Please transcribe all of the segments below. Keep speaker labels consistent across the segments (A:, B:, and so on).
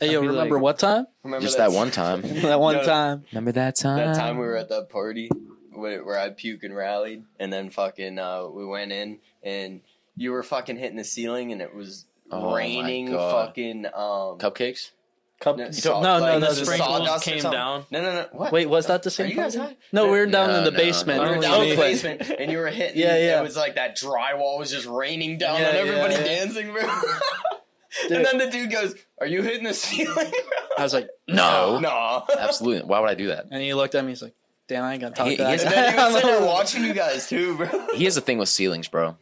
A: Hey, yo, remember
B: like-
A: what time?
C: Remember
D: Just that one time.
A: that one
C: No.
A: time.
D: Remember that time?
C: That time we were at that party where, where I puke and rallied, and then fucking uh, we went in and you were fucking hitting the ceiling, and it was
D: Oh
C: raining fucking um.
D: Cupcakes?
A: Cup-
C: no,
A: no, no,
C: like,
A: no,
C: the
A: the
B: sprinkles came down.
C: No, no, no. What?
A: Wait, was that the
C: Are you guys high?
A: No, we were down
D: No,
A: in the
D: no,
A: basement.
C: We
B: no.
C: were
B: Oh,
C: down in the
A: Oakland.
C: basement, and you were hitting.
A: Yeah, yeah.
C: It was like that drywall was just raining down
A: Yeah,
C: on everybody
A: yeah.
C: dancing, bro.
A: Dude.
C: and then the dude goes, "Are you hitting the ceiling?"
A: I was like,
D: No.
C: no.
D: Absolutely. Why would I do that?
A: and he looked at me. He's like, "Damn, I ain't gonna talk
D: He-
A: to that
D: he's-
C: And
A: guy."
C: then he was sitting there watching you guys too, bro.
D: He has a thing with ceilings, bro.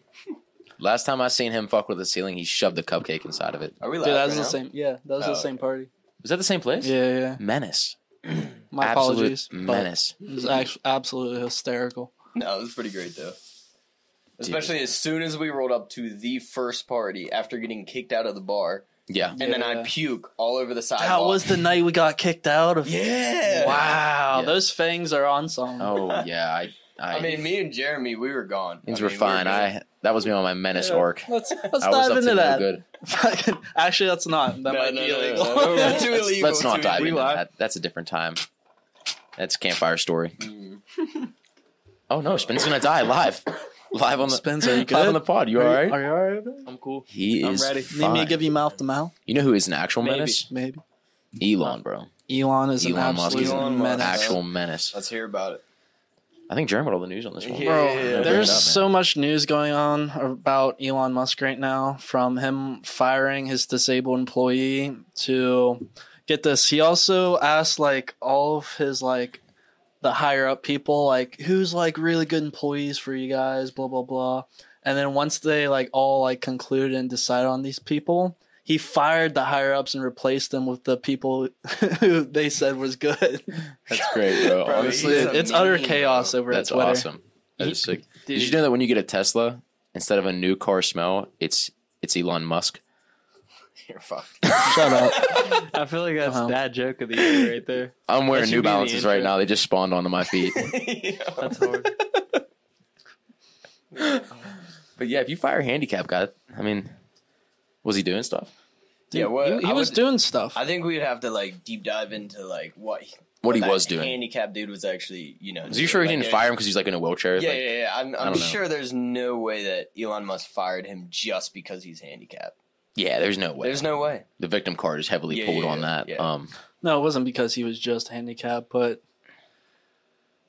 D: Last time I seen him fuck with the ceiling, he shoved a cupcake inside of it.
C: Are we
A: Dude,
C: live
A: that
C: right
A: was the
C: now?
A: same. Yeah, that was
C: Oh,
A: the same
C: okay.
A: party.
D: Was that the same place?
A: Yeah, yeah.
D: Menace.
A: My
D: Absolute
A: apologies.
D: menace.
A: It was actually absolutely hysterical.
C: No, it was pretty great though. Especially as soon as we rolled up to the first party after getting kicked out of the bar,
D: Yeah.
C: and then I puke all over the sidewalk.
A: That was the night we got kicked out of.
C: yeah.
A: Wow,
D: Yeah.
A: those fangs are on song.
D: Oh yeah. I. I,
C: I mean, me and Jeremy, we were gone.
D: things
C: I
D: were
C: mean, we
D: fine. I that was me on my menace
A: Yeah,
D: orc.
A: Let's let's
D: I
A: dive into
D: to no
A: that.
D: good.
A: Actually, that's not. That
C: No,
A: might
C: no,
A: be
C: no, no,
A: illegal.
C: no.
D: Let's-
C: Too
D: let's,
C: illegal,
D: let's not dive into that. That's a different time. That's campfire story.
C: Mm.
D: Oh no, Spin's gonna die live, live on the
A: Spence, are you
D: live
A: good?
D: on the pod. You
A: Are
D: all right?
A: Are you alright?
B: I'm cool.
D: He
B: I'm
D: is
B: ready.
A: Need me
D: fine.
A: to give you mouth to mouth?
D: You know who is an actual
B: Maybe.
D: menace?
A: Maybe.
D: Elon, bro.
A: Elon is an
D: Elon Musk
A: absolute
D: is
C: Elon Musk.
D: an
A: menace.
D: actual menace.
C: Let's hear about it.
D: I think Jeremy got all the news on this one.
C: Yeah.
A: Bro,
C: yeah,
D: bring
A: there's
D: up, man.
A: so much news going on about Elon Musk right now, from him firing his disabled employee to get this. He also asked like all of his like the higher up people, like who's like really good employees for you guys, blah blah blah. And then once they like all like concluded and decided on these people, he fired the higher ups and replaced them with the people who they said was good.
D: That's great, bro.
C: Bro,
D: Honestly,
C: he's a
A: it's utter chaos
C: bro.
A: over
D: that's
A: at Twitter.
D: awesome. That is sick.
B: Dude,
D: Did you know that when you get a Tesla, instead of a new car smell, it's it's Elon Musk?
C: You're fucked.
A: Shut up.
B: I feel like that's
A: Uh-huh.
B: dad joke of the year right there.
D: I'm wearing
B: should
D: New
B: be the
D: Balances right
B: intro.
D: now. They just spawned onto my feet.
B: That's hard.
D: but yeah, if you fire a handicap guy, I mean, was he doing stuff?
C: yeah, what
A: he, he
C: I
A: was
C: would-
A: doing stuff.
C: I think we'd have to like deep dive into like what
D: What he
C: that
D: was doing?
C: Handicap dude was actually, you know.
D: Is you sure he
C: like,
D: didn't fire him because he's like in a wheelchair?
C: Yeah,
D: Like,
C: yeah, yeah. I'm,
D: I
C: I'm
D: don't know.
C: sure there's no way that Elon Musk fired him just because he's handicapped.
D: Yeah, There's no way.
C: There's no way.
D: the victim card is heavily
C: Yeah,
D: pulled
C: yeah,
D: on that.
C: yeah.
D: Um,
A: No, it wasn't because he was just handicapped, but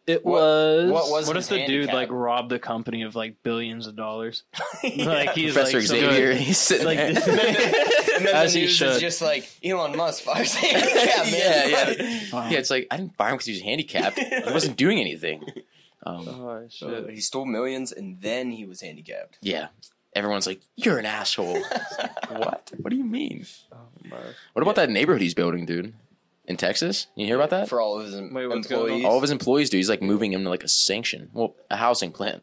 A: it
C: What-
A: was.
C: what was-
B: What
C: his
B: if the dude
C: handicap.
B: like robbed the company of like billions of dollars?
C: Yeah.
B: Like he's
D: Professor
B: like so
D: Xavier,
B: good.
D: he's sitting
B: Like
D: there.
B: this-
C: and then
A: As
C: the
A: he
C: news
A: should.
C: is just like Elon Musk fires handicap, man.
D: yeah, yeah,
A: Wow.
D: yeah. It's like I didn't fire him because he was handicapped. he wasn't doing anything. Um,
B: Oh shit!
C: he stole millions and then he was handicapped.
D: yeah, everyone's like, "You're an asshole." what? What do you mean? What about that neighborhood he's building, dude? In Texas? You hear about that?
C: For all of his em-
B: Wait, what's going on?
C: employees.
D: All of his employees, dude. He's like moving him to like a sanction, well, a housing plant.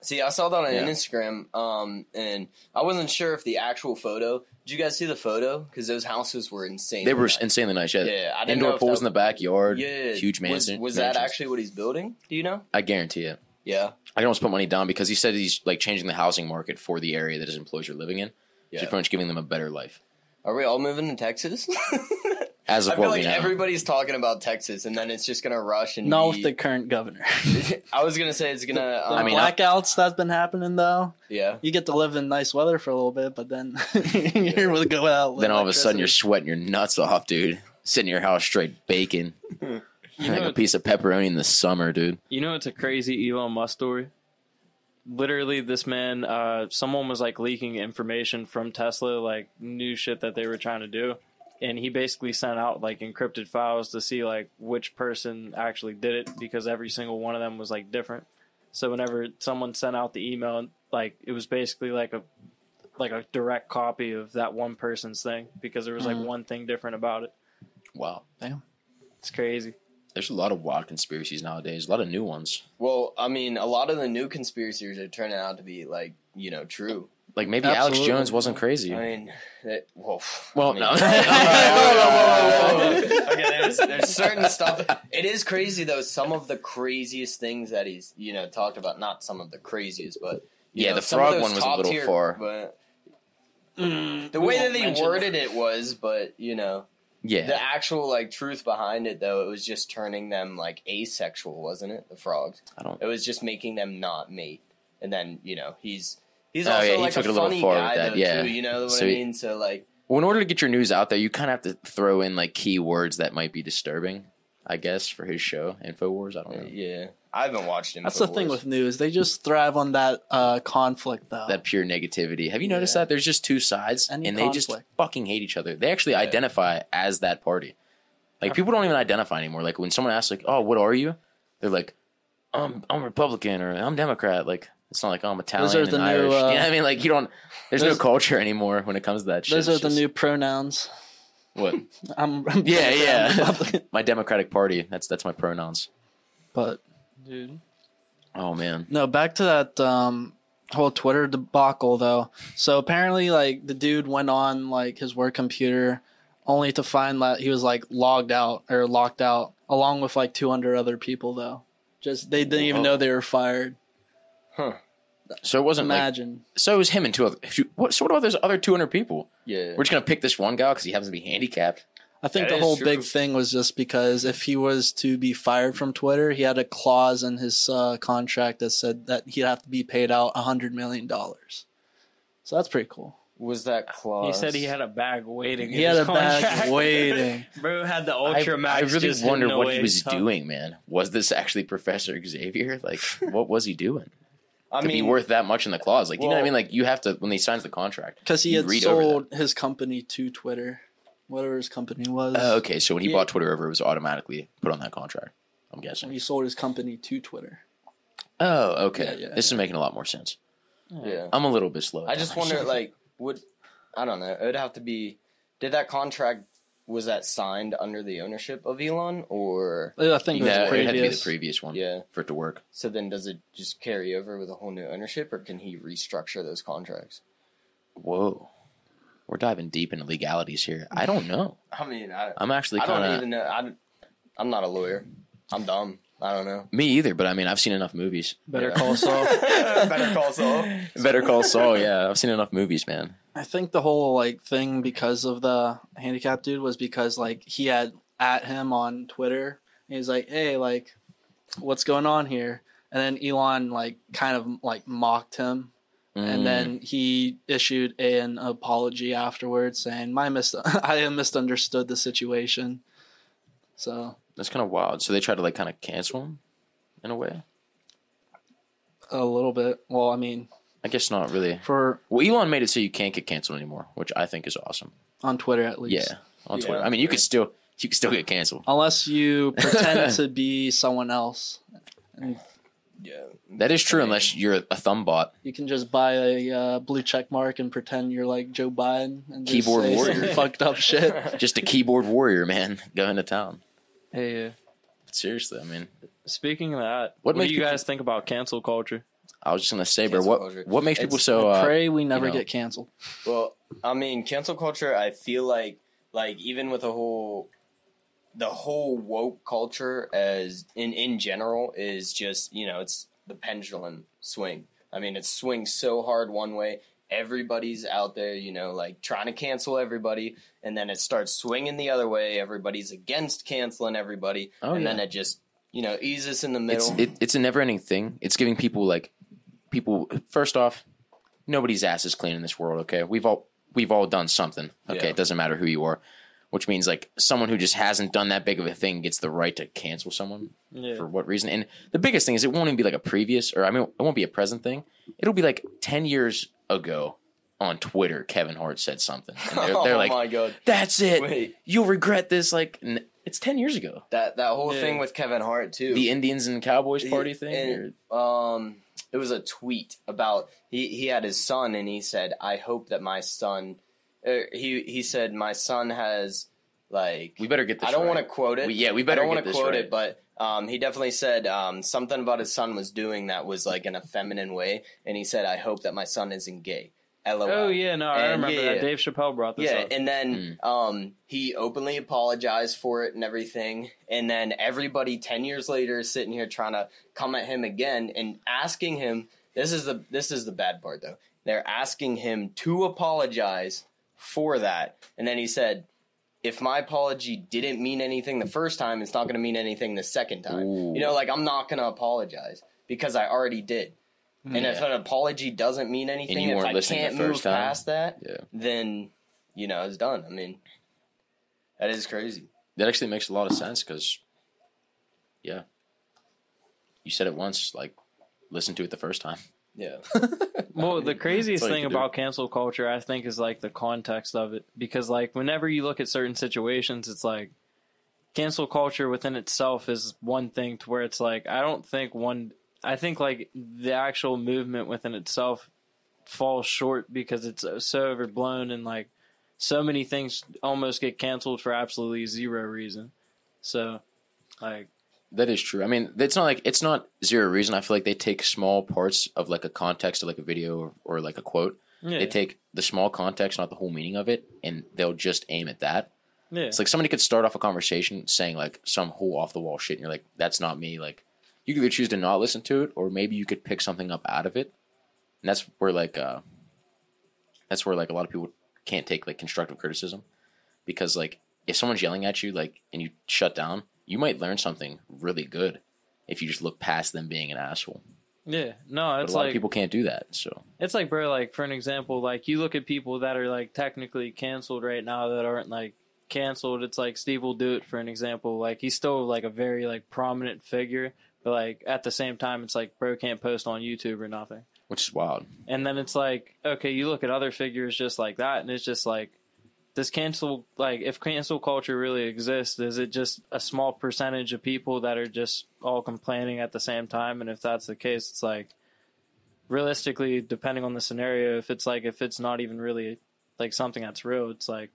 C: See, I saw that on
D: Yeah.
C: Instagram, um, and I wasn't sure if the actual photo. Did you guys see the photo? Because those houses were insane.
D: They were insanely nice. Yeah,
C: Yeah, I didn't
D: indoor
C: if
D: pools
C: that-
D: in the backyard.
C: Yeah,
D: huge mansion.
C: was that
D: mansions.
C: actually what he's building? Do you know?
D: I guarantee it.
C: Yeah.
D: I can almost put money down because he said he's like changing the housing market for the area that his employees are living in.
C: Yeah.
D: Just pretty much giving them a better life.
C: Are we all moving to Texas?
D: As of
C: I feel like
D: we know.
C: everybody's talking about Texas, and then it's just gonna rush and
A: Not
C: be-
A: with the current governor.
C: I was gonna say it's gonna. Um,
A: The
D: I mean, I-
A: blackouts that's been happening though.
C: yeah.
A: You get to live in nice weather for a little bit, but then you're able to go out.
D: then all of a sudden you're sweating your nuts off, dude. Sitting in your house straight bacon.
B: You
D: like
B: know,
D: a piece of pepperoni in the summer, dude.
B: you know it's a crazy Elon Musk story. Literally, this man, uh, someone was like leaking information from Tesla, like new shit that they were trying to do, and he basically sent out like encrypted files to see like which person actually did it because every single one of them was like different. So whenever someone sent out the email, like it was basically like a like a direct copy of that one person's thing because there was like
A: Mhm.
B: one thing different about it.
D: Wow.
B: Damn, it's crazy.
D: There's a lot of wild conspiracies nowadays. A lot of new ones.
C: Well, I mean, a lot of the new conspiracies are turning out to be like you know true.
D: Like maybe Alex Jones wasn't crazy.
C: I mean, that, well,
D: Well,
C: I mean-
D: no.
C: okay, there's, there's certain stuff. It is crazy though. Some of the craziest things that he's you know talked about. Not some of the craziest, but you
D: Yeah,
C: know,
D: the frog one was a little
C: tier-
D: far.
C: But
A: Mm,
C: The way that he
A: mention
C: worded it was, but you know,
D: Yeah.
C: the actual like truth behind it though, it was just turning them like asexual, wasn't it? The frogs.
D: I don't.
C: It was just making them not mate. And then you know he's he's
D: Oh,
C: also
D: yeah, he
C: like
D: took
C: a
D: it a little
C: funny
D: far with
C: guy
D: that,
C: though
D: yeah.
C: too. You know what
D: So
C: I
D: he-
C: mean? So like
D: Well, in order to get your news out there, you kind of have to throw in like key words that might be disturbing. I guess for his show, Infowars. I don't know.
C: yeah, I haven't watched him.
A: That's the thing with news; they just thrive on that uh, conflict, though.
D: That pure negativity. Have you noticed
A: Yeah.
D: that there's just two sides,
A: Any
D: and they just fucking hate each other. They actually
C: Yeah.
D: identify as that party. Like people don't even identify anymore. Like when someone asks, like, "Oh, what are you?" They're like, "I'm I'm Republican" or "I'm Democrat." Like it's not like oh, I'm Italian
A: Those are
D: and
A: the new,
D: Irish.
A: uh,
D: you know what I mean? Like you don't. There's no culture anymore when it comes to that shit.
A: Those are
D: It's
A: the
D: just-
A: new pronouns.
D: what?
A: I'm, I'm
D: Yeah, yeah.
A: Republican.
D: my Democratic Party. That's that's my pronouns.
A: But
B: dude.
D: Oh man.
A: no, back to that um, whole Twitter debacle though. So apparently, like the dude went on like his work computer, only to find that he was like logged out or locked out, along with like 200 other people though. Just they didn't even
D: Whoa.
A: know they were fired. Huh.
D: So it wasn't like.
A: Imagine.
D: So it was him and two other. What? So what about those other 200 people?
C: yeah.
D: We're just gonna pick this one guy because he happens to be handicapped.
A: I think
C: That
A: the whole
C: true.
A: big thing was just because if he was to be fired from Twitter, he had a clause in his uh, contract that said that he'd have to be paid out a hundred million dollars. So that's pretty cool.
C: was that clause?
B: He said he had a bag waiting.
A: He
B: in
A: had
B: his
A: a bag waiting.
B: Bro had the
D: I,
B: ultra
D: I
B: max.
D: really wonder what he was
B: top.
D: doing, man. Was this actually Professor Xavier? Like, what was he doing
C: I
D: to
C: mean,
D: be worth that much in the clause? Like, you know what I mean? Like, you have to when he signs the contract.
A: Because he had
D: read
A: sold his company to Twitter, whatever his company was.
D: Oh, okay, so when he
C: Yeah.
D: bought Twitter over, it was automatically put on that contract. I'm guessing.
A: He sold his company to Twitter.
D: Oh, okay.
A: Yeah, yeah,
D: this is making a lot more sense.
C: yeah.
D: I'm a little bit slow.
C: I just wonder, like, would I don't know? It would have to be. Did that contract was that signed under the ownership of Elon, or
A: I think it was
D: no, it had to be the
A: previous.
D: previous one
C: yeah?
D: for it to work.
C: So then, does it just carry over with a whole new ownership, or can he restructure those contracts?
D: Whoa, we're diving deep into legalities here. I don't know.
C: I mean, I,
D: I'm actually
C: I don't
D: kind
C: even know. I, I'm not a lawyer. I'm dumb. I don't know.
D: me either. But I mean, I've seen enough movies.
A: Better
C: Yeah.
A: call Saul.
C: Better call Saul.
D: Better Call Saul. Yeah, I've seen enough movies, man.
A: I think the whole like thing because of the handicap dude was because like he had at him on Twitter. And he's like, "Hey, like, what's going on here?" And then Elon like kind of like mocked him,
D: Mm.
A: and then he issued an apology afterwards, saying, "My mis I misunderstood the situation." So
D: that's kind of wild. So they tried to like kind of cancel him in a way.
A: a little bit. Well, I mean,
D: I guess not really.
A: for
D: Well, Elon made it so you can't get canceled anymore, which I think is awesome.
A: on Twitter at least.
D: Yeah, on
C: Yeah,
D: Twitter. I mean, you could still you could still get canceled.
A: Unless you pretend to be someone else. And
C: Yeah.
D: That is true, unless you're a thumb bot.
A: You can just buy a uh, blue check mark and pretend you're like Joe Biden and just
D: Keyboard
A: say some
D: warrior.
A: fucked up shit.
D: Just a keyboard warrior, man, going to town.
B: Hey, uh,
D: Seriously, I mean,
B: speaking of that,
D: What
B: what, do you
D: people-
B: guys think about cancel culture?
D: I was just gonna say, bro, what
C: culture.
D: what makes people
C: It's-
D: so? Uh,
A: Pray we never
D: you know.
A: get canceled.
C: Well, I mean, cancel culture. I feel like, like even with the whole, the whole woke culture as in in general is just you know it's the pendulum swing. I mean, it swings so hard one way. Everybody's out there, you know, like trying to cancel everybody, and then it starts swinging the other way. Everybody's against canceling everybody,
D: Oh,
C: and
D: yeah.
C: then it just you know eases in the
D: it's
C: middle.
D: it, it's a never ending thing. It's giving people like people. First off, nobody's ass is clean in this world. Okay, we've all we've all done something. Okay,
C: Yeah.
D: it doesn't matter who you are. Which means like someone who just hasn't done that big of a thing gets the right to cancel someone
B: Yeah.
D: for what reason? And the biggest thing is it won't even be like a previous or I mean it won't be a present thing. It'll be like ten years ago on Twitter. Kevin Hart said something, and they're, they're
C: oh
D: like,
C: my god!
D: "That's it.
C: Wait,
D: You'll regret this." Like n- it's ten years ago.
C: that that whole
B: Yeah.
C: thing with Kevin Hart too.
D: The Indians and Cowboys party
C: He-
D: thing.
C: and, um, it was a tweet about he he had his son and he said, "I hope that my son." Uh, he he said, "My son has like."
D: we better get this.
C: I don't
D: right.
C: want to quote it.
D: We- yeah, we
C: I
D: better
C: don't want to quote
D: right.
C: it, but um, he definitely said um, something about his son was doing that was like in a feminine way, and he said, "I hope that my son isn't gay." LOL.
B: Oh yeah, no, I remember
C: yeah,
B: that. Dave Chappelle brought this
C: Yeah,
B: up.
C: and then um, he openly apologized for it and everything. And then everybody ten years later is sitting here trying to come at him again and asking him. This is the this is the bad part though. they're asking him to apologize for that. And then he said, if my apology didn't mean anything the first time, it's not going to mean anything the second time.
D: Ooh.
C: You know, like I'm not going to apologize because I already did. And if an apology doesn't mean anything,
D: you
C: if I can't move
D: time?
C: past that,
D: Yeah.
C: then you know it's done. I mean, that is crazy.
D: That actually makes a lot of sense because, yeah, you said it once. Like, listen to it the first time.
C: Yeah.
B: Well, the craziest
D: That's all you
B: thing about cancel culture, I think, is like the context of it. Because, like, whenever you look at certain situations, it's like cancel culture within itself is one thing to where it's like, I don't think one, I think like the actual movement within itself falls short because it's so overblown and like so many things almost get canceled for absolutely zero reason. So, like,
D: That is true. I mean, it's not like it's not zero reason. I feel like they take small parts of like a context of like a video or, or like a quote.
B: yeah,
D: They take the small context, not the whole meaning of it, and they'll just aim at that.
B: yeah.
D: It's like somebody could start off a conversation saying like some whole off the wall shit, and you're like, "That's not me." Like, you could either choose to not listen to it, or maybe you could pick something up out of it. And that's where like uh, that's where like a lot of people can't take like constructive criticism, because like if someone's yelling at you like and you shut down, you might learn something really good if you just look past them being an asshole.
B: yeah, no,
D: But
B: it's
D: a lot
B: like
D: of people can't do that. So
B: It's like, bro, like for an example, like you look at people that are like technically canceled right now that aren't like canceled. It's like SteveWillDoIt for an example. Like he's still like a very like prominent figure, but like at the same time, it's like bro can't post on YouTube or nothing.
D: which is wild.
B: And then it's like, okay, you look at other figures just like that, and it's just like, this cancel like if cancel culture really exists, is it just a small percentage of people that are just all complaining at the same time? And if that's the case, it's like realistically, depending on the scenario, if it's like if it's not even really like something that's real, it's like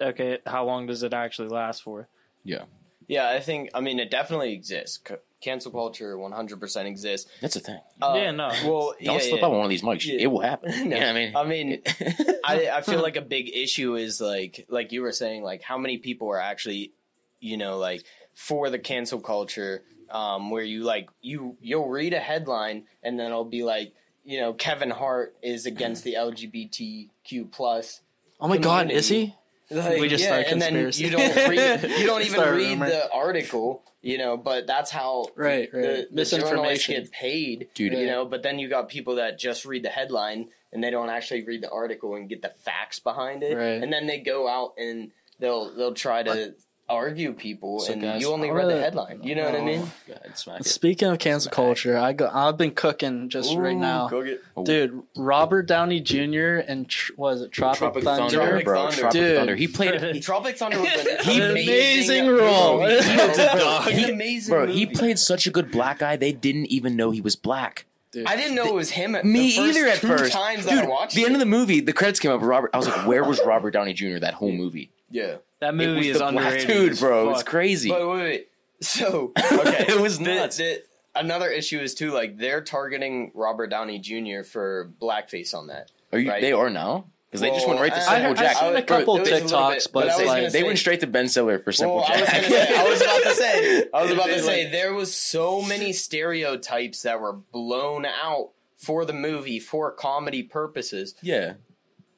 B: okay, how long does it actually last for?
C: Yeah. Yeah, I think. I mean, it definitely exists. C- cancel culture, one hundred percent exists.
D: That's the thing.
C: Uh,
B: Yeah, no.
C: Well,
D: Don't
C: yeah,
D: slip
C: yeah.
D: up on one of these mics.
C: Yeah.
D: It will happen.
C: No.
D: Yeah, I mean,
C: I mean, I, I feel like a big issue is like like you were saying like how many people are actually you know like for the cancel culture um, where you like you you'll read a headline and then it'll be like you know Kevin Hart is against the LGBTQ plus
A: Oh my god, is he?
C: like,
A: We just
C: yeah,
A: started
C: and then you don't read you don't even read
A: rumor.
C: the article you know but that's how
A: Right, right.
C: the, the journalists
A: Misinformation.
C: get paid
D: Dude.
C: you know but then you got people that just read the headline and they don't actually read the article and get the facts behind it
A: Right.
C: and then they go out and they'll they'll try to argue people
D: So
C: and
D: guys,
C: you only read the headline you know what i mean
D: Go ahead.
A: Speaking of cancel culture, I go. I've been cooking just right now,
C: go get-
A: dude. Robert Downey Jr. and tr- was it Tropic,
D: Tropic
A: Thunder?
D: Thunder,
C: Tropic
D: bro.
C: Thunder.
D: Tropic
A: Dude.
D: Thunder. He played.
C: Tropic Thunder was an
A: He-
C: amazing,
A: amazing role.
C: movie.
A: It's a
C: amazing
D: Bro, he played such a good black guy. They didn't even know he was black.
A: Dude.
C: I didn't know it was him. At
D: Me
C: the first
D: either at
C: two
D: first.
C: Times
D: Dude,
C: that I watched
D: the
C: it.
D: end of the movie, the credits came up. Robert, I was like, where was Robert Downey Jr. that whole movie?
C: yeah.
B: That movie
D: was
B: is
D: the black
B: underrated,
D: dude, bro.
B: fuck.
D: It's crazy.
C: But wait, wait. So okay,
D: It was
C: The-
D: nuts.
C: the- another issue is too like they're targeting Robert Downey Jr. for blackface on that.
D: Are you?
C: right.
D: They are now because they just went right to
C: I-
D: Samuel
A: I,
C: I-
A: I've seen a couple
C: it was a
A: TikToks,
C: bit-
A: but,
C: but I
A: it's
C: was
A: like
C: gonna
D: they
C: say-
D: went straight to Ben Stiller for Simple
C: Well, I was
D: Jack.
C: gonna say, I was about to say, I was about to say, there was so many stereotypes that were blown out for the movie for comedy purposes
D: yeah,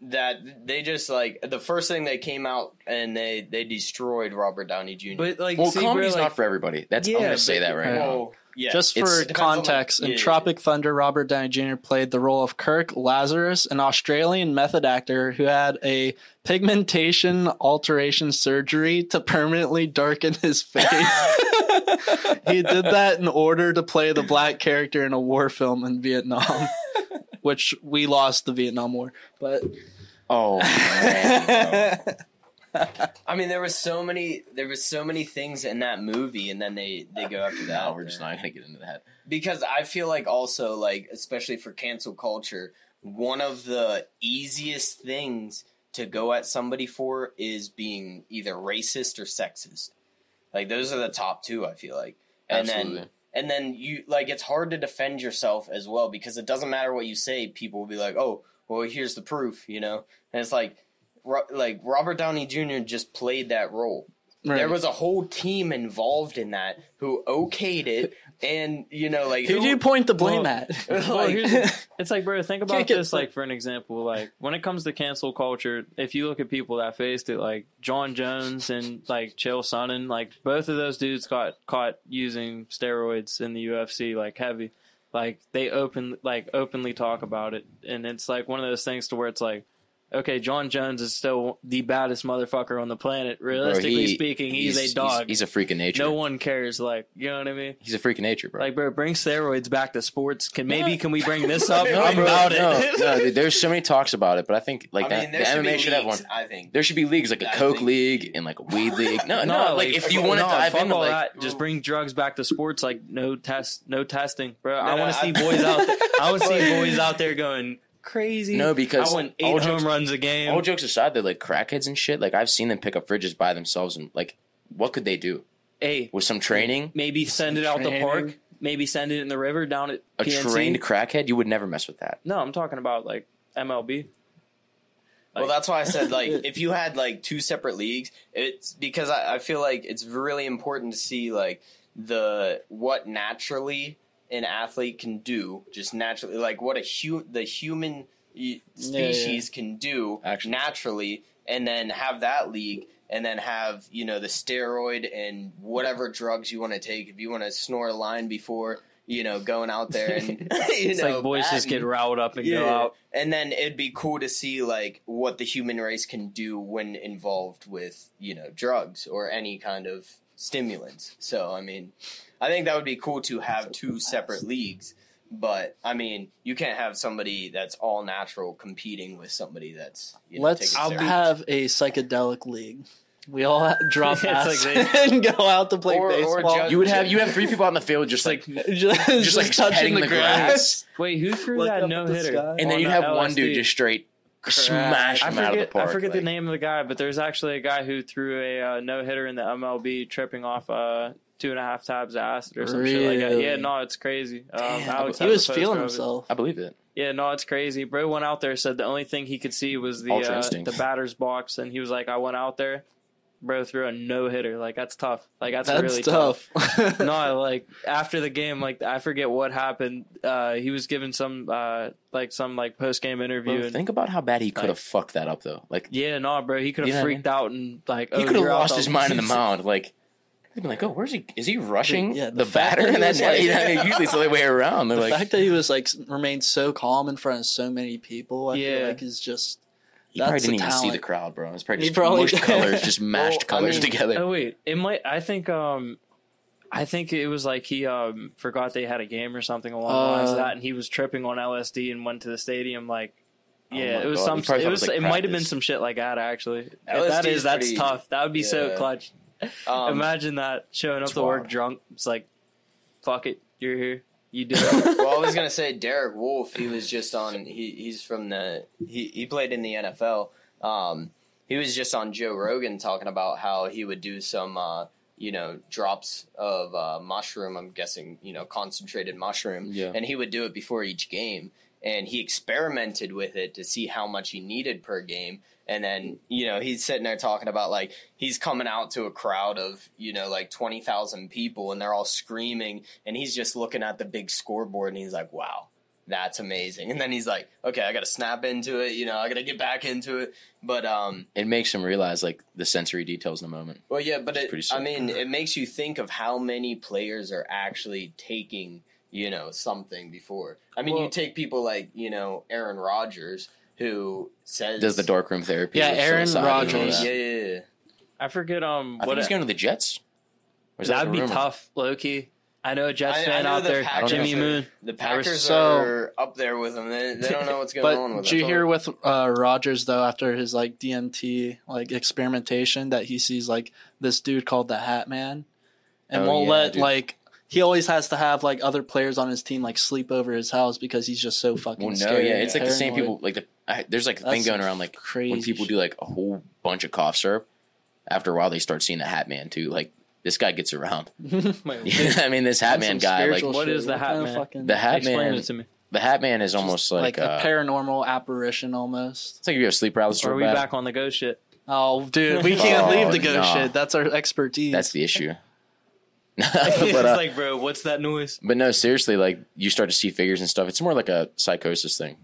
C: that they just like the first thing they came out and they they destroyed Robert Downey Jr.
B: But like,
D: well,
B: see,
D: comedy's
B: bro, like,
D: not for everybody. That's I'm gonna say that right now.
C: yeah,
A: Just for
C: It depends on, like-
A: context, in
C: yeah, yeah.
A: Tropic Thunder, Robert Downey Jr. played the role of Kirk Lazarus, an Australian method actor who had a pigmentation alteration surgery to permanently darken his face. he did that in order to play the black character in a war film in Vietnam, which we lost the Vietnam War. But
D: Oh man,
C: I mean, there was so many there was so many things in that movie, and then they they go after that.
D: no, we're just not gonna get into that.
C: because I feel like also like especially for cancel culture, one of the easiest things to go at somebody for is being either racist or sexist. Like those are the top two. I feel like, and
D: Absolutely.
C: then and then you like it's hard to defend yourself as well because it doesn't matter what you say. People will be like, oh, well, here's the proof, you know, and it's like. Ro- Like Robert Downey Jr. just played that role. There was a whole team involved in that who okayed it, and you know, like
A: Who do you point the blame
B: Well-
A: at?
B: Well,
C: like-
B: here's- it's like, bro, think about
A: Can't get
B: this. Like, for an example, like when it comes to cancel culture, if you look at people that faced it, like Jon Jones and like Chael Sonnen, like both of those dudes got caught using steroids in the UFC, like heavy. Like they open, like openly talk about it, and it's like one of those things to where it's like, okay, Jon Jones is still the baddest motherfucker on the planet.
D: Bro,
B: Realistically
D: he-
B: speaking, he's, a dog.
D: He's, a freak of nature.
B: no one cares. Like, you know what I mean?
D: he's a freak of nature, bro.
B: Like, bro, bring steroids back to sports. Can maybe can we bring this up?
C: No,
B: I'm
C: bro,
B: about
D: no,
B: it.
D: no, dude, there's so many talks about it, but I think like
C: I
D: that,
C: mean,
D: the
C: should
D: MMA
C: be
D: should have one.
C: I think.
D: There should be leagues like a
C: I
D: Coke
C: think-
D: league and like a weed league. No, no, like if you
B: no,
D: want to dive into
B: all
D: like
B: that, just bring drugs back to sports. Like no test, no testing, bro. I want to see boys out. there. I want to see boys out there going crazy.
D: No, because
B: I want eight
D: all
B: home
D: jokes-
B: runs a game.
D: all jokes aside, they're like crackheads and shit. Like I've seen them pick up fridges by themselves and like what could they do
B: hey,
D: with some training?
B: maybe send it out the park. Maybe send it in the river down at
D: A
B: PNC.
D: trained crackhead, you would never mess with that.
B: No, I'm talking about like MLB.
C: well, that's why I said like if you had like two separate leagues, it's because I, I feel like it's really important to see like the what naturally an athlete can do, just naturally, like what a hu- the human y-
A: Yeah, yeah.
C: species can do
D: Actually.
C: naturally, and then have that league. And then have you know the steroid and whatever drugs you want to take. If you want to snore a line before you know going out there and you
B: It's
C: know
B: like boys just get
C: batting.
B: riled up and go out.
C: And then it'd be cool to see like what the human race can do when involved with, you know, drugs or any kind of stimulants. So I mean, I think that would be cool to have two separate leagues. But I mean, you can't have somebody that's all natural competing with somebody that's you know,
A: Let's
C: taking steroids.
A: have a psychedelic league. We all drop
B: It's like
A: acid
B: they-
A: and go out to play
C: Or- or
A: baseball.
C: just-
D: You would have you have three people on the field just like
A: just,
D: just like petting the grass,
B: Wait, who threw
A: Look
B: that no
A: at the
B: hitter?
D: and then you'd have one dude just straight smash
B: I
D: him out of the
B: forget,
D: park.
B: I forget the name of the guy, but there's actually a guy who threw a uh, no hitter in the MLB, tripping off uh, two and a half tabs of acid or some shit like that. Yeah, no, it's crazy. Um,
D: Damn,
B: Alex
A: He was feeling himself.
D: I believe it.
B: Yeah, no, it's crazy. Bro went out there, said the only thing he could see was the uh, the batter's box, and he was like, "I went out there, bro, threw a no hitter. Like that's tough. Like that's,
A: That's
B: really
A: tough.
B: no, like after the game, like I forget what happened. Uh, he was given some uh, like some like post game interview.
D: Bro,
B: and,
D: think about how bad he could have
B: Like-
D: fucked that up though. Like
B: yeah, no, bro, he could have
D: know I
B: freaked out and like
D: he
B: oh,
D: could have lost his mind in the mound. Like he'd been like, "Oh, where's he? Is he rushing
A: Yeah,
D: the,
A: the
D: batter?"
A: that
D: And
A: that's like-
D: you know, usually it's the other way around. They're
A: the
D: like,
A: fact that he was like remained so calm in front of so many people, I
B: Yeah.
A: feel like is just
D: he probably didn't
A: a
D: even see the crowd, bro. It's probably just
A: probably-
D: mushed colors, just mashed
C: Well, I
D: colors
C: mean-
D: together.
B: Oh wait, it might. I think. Um, I think it was like he um forgot they had a game or something along the lines of
A: Uh,
B: that, and he was tripping on LSD and went to the stadium. Like,
D: Oh
B: yeah,
D: my
B: it was
D: God,
B: some.
D: he
B: It
D: thought it
B: was.
D: was like
B: it might have been some shit like that. Actually, if that
C: is
B: is that's tough. That would be so clutch.
C: Um,
B: Imagine that showing up to work drunk. It's like, fuck it, you're here. You do it.
C: well, I was gonna say Derek Wolfe. He was just on. He he's from the. He he played in the NFL. Um, he was just on Joe Rogan talking about how he would do some, uh, you know, drops of uh, mushroom. I'm guessing, you know, concentrated mushroom,
D: Yeah.
C: and he would do it before each game. And he experimented with it to see how much he needed per game. And then, you know, he's sitting there talking about like he's coming out to a crowd of, you know, like 20,000 people and they're all screaming. And he's just looking at the big scoreboard and he's like, wow, that's amazing. And then he's like, okay, I got to snap into it. You know, I got to get back into it. But, um,
D: It makes him realize like the sensory details in the moment.
C: well, yeah, but it,
D: pretty
C: I mean, it makes you think of how many players are actually taking, you know, something before. I mean, you take people like, you know, Aaron Rodgers, who says
D: Does the darkroom therapy?
A: Yeah,
D: with
A: Aaron
D: psilocybin and all
A: Rodgers.
C: Yeah,
D: that.
C: yeah, yeah.
B: I forget. Um,
D: I think
B: what
D: he's going to the Jets. Or is that
B: that'd
D: a
B: be
D: rumor?
B: tough, Loki. I know a Jets
C: I- I
B: fan
C: know
B: out
C: the
B: there,
C: Packers
B: Jimmy
C: are-
B: Moon.
C: The Packers
A: So-
C: are up there with them. They, they don't know what's going on
A: But
C: with
A: did you hear with uh, Rodgers though after his like DMT like experimentation that he sees like this dude called the Hat Man, and
D: Oh,
A: won't
D: yeah,
A: let
D: dude.
A: like he always has to have like other players on his team like sleep over his house because he's just so fucking
D: Well, no,
A: scared
D: yeah, it's like the same people. Like the I, there's like a thing going around like
A: crazy
D: when people do like a whole bunch of cough syrup. After a while, they start seeing the Hat Man too. Like this guy gets around.
B: Wait,
D: I mean, this Hat Man guy, like
A: spiritual
B: What
A: shit.
B: is the Hat Man?
D: the Hat
B: Explain
D: Man.
B: it to me.
D: The Hat Man is almost
A: like,
D: like, uh,
A: a paranormal apparition almost.
D: it's like if you have sleep paralysis.
B: Or are we
D: bad.
B: back on the ghost shit?
A: Oh, dude, we can't
D: Oh,
A: leave the ghost
D: no.
A: shit. That's our expertise.
D: That's the issue.
B: it's
D: but, uh,
B: like, bro, what's that noise?
D: but no, seriously, like you start to see figures and stuff. It's more like a psychosis thing,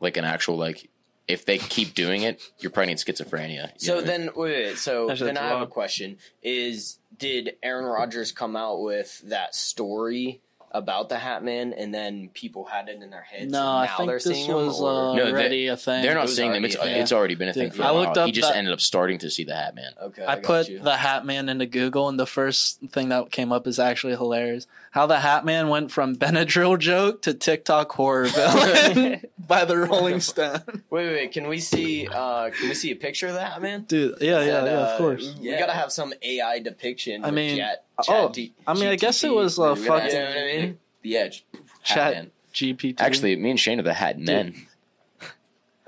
D: like an actual like. If they keep doing it, you're probably need schizophrenia.
C: So
D: know?
C: then, wait, wait, so
B: That's
C: then
B: just
C: I have a question: Is did Aaron Rodgers come out with that story about the Hat Man, and then people had it in their heads?
A: No,
C: and
A: I think
C: they're
A: this was
C: or-
A: uh,
D: No, they-
A: already a thing.
D: they're not seeing them. It's
C: already
D: it's already been a thing
A: Dude,
D: for
A: I
D: a while.
A: looked up
D: he just
A: that-
D: ended up starting to see the Hat Man.
C: okay,
A: I
C: got
A: put
C: you.
A: the Hat Man into Google, and the first thing that came up is actually hilarious. How the Hat Man went from Benadryl joke to TikTok horror villain by the Rolling Stone.
C: Wait, wait, wait, can we see? uh Can we see a picture of the Hat Man?
A: Dude, yeah,
C: Is
A: yeah,
C: that,
A: yeah,
C: uh,
A: of course.
C: We gotta have some AI depiction.
A: I mean,
C: Chat,
A: oh,
C: Chat
A: I mean, I guess it was, uh,
C: We gotta-
A: fucking-
C: You know what I mean?
D: The Edge. Hat
A: Chat
D: Man.
A: GPT.
D: Actually, me and Shane are the Hat Men.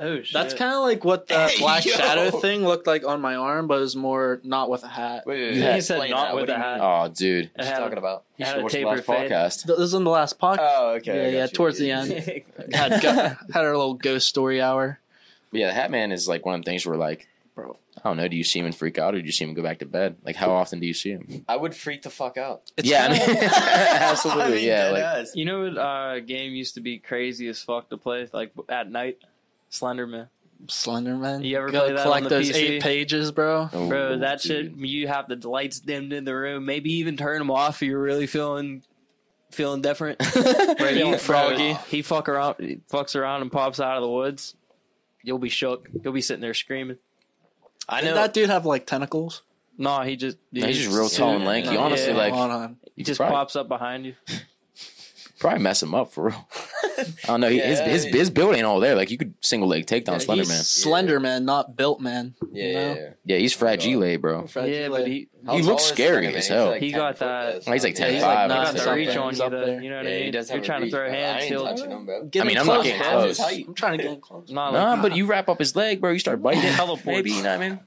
B: Oh shit!
A: that's kind of like what that
C: Hey,
A: Black
C: yo.
A: Shadow thing looked like on my arm, but it was more not with a hat.
C: Wait, wait,
D: You
C: wait,
D: had-
B: said
C: explain
B: not
C: that.
B: with
C: do
B: a
C: you
B: hat.
D: Oh, dude.
B: It
C: What
B: had
C: you
B: a-
C: talking about?
B: it had a tapered fade.
D: podcast.
A: This is in the last podcast.
C: Oh, okay.
A: yeah,
C: I
A: yeah,
C: got you.
A: towards the
C: Yeah,
A: end. had got, had our little ghost story hour.
D: But yeah, the Hat Man is like one of the things where like,
A: Bro.
D: I don't know. Do you see him and freak out, or do you see him go back to bed? Like, how often do you see him?
C: I would freak the fuck out.
A: It's
D: yeah, I
A: kinda-
D: mean, absolutely.
C: I mean,
D: yeah,
C: dead
D: like
C: ass.
B: You know what uh, game used to be crazy as fuck to play, like at night? Slenderman.
A: Slenderman.
B: You ever
A: Go
B: play that
A: collect
B: on the
A: those
B: PC?
A: eight pages, bro.
D: oh,
B: Bro, that shit, you have the lights dimmed in the room. Maybe even turn them off if you're really feeling feeling different. Right,
A: Feeling
B: he,
A: froggy.
B: He fuck around, he fucks around and pops out of the woods. You'll be shook. You'll be sitting there screaming.
C: I
A: Did
C: know.
A: that dude have like tentacles?
B: No, he just
D: No, he's just real tall and lanky.
B: Yeah.
D: Honestly,
B: Yeah.
D: like
A: hold on.
B: he just
D: Probably-
B: pops up behind you.
D: Probably mess him up for real. I don't know. He, his,
C: Yeah,
D: his
C: yeah.
D: his build ain't all there. Like you could single leg take down
A: He's
D: Slenderman.
A: Slender Man, not built man.
C: yeah,
A: you
C: yeah,
A: know?
C: yeah.
D: Yeah, he's fragile, bro.
B: yeah, but he
C: How
D: He looks scary as hell.
C: like
B: He got that-
C: plus.
D: He's like
A: Yeah,
D: 10'5",
A: he's
D: like
A: like
B: he got the reach on
A: He's
B: you.
A: up there.
B: you know what
C: Yeah,
B: I
C: he
B: mean?
C: does have
B: You're
C: a
B: trying to
C: reach,
B: throw a
C: bro.
B: hand.
C: I ain't
B: he'll-
C: touching him, bro.
A: Get
D: I mean,
A: him
D: I'm not
A: close,
D: getting close.
A: I'm trying to get close.
B: Not
D: Nah, but you wrap up his leg, bro. You start biting it.
B: teleports.
D: Maybe you know what I mean.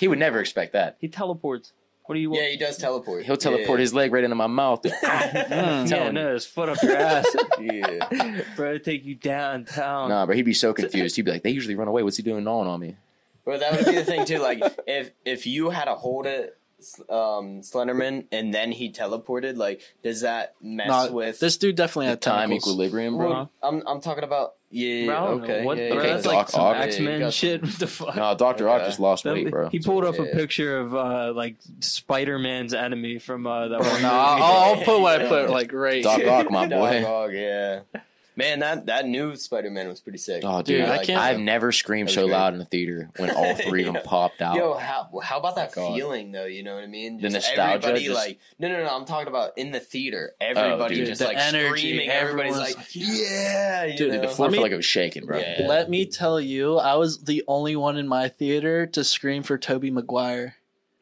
D: He would never expect that.
B: he teleports. What do you want?
C: Yeah, he does teleport.
D: He'll teleport his leg right into my mouth.
A: Mm.
B: yeah,
D: telling
B: no, his foot up your ass,
C: Yeah.
B: bro. Take you downtown.
D: Nah, but he'd be so confused. He'd be like, "They usually run away. What's he doing gnawing on me?"
C: Well, that would be the thing too. Like, if if you had a hold of um, Slenderman and then he teleported, like, does that mess
A: Nah,
C: with
A: this dude definitely
D: The
A: had
D: time
A: tentacles.
D: equilibrium, bro.
C: Well, I'm I'm talking about yeah.
B: Bro, I don't know
C: okay.
B: What,
C: yeah,
B: bro,
D: Okay,
B: that's
C: yeah.
B: like
D: Doc
B: some
D: Ock.
B: X Men
C: got
B: shit. What the fuck?
D: No, Doctor Ock
C: Okay.
D: just lost
B: That-
D: weight, bro.
B: He pulled up a picture of uh, like Spider Man's enemy from uh, that one.
A: No. I'll, I'll put what I put like right.
D: Doc
A: here.
D: Ock, my boy.
C: Dog Ock, yeah. Man, that that new Spider Man was pretty sick.
D: Oh, dude,
A: Dude, I
C: like,
A: can't.
D: I've never screamed so
C: great.
D: loud in the theater when all three of them popped out.
C: Yo, how how about that
D: God.
C: feeling though? You know what I mean?
D: The nostalgia,
C: Everybody
D: just-
C: like no no no. I'm talking about in the theater. Oh, everybody
D: dude.
C: just
A: The
C: like
A: energy,
C: screaming. Everybody's
A: everyone's
C: like,
A: like,
C: yeah, you
A: Dude,
C: know?
D: the floor
A: Let me-
D: felt like it was shaking, bro.
C: Yeah.
A: Let me tell you, I was the only one in my theater to scream for Tobey Maguire.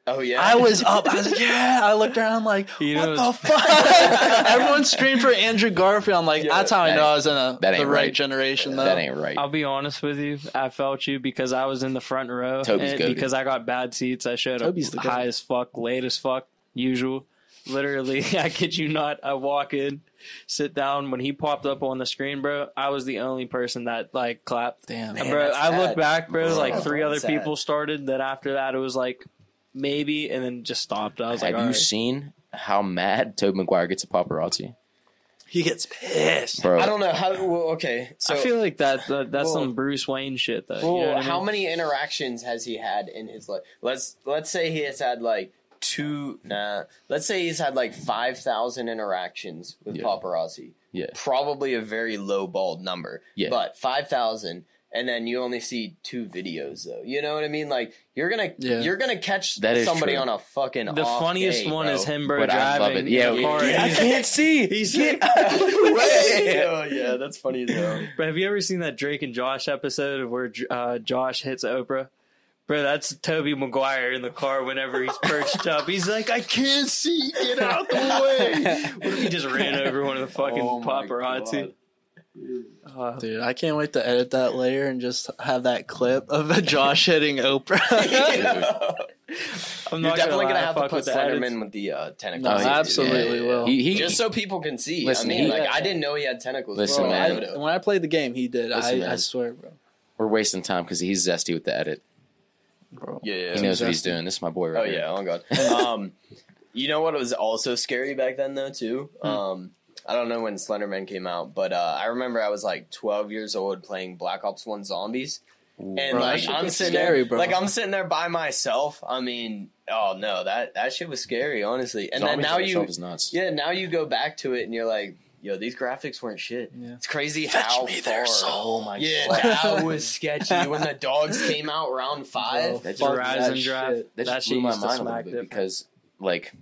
C: Oh yeah,
A: I was up. I was like, yeah. I looked around like,
B: You
A: what
B: know,
A: the fuck? Everyone screamed for Andrew Garfield. I'm like,
C: Yeah,
A: that's how I know I was in a,
D: that
A: the right,
D: right.
A: generation, though.
D: That ain't right.
B: I'll be honest with you. I felt you because I was in the front row.
D: Tobey's
B: and because I got bad seats. I showed
A: Tobey's the
B: up
A: goat.
B: high as fuck, late as fuck, usual. Literally, I kid you not. I walk in, sit down. When he popped up on the screen, bro, I was the only person that like clapped.
A: Damn.
C: Man,
B: bro,
C: that's
B: I look back, bro.
C: Bro,
B: like three other
C: sad.
B: people started. Then after that, it was like maybe, and then just stopped. I was like,
D: Have
B: like,
D: you
B: all right.
D: seen how mad Tobey Maguire gets at paparazzi,
A: He gets pissed.
D: bro?
C: I don't know how. Well, okay, so
B: I feel like that, that that's
C: Well-
B: some Bruce Wayne shit, though. you
C: Well,
B: know what I
C: how
B: mean?
C: many interactions has he had in his life? Let's let's say he has had like two. Nah, let's say he's had like five thousand interactions with
D: Yeah.
C: paparazzi.
D: Yeah.
C: probably a very low balled number.
D: Yeah.
C: but five thousand. And then you only see two videos, though. You know what I mean? Like you're gonna,
A: Yeah.
C: you're gonna catch
D: That is
C: somebody
D: true.
C: on a fucking.
B: The
C: off
B: funniest
C: day,
B: one
C: bro.
B: is him, bro,
D: But I love
B: driving
D: it. Yeah,
B: in the car.
D: yeah, I can't see.
B: He's
C: Get
B: like,
C: out of the way! oh yeah, that's funny as hell.
B: Bro, have you ever seen that Drake and Josh episode where uh, Josh hits Oprah? Bro, that's Tobey Maguire in the car whenever he's perched up. He's like, I can't see. Get out the way. What if he just ran over one of the fucking
C: Oh my
B: paparazzi? Uh,
A: Dude, I can't wait to edit that later and just have that clip of Josh hitting Oprah.
B: I'm
C: You're
B: not
C: definitely
B: gonna,
C: gonna have to put
B: with the edits.
C: Slenderman with the uh, tentacles.
A: No,
D: he-
A: absolutely
D: yeah,
A: will.
D: He, he
C: just so people can see.
D: Listen,
C: I mean,
D: he-
C: like I didn't know he had tentacles.
D: Listen,
C: bro.
A: Bro,
D: man.
A: I, when I played the game, he did.
D: Listen,
A: I. I swear, bro.
D: we're wasting time because he's zesty with the edit.
A: bro.
C: yeah, yeah.
D: He knows what he's doing. This is my boy right
C: Oh
D: here.
C: yeah, oh god. Um, You know what was also scary back then though too.
A: Hmm.
C: Um, I don't know when Slenderman came out, but uh, I remember I was like 12 years old playing Black Ops One Zombies, and
A: Bro,
C: like
A: shit
C: I'm sitting
A: scary,
C: there,
A: bro.
C: like I'm sitting there by myself. I mean, oh no, that that shit was scary, honestly. And then now you,
D: is nuts.
C: yeah, now you go back to it and you're like, yo, these graphics weren't shit.
A: Yeah.
C: It's crazy
A: Fetch
C: how
A: me
C: far.
A: their soul.
D: Oh my
C: Yeah,
D: god.
C: that was sketchy. When the dogs came out round five,
D: That
A: Fuck
D: just,
B: Horizon
A: that
B: Drive.
A: shit.
D: that
B: That
D: just
B: shit
D: blew my mind a little bit
B: different.
D: because like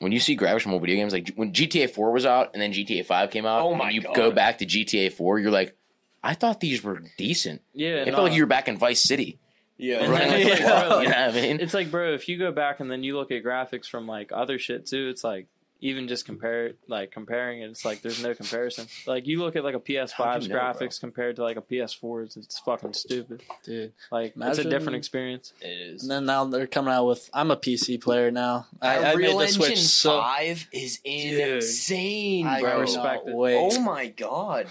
D: when you see graphics from old video games, like when GTA 4 was out and then GTA 5 came out,
C: Oh my
D: and you
C: God.
D: go back to GTA 4, you're like, I thought these were decent.
B: Yeah,
D: It
B: no.
D: felt like you were back in Vice City.
C: yeah,
B: And
D: Running like
B: it's
D: a
B: like, bro,
D: you know what I mean?
B: It's like, bro, if you go back and then you look at graphics from like other shit too, it's like even just compare like comparing it, it's like there's no comparison. Like you look at like a PS5's
D: you know, bro?
B: graphics compared to like a PS4's, it's fucking stupid.
A: dude.
B: Like it's a different experience.
C: it is.
A: And then now they're coming out with. I'm a PC player now. I, I
C: Unreal
A: made the switch
C: Engine
A: so.
C: Five is insane,
A: I
C: bro.
B: respect it.
A: wait.
C: Oh my god,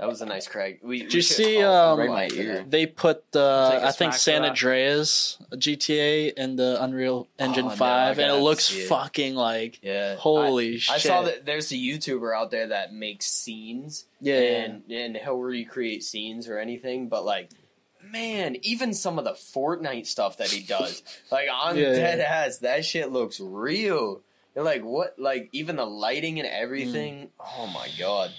C: that was a nice Craig. We,
A: Did you see, um,
D: Right in my ear.
A: They put the
B: Take a
A: I think
B: smack
A: San
B: for.
A: Andreas GTA in the Unreal Engine
C: Oh, no, I
A: Five, and it
C: gotta
A: looks
C: see it.
A: fucking like
C: Yeah,
A: holy
C: I,
A: shit.
C: I saw that there's a YouTuber out there that makes scenes,
A: Yeah, yeah.
C: and and he'll recreate scenes or anything, but like. Man, even some of the Fortnite stuff that he does, like I'm
A: Yeah,
C: dead
A: yeah.
C: ass. That shit looks real. You're like, what? Like even the lighting and everything. Oh my god,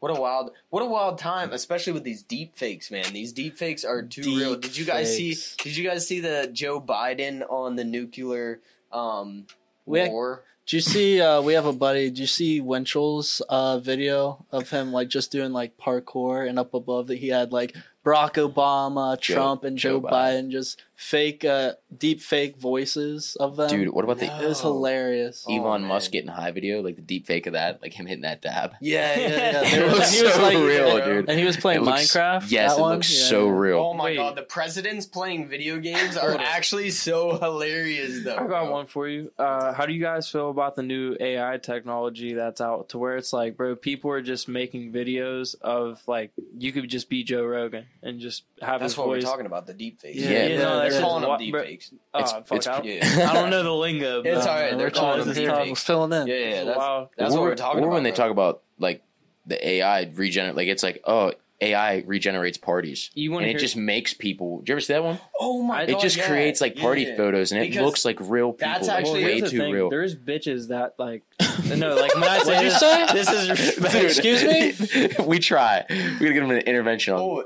C: what a wild, what a wild time, especially with these deep fakes, man. These deep fakes are too real. Did you guys see? Did you guys see the Joe Biden on the nuclear um,
A: We-
C: war?
A: Did you see? Uh, we have a buddy. Did you see Winchell's uh, video of him like just doing like parkour and up above that he had like Barack Obama,
D: Joe-
A: Trump, and Joe,
D: Joe
A: Biden.
D: Biden.
A: just fake, uh, deep fake voices of them.
D: Dude, what about the
A: it was hilarious.
C: Oh,
D: Elon
C: man.
D: Musk getting high video, like the deep fake of that, like him hitting that dab?
A: Yeah, yeah, yeah.
D: It
A: They
D: looks
A: he was
D: so
A: like,
D: real,
C: Yeah.
D: dude.
A: and he was playing
D: It looks-
A: Minecraft.
D: Yes,
A: that
D: it
A: one?
D: looks
A: Yeah.
D: so real.
C: Oh my
B: Wait.
C: god, the presidents playing video games are actually so hilarious though.
B: I got
C: bro.
B: one for you. Uh, how do you guys feel about the new AI technology that's out to where it's like, bro, people are just making videos of like you could just be Joe Rogan and just have
C: That's
B: his
C: what
B: voice.
C: we're talking about, the deep fakes.
A: Yeah,
D: Yeah,
B: yeah,
A: yeah,
B: no,
C: they're
B: that's
C: calling them
B: what-
C: deep
B: bro-
C: fakes.
B: Oh,
D: It's-
B: fuck,
D: it's-
B: I, don't,
C: Yeah.
B: I don't know the lingo.
C: It's
B: but-
C: all right, they're
A: we're
C: calling
A: just-
C: them deep fakes.
A: filling in.
C: Yeah, yeah, that's,
B: Wow.
C: that's
D: or,
C: what we're talking
D: or
C: about.
D: when they
C: bro.
D: talk about like the AI regenerate, like it's like, oh, AI regenerates parties,
B: You want
D: and
B: to
D: it just makes people. Do you ever see that one?
C: Oh my
B: It
D: It
C: god,
D: just
C: yeah,
D: creates like party
C: yeah.
D: photos, and it looks like real people.
C: that's
D: like,
C: actually-
B: well,
D: way
B: the
D: too
B: thing.
D: real.
B: There's bitches that like no, like when I say
A: you
B: this,
A: say?
B: this is.
D: Dude,
A: Excuse me?
D: we try. We gotta get him an intervention on,
C: Oh,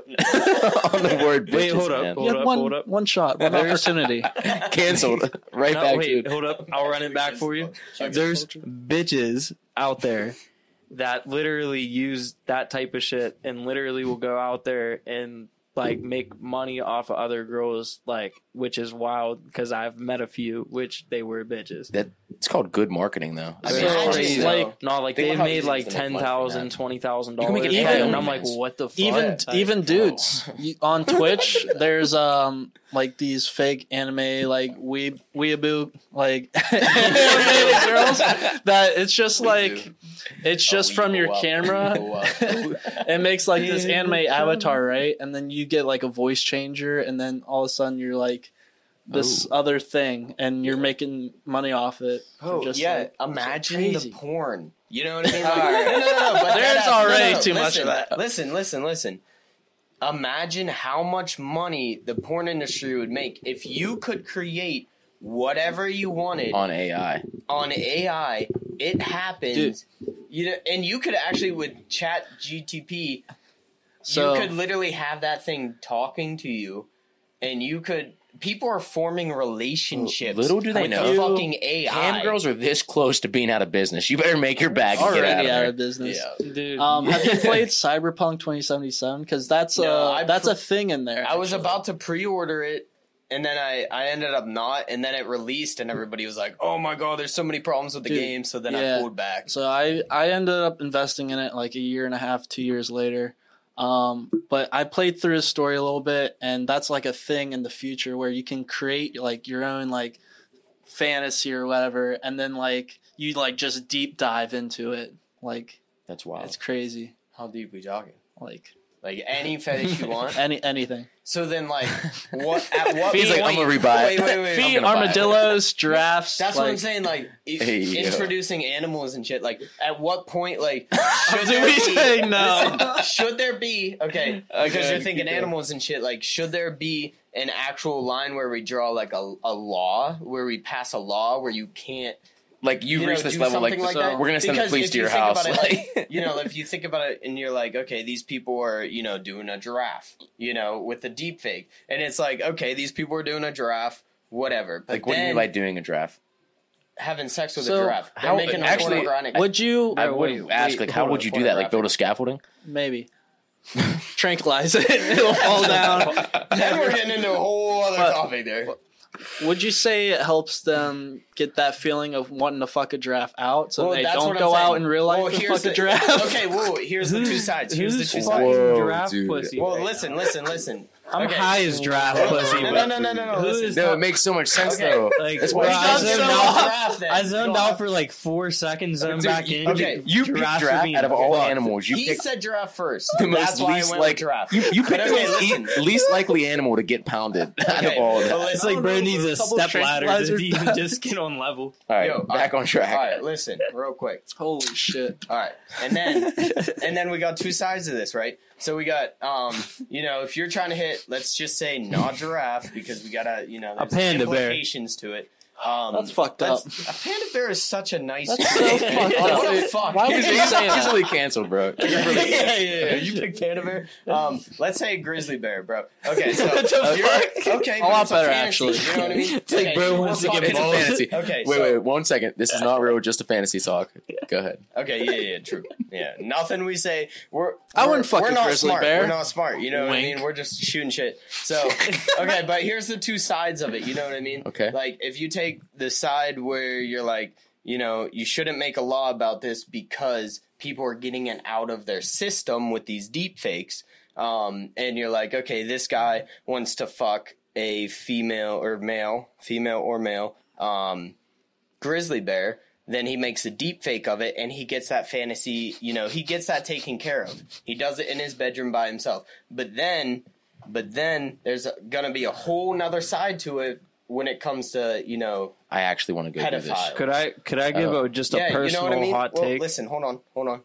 D: on the word.
B: Bitches, Wait,
D: bitches,
B: hold up.
D: man.
B: Hold up,
A: one,
B: hold up.
A: one shot, one
B: There's-
A: opportunity.
D: Canceled. right
B: No,
D: back
B: wait,
D: to
B: hold up. I'll run it back for you. There's bitches out there that literally use that type of shit and literally will go out there and like make money off of other girls, like which is wild because I've met a few which they were bitches.
D: that. It's called good marketing, though. I
B: So,
D: mean, it's crazy.
B: like no, like
D: Think
B: they've made like
D: is to make
B: ten
D: money from
B: thousand,
D: that.
B: twenty thousand
D: You can make
B: dollars,
A: even-
B: and I'm like, what the fuck?
A: even
B: Like,
A: even dudes you- on Twitch. There's um like these fake anime like we weeaboo like animated girls that it's just like it's just
C: Oh,
A: from your
C: up.
A: camera.
C: We go up.
A: it makes like this anime avatar, right? And then you get like a voice changer, and then all of a sudden you're like this oh. other thing, and you're making money off it.
C: Oh
A: just,
C: yeah,
A: like-
C: oh,
A: imagine
C: the porn. You know what I mean? Like, no, no, no, no. But
A: There's
C: deadass-
A: already
C: no, no,
A: too much of that.
C: Listen, listen, listen. Imagine how much money the porn industry would make if you could create whatever you wanted
D: on AI.
C: on AI. It happens. You know, and you could actually with Chat GTP,
A: So
C: you could literally have that thing talking to you, and you could. People are forming relationships.
D: Little do they
C: with
D: know.
C: the fucking AI.
D: Cam girls are this close to being out of business. You better make your bag and get
A: already
D: out
A: out
D: of
A: of business.
C: Yeah.
B: dude.
A: Um, have you played Cyberpunk 2077? Because that's
C: No,
A: a
C: I
A: that's
C: pre-
A: a thing in there.
C: I was about to pre-order it, and then I I ended up not, and then it released, and everybody was like, "Oh my god, there's so many problems with the
A: Dude,
C: game." So then
A: yeah.
C: I pulled back.
A: So I I ended up investing in it like a year and a half, two years later. Um, but I played through his story a little bit, and that's like a thing in the future where you can create like your own like fantasy or whatever, and then like you like just deep dive into it. Like
D: That's wild.
A: it's crazy.
C: How deep we talking?
A: Like
C: like any fetish you want.
A: Any anything.
C: So then, like, what at what
D: He's like. I'm gonna rebuy it.
C: Wait, wait, wait.
A: Feet,
D: gonna buy it.
A: armadillos, giraffes.
C: That's
A: like,
C: what I'm saying. Like if-
D: Hey, yo.
C: introducing animals and shit. Like at what point? Like should there
A: we
C: be?
A: say no?
C: Listen, should there be? Okay, because
A: Okay,
C: you're thinking animals and shit. Like should there be an actual line where we draw like a, a law where we pass a law where you can't
D: Like you've
C: you know,
D: reached this level, like,
C: like
A: so
D: we're gonna send
C: Because
D: the police to your
C: think
D: house.
C: it,
D: like,
C: you know, if you think about it and you're like, okay, these people are, you know, doing a giraffe, you know, with the deep fake. And it's like, okay, these people are doing a giraffe, whatever. But
D: like what do you
C: then
D: mean by doing a giraffe
C: having sex with
A: So,
C: a giraffe. They're
D: how-
C: making a
D: actually,
C: pornographic.
A: Would you
D: I would
B: wait,
D: ask,
B: wait,
D: like, how would you do that? Like, build a scaffolding?
A: maybe tranquilize it? It'll fall down.
C: then we're getting into a whole other
A: But-
C: topic there.
A: Would you say it helps them get that feeling of wanting to fuck a giraffe out, so
C: Well,
A: they don't go
C: saying.
A: out in real life
C: Well,
A: and
C: here's
A: fuck
C: the-
A: a giraffe?
C: Okay, whoa, here's the two sides. Here's the two sides.
D: Whoa,
B: giraffe
D: dude.
B: pussy?
C: Well,
B: right
C: listen, listen, listen.
B: I'm
C: Okay.
B: high as giraffe
C: No,
B: pussy.
C: no,
B: but
C: no, no, no, no,
B: Who
C: listen.
B: is
D: No,
B: that-
D: it makes so much sense
C: Okay.
D: though.
B: Like,
D: That's
B: bro,
D: why
B: I zoned
C: your
B: out-
C: giraffe then.
B: I zoned out for like four seconds, then
D: Dude,
B: back
D: you-
B: in.
C: okay,
D: You pick
B: Giraffes are
D: giraffe out of all
B: fucked.
D: animals. You
C: He
D: pick
C: said giraffe first.
D: the most
C: That's why I
D: least
C: went
D: like
C: with giraffe.
D: you, you pick
C: But
D: the most least likely animal to get pounded out of all of
C: but
B: It's like bro
A: No, no,
B: needs a
A: a
B: step ladder to even just get on level.
D: All right,
C: Yo,
D: back on track.
C: All right, listen, real quick.
A: Holy shit!
C: All right, and then and then we got two sides of this, right? So we got, um, you know, if you're trying to hit, let's just say not giraffe because we gotta, you know,
B: A
C: there's
B: panda bear.
C: implications to it. Um,
A: That's fucked up.
C: that's- panda bear is such a nice.
A: That's so fucked up.
C: What the fuck?
A: Why would
D: He's
A: you say that?
D: easily canceled, bro.
C: yeah, yeah, yeah. You pick panda bear. Um, let's say grizzly bear, bro. Okay, so
A: What the
C: you're-
A: fuck?
C: okay,
A: A lot
C: it's
A: better,
C: fantasy,
A: actually.
C: You know what I mean?
B: It's like, bro wants to get
C: fucking-
D: It's a fantasy.
C: Okay,
D: Wait,
C: so-
D: wait, one second. This is not real, just a fantasy talk. Go ahead.
C: Okay, yeah, yeah, true. Yeah, nothing we say. We're
A: I
C: we're-
A: wouldn't fuck
C: we're
A: a
C: not
A: grizzly
C: smart.
A: bear.
C: We're not smart. You know what I mean? We're just shooting shit. So okay, but here's the two sides of it. You know what I mean?
D: Okay.
C: Like if you take the side where you're like, you know, you shouldn't make a law about this because people are getting it out of their system with these deep fakes. Um, and you're like, okay, this guy wants to fuck a female or male, female or male, um, grizzly bear then he makes a deep fake of it and he gets that fantasy you know he gets that taken care of he does it in his bedroom by himself but then but then there's gonna be a whole nother side to it when it comes to you know
D: I actually want to go do this.
C: Pedophile.
B: Could I could I give
D: Oh.
B: a, just a
C: yeah
B: personal
C: you know what i mean
B: hot
C: well,
B: take?
C: listen hold on hold on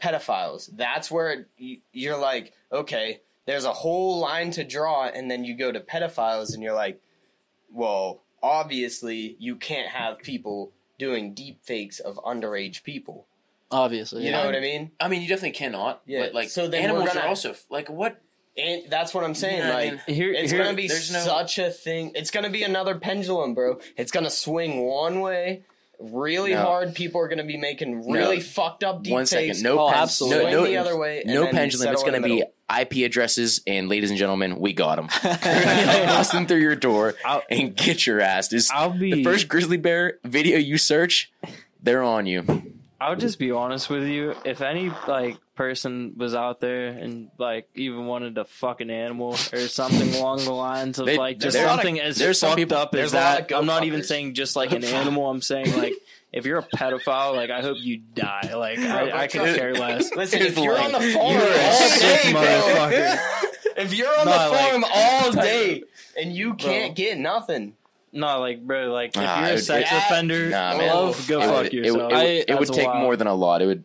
C: pedophiles that's where it, you, you're like okay there's a whole line to draw and then you go to pedophiles and you're like well obviously you can't have people doing deep fakes of underage people
A: Obviously,
C: you
A: yeah.
C: know what i mean
D: I mean, you definitely cannot.
C: Yeah,
D: But like,
C: so then
D: animals
C: we're gonna-
D: are also like what?
C: And that's what I'm saying.
D: Yeah, I
C: like,
D: mean,
B: Here,
C: it's
B: here-
C: gonna be
D: there's no-
C: such a thing. It's gonna be another pendulum, bro. It's gonna swing one way really
D: No.
C: hard. People are gonna be making really
D: No.
C: fucking up deep
D: One second.
C: fakes.
D: No,
A: Oh,
D: pen-
A: absolutely.
D: no, no,
C: the other way.
D: no pendulum. It's going to be. IP addresses, and ladies and gentlemen, we got them. Bust them through your door
B: I'll-
D: and get your ass. Just
B: I'll be
D: the first grizzly bear video you search, they're on you.
B: I'll just be honest with you. If any like person was out there and like even wanted to fuck an animal or something along the lines of
D: They-
B: like just
D: there's a of-
B: something as
D: there's some
B: fucked
D: people-
B: up as that, I'm not even saying just like an animal. I'm saying like if you're a pedophile, like I hope you die. Like I, I could care less.
C: Listen,
D: Here's
C: if you're
D: line.
C: on the farm
B: You're
C: all
B: sick
C: day, bro.
B: motherfucker.
C: if you're on
B: No,
C: the
B: like-
C: farm all day and you can't get nothing,
B: No, like bro, like if
D: Ah,
B: you're a
D: would-
B: sex
C: that-
B: offender,
D: Nah, man.
A: love-
B: go
D: It
B: fuck
D: would- it would-
B: yourself.
D: It would,
A: I-
D: it would take
B: wild.
D: more than a lot. It would.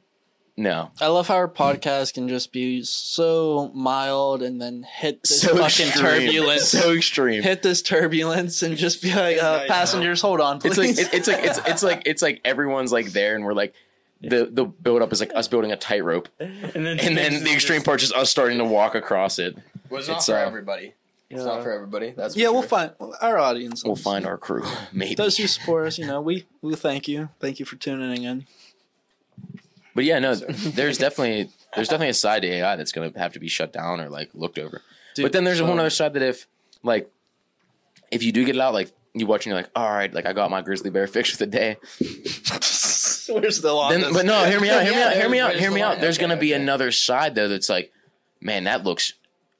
D: No.
A: I love how our podcast can just be so mild and then hit this
D: So
A: fucking
D: extreme.
A: turbulence.
D: So extreme.
A: hit this turbulence and just be like, uh,
C: Nice.
A: passengers, hold on,
D: It's
A: please.
D: like it, it's like it's it's like it's like everyone's like there, and we're like the the build up is like us building a tightrope,
B: and then
D: and then the extreme part is us starting to walk across it.
C: well, it's not
D: It's,
C: for
D: uh,
C: everybody. It's
B: Yeah.
C: not for everybody. That's for
A: yeah, we'll find our audience.
D: We'll find our crew, maybe.
A: those who support us. You know, we we thank you. Thank you for tuning in.
D: But yeah, no, there's definitely there's definitely a side to AI that's gonna have to be shut down or like looked over.
A: Dude,
D: but then there's a whole
A: so-
D: other side that if like if you do get it out, like you watch and you're like, all right, like I got my grizzly bear fix for the day.
A: We're still on
D: Then, but no, hear me out, hear me
C: Yeah,
D: out, hear me out, hear me out. There's
C: Okay,
D: gonna be
C: okay.
D: another side though that's like, man, that looks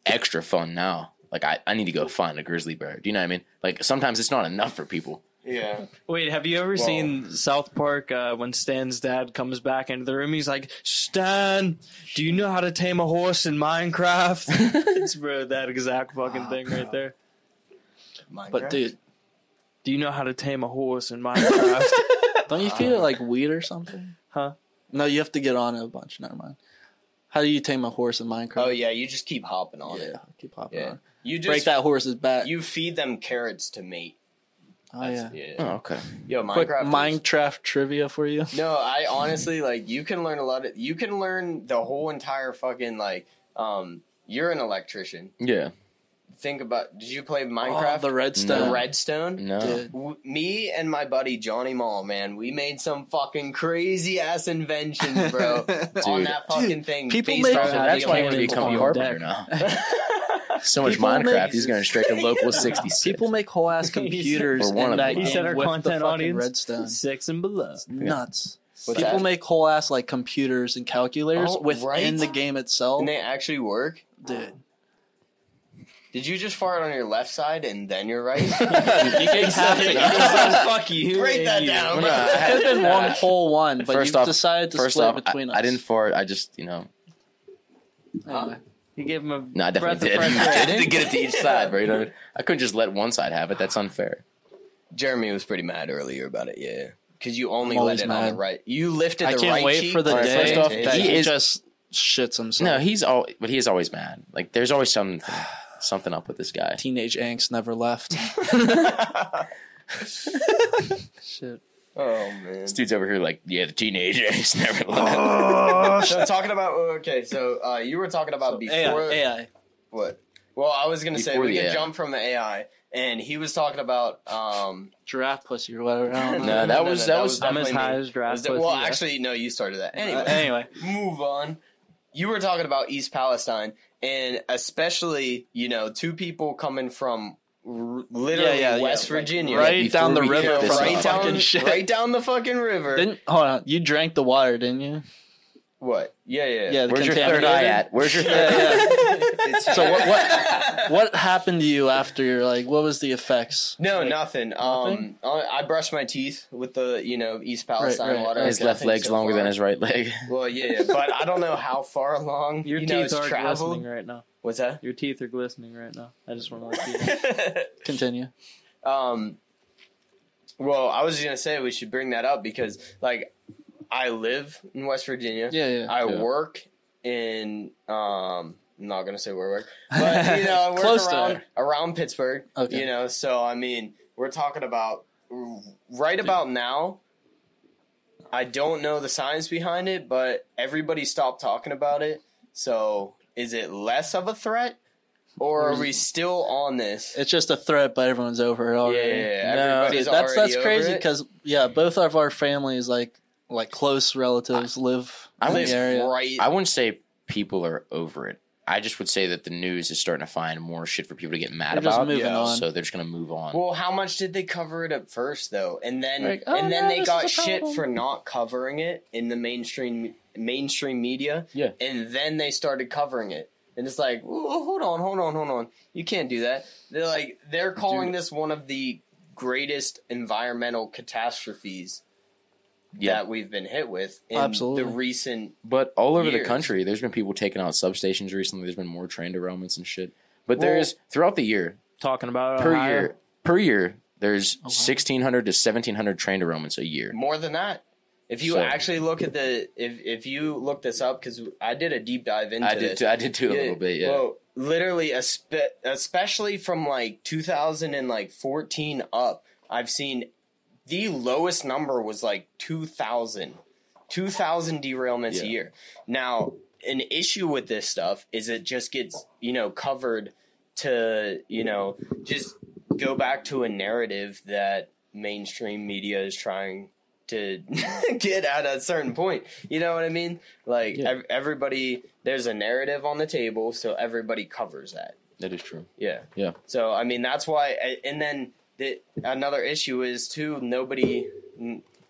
D: extra fun now. Like I, I need to go find a grizzly bear. Do you know what I mean? Like sometimes it's not enough for people.
C: Yeah.
B: Wait, have you ever
C: Well-
B: seen South Park uh, when Stan's dad comes back into the room? He's like, Stan, do you know how to tame a horse in Minecraft? it's bro, that exact fucking thing right there.
A: But dude,
B: Do you know how to tame a horse in Minecraft?
A: don't you feed it like weed or something?
B: Huh?
A: No, you have to get on it a bunch. Never mind. How do you tame a horse in Minecraft?
C: oh yeah, you just keep hopping on
A: yeah.
C: it.
A: Yeah, keep hopping
C: Yeah.
A: on.
C: You just
A: Break that horse's back.
C: You feed them carrots to mate.
A: Oh yeah.
C: That's- yeah.
D: Oh, okay.
C: Yo,
A: Quick
C: Minecraft. is-
A: Minecraft trivia for you.
C: No, I honestly like you can learn a lot of you can learn the whole entire fucking like um you're an electrician.
D: Yeah.
C: Think about did you play
A: Oh,
C: Minecraft?
A: the redstone.
C: The
D: No.
C: redstone?
D: No.
A: Dude.
C: W- me and my buddy Johnny Mall, man, we made some fucking crazy ass inventions, bro. on that fucking thing.
A: people
C: based
A: make-
C: off
D: That's why I want to become a
B: Fucking
D: carpenter
B: deck.
D: now. So much
A: People
D: Minecraft,
A: make-
D: he's going straight to local 66.
A: People make whole ass computers
D: Or one
A: in
D: of
A: that
D: them.
B: he said our
A: with the
B: content
A: fucking
B: audience
A: redstone.
B: six and below.
A: Nuts.
C: What's
A: People
C: that?
A: make whole ass like computers and calculators
C: Oh,
A: within
C: right?
A: the game itself.
C: and they actually work.
A: Dude,
C: Did you just fart on your left side and then your right?
A: you can have it.
B: Fuck you.
C: Break that
B: and you.
C: down.
D: No, I
A: It
D: had-
A: could have been one whole one, but
D: First
A: you
D: off-
A: decided to
D: First
A: split
D: off,
A: between
D: I,
A: us.
D: I didn't fart. I just, you know,
A: Anyway.
B: You gave him a
D: no, I definitely did.
B: breath of fresh
D: I did to get it to each side, bro. You know, I couldn't just let one side have it. That's unfair.
C: Jeremy was pretty mad earlier about it, yeah. Because you only
A: I'm
C: let
A: always
C: it on the right. You lifted
A: I
C: the
A: can't
C: right
A: wait
C: cheek.
A: for the
D: Alright,
A: day
D: first off,
A: that
D: he
A: he,
D: is-
A: just shits himself.
D: No, he's all, but he is always mad. Like, there's always something, something up with this guy.
A: teenage angst never left. Shit.
C: Oh man.
D: This dude's over here, like, yeah, the teenage angst never left.
C: so talking about okay, so uh, you were talking about
A: So,
C: before
A: AI, AI.
C: what? Well, I was gonna say
D: Before
C: we
D: the
C: could
D: AI.
C: jump from the AI, and he was talking about um.
A: giraffe pussy or whatever. I don't know.
D: No, that was- that was-
B: I'm as
C: definitely
B: high
C: me.
B: as draft.
C: Was it- well, actually, no, you started that. Anyway,
A: Uh, anyway,
C: move on. You were talking about East Palestine, and especially, you know, two people coming from r- literally
A: Yeah, yeah, yeah,
C: West
A: like,
C: Virginia,
A: right
D: before
A: down the river
D: kick
C: You
D: this
C: know,
A: from
C: right down,
A: fucking shit.
C: right down the fucking river.
A: Didn't hold on? You drank the water, didn't you?
C: what? Yeah, yeah.
A: Yeah. the
D: Where's your third eye at? Where's your third
A: Yeah,
D: eye?
A: Yeah. So what? What? What happened to you after? you're Like, what was the effects?
C: No,
A: Like,
C: nothing. Um, I I brushed my teeth with the you know East Palestine
A: right.
C: water.
D: His left leg's
C: so
D: longer
C: far.
D: than his right leg.
C: Well, yeah, yeah, but I don't know how far along
B: Your
C: you
B: teeth
C: it's
B: are
C: traveled.
B: glistening right now.
C: What's that?
B: Your teeth are glistening right now. I just want to let you.
A: Continue.
C: um, well, I was just gonna say we should bring that up because like I live in West Virginia.
A: Yeah, yeah.
C: I
D: Yeah.
C: work in um. I'm not gonna say where I work, but you know, I work
A: Close to
C: around
A: there.
C: around Pittsburgh.
A: Okay.
C: You know, so I mean, we're talking about right about now. I don't know the science behind it, but everybody stopped talking about it. So, is it less of a threat, or are we still on this?
A: It's just a threat, but everyone's over it
C: Yeah,
A: already.
C: everybody's
A: Dude, that's that's crazy because yeah, both of our families like like close relatives live
D: I
A: in the area.
C: right.
D: I wouldn't say people are over it. I just would say that the news is starting to find more shit for people to get mad
A: They're
D: about.
A: moving
C: yeah,
A: on.
D: So they're just gonna move on.
C: Well, how much did they cover it at first, though? And then,
A: Like, oh,
C: and then
A: no,
C: they got shit
A: problem.
C: for not covering it in the mainstream mainstream media.
D: Yeah.
C: And then they started covering it, and it's like, hold on, hold on, hold on. You can't do that. They're like, they're calling this one of the greatest environmental catastrophes
D: Yeah.
C: that we've been hit with in
A: Absolutely.
C: the recent.
D: But all over the country, there's been people taking out substations recently. There's been more train derailments and shit. But
C: Well-
D: there's throughout the year,
B: Talking about
D: per
B: Ohio.
D: year, per year, there's
A: oh, wow.
D: 1,600 to 1,700 train derailments a year.
C: More than that. If you
D: So-
C: actually look at the, if if you look this up, because I did a deep dive into
D: I did,
C: this.
D: too, I did too a little bit. Yeah.
C: Well, literally, espe- especially from like 2014 up, I've seen the lowest number was like 2,000. 2,000 derailments
D: Yeah.
C: a year. Now, an issue with this stuff is it just gets, you know, covered to, you know, just go back to a narrative that mainstream media is trying to get at a certain point. You know what I mean? Like
D: Yeah.
C: ev- everybody, there's a narrative on the table, so everybody covers that.
D: that is true.
C: Yeah.
D: Yeah.
C: So I mean, that's why. And then the, another issue is too. Nobody.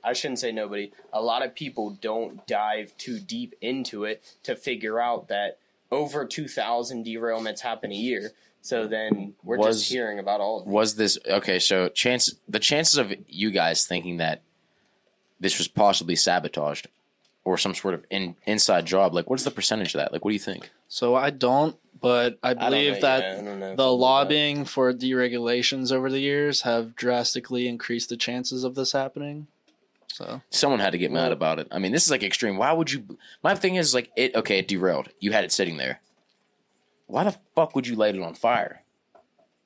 C: I shouldn't say nobody. A lot of people don't dive too deep into it to figure out that over two thousand derailments happen a year. So then we're
D: Was-
C: just hearing about all of them.
D: Was this okay? So chance the chances of you guys thinking that this was possibly sabotaged or some sort of in, inside job, like what's the percentage of that? Like, what do you think?
A: So I don't, but I
C: I
A: believe
C: know,
A: that
C: yeah, I don't know if I
A: the
C: believe that.
A: lobbying for deregulations over the years have drastically increased the chances of this happening. So
D: Someone had to get mad about it. I mean, this is like extreme. Why would you? My thing is like it. Okay, it derailed. You had it sitting there. Why the fuck would you light it on fire?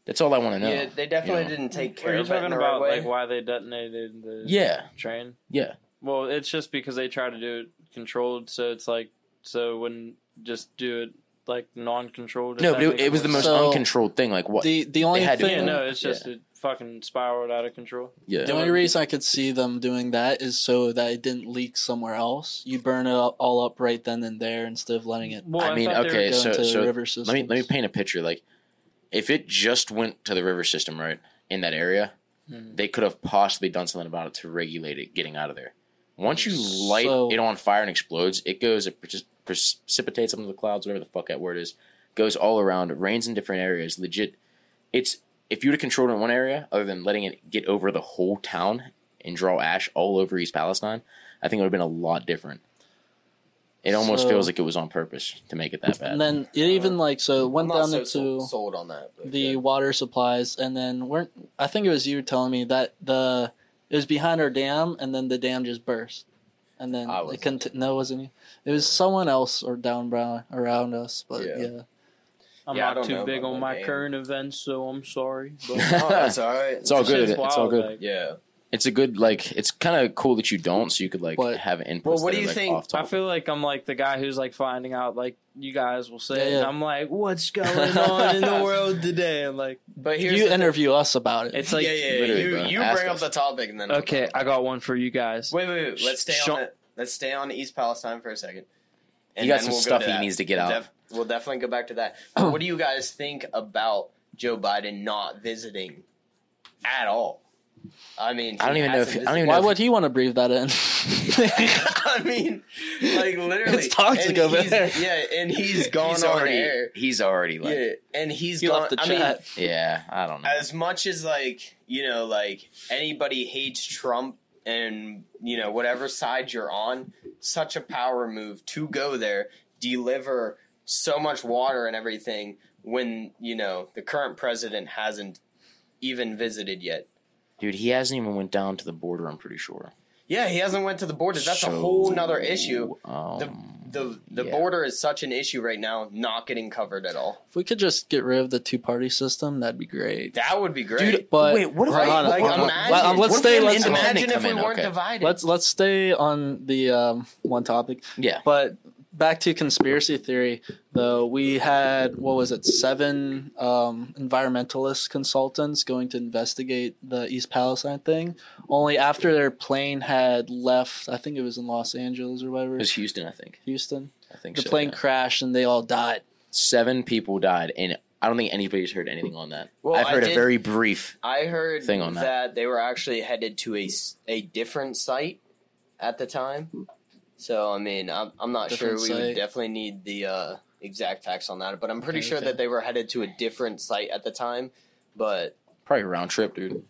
D: That's all I want to know.
C: Yeah, they definitely
D: you know.
C: didn't take
B: Are
C: care
B: you
C: of it in
B: talking
C: the right
B: about
C: way.
B: like why they detonated the
D: Yeah,
B: train?
D: yeah.
B: Well, it's just because they try to do it controlled, so it's like so it wouldn't just do it like non-controlled.
D: No, but it, it was the most.
A: So-
D: uncontrolled thing. Like what?
A: the the only
D: had to-
A: thing,
B: Yeah, no, it's
D: Yeah.
B: just it fucking spiraled out of control.
D: yeah,
A: the only reason I could see them doing that is so that it didn't leak somewhere else. You burn it up, all up right then and there instead of letting it
B: Well,
D: I mean,
B: thought they were
D: okay,
A: go
D: so-
A: into
D: so
A: the river system.
D: let me let me paint a picture. Like, if it just went to the river system, right in that area,
B: Mhm.
D: they could have possibly done something about it to regulate it getting out of there. Once you light
A: So-
D: it on fire and explodes, it goes, it pre- precipitates up into the clouds, whatever the fuck that word is, goes all around, rains in different areas. Legit, it's if you would have controlled it in one area, other than letting it get over the whole town and draw ash all over East Palestine, I think it would have been a lot different. It almost
A: So-
D: feels like it was on purpose to make it that bad.
A: and then it even uh, like so it
C: I'm
A: went
C: not
A: down
C: so
A: into
C: sold, sold on that.
A: The
C: yeah.
A: water supplies, and then weren't I think it was you telling me that the it was behind our dam, and then the dam just burst, and then
C: I
A: it
C: wasn't.
A: cont- no, it wasn't you. It was someone else or down brown around us, but
C: Yeah.
A: yeah.
B: I'm
C: Yeah,
B: not too big on my
C: name.
B: current events, so I'm sorry. But
C: Oh, that's all right.
D: It's all good.
B: shit's
D: It's all good.
B: like-
C: Yeah.
D: it's a good like it's kind of cool that you don't so you could like
A: But-
D: have input
C: Well, what do you think-
B: I feel like I'm like the guy who's like finding out, like you guys will say,
A: Yeah, yeah.
B: and I'm like, what's going on in the world today? I'm like,
C: But here's
A: you
C: the
A: interview us about it.
B: it's like,
C: yeah, yeah.
D: literally,
C: You, you
D: Ask
C: bring up the topic and then
B: okay, I got one for you guys.
C: Wait, wait, wait. Let's stay
B: Sean-
C: on it. Let's stay on East Palestine for a second.
D: He got some
C: we'll
D: stuff he needs to get
C: We'll
D: out.
C: def- we'll definitely go back to that. What do you guys think about Joe Biden not visiting at all? I mean,
D: I don't even know if
C: hasn't
D: I don't even
A: Why
D: know. if-
A: would he want to breathe that in?
C: I mean, like literally,
A: It's toxic
C: and
A: over there.
C: Yeah, and he's gone
D: he's
C: on
D: already
C: air.
D: he's already like
C: Yeah, and he's
A: he
C: gone.
A: left the
C: I mean,
A: chat.
D: yeah I don't know.
C: as much as like you know like anybody hates trump and you know whatever side you're on such a power move to go there deliver so much water and everything when you know the current president hasn't even visited yet
D: Dude, he hasn't even went down to the border. I'm pretty sure.
C: Yeah he hasn't went to the border that's a whole nother issue
D: Um,
C: the the
D: yeah.
C: border is such an issue right now not getting covered at all
A: If we could just get rid of the two party system, that'd be great.
C: that would be great
D: Dude,
A: But
D: wait, what if
C: right?
A: Hold on,
C: like
A: hold on.
C: imagine,
A: Well, let's stay- let's-
C: imagine if we
D: in,
C: weren't
D: okay.
C: divided
A: Let's let's stay on the um, one topic.
D: yeah,
A: But back to conspiracy theory, though, we had what was it, seven um, environmentalist consultants going to investigate the East Palestine thing. Only after their plane had left, I think it was in Los Angeles or whatever,
D: it was Houston, I think.
A: Houston.
D: I think
A: The
D: so,
A: plane
D: yeah.
A: crashed and they all died.
D: Seven people died, and I don't think anybody's heard anything on that.
C: Well,
D: I've
C: I
D: heard a very brief.
C: I heard
D: thing on that.
C: that they were actually headed to a, a different site at the time. So I mean, I'm I'm not
A: Different
C: sure. We would definitely need the uh, exact facts on that, but I'm pretty
A: Okay,
C: sure
A: okay.
C: that they were headed to a different site at the time. But
D: Probably a round trip, dude.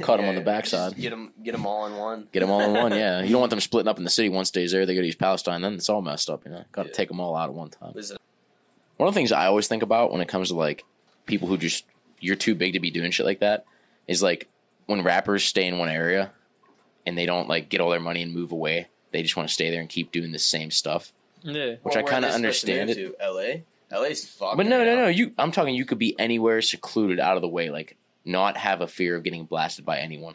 D: Cut 'em on the backside.
C: Get them, get them all in one.
D: Get them all in one. Yeah, you don't want them splitting up in the city. One stays there, they go to East Palestine. Then it's all messed up. You know, got to
C: Yeah.
D: take them all out at one time.
C: Was it-
D: One of the things I always think about when it comes to like people who just you're too big to be doing shit like that is like when rappers stay in one area and they don't like get all their money and move away. They just want to stay there and keep doing the same stuff.
B: Yeah.
D: Which
C: Well,
D: I kinda
C: they to
D: understand
C: move To? L.A. LA's fucked.
D: But no,
C: right
D: no,
C: now.
D: no. You, I'm talking. You could be anywhere secluded, out of the way, like not have a fear of getting blasted by anyone.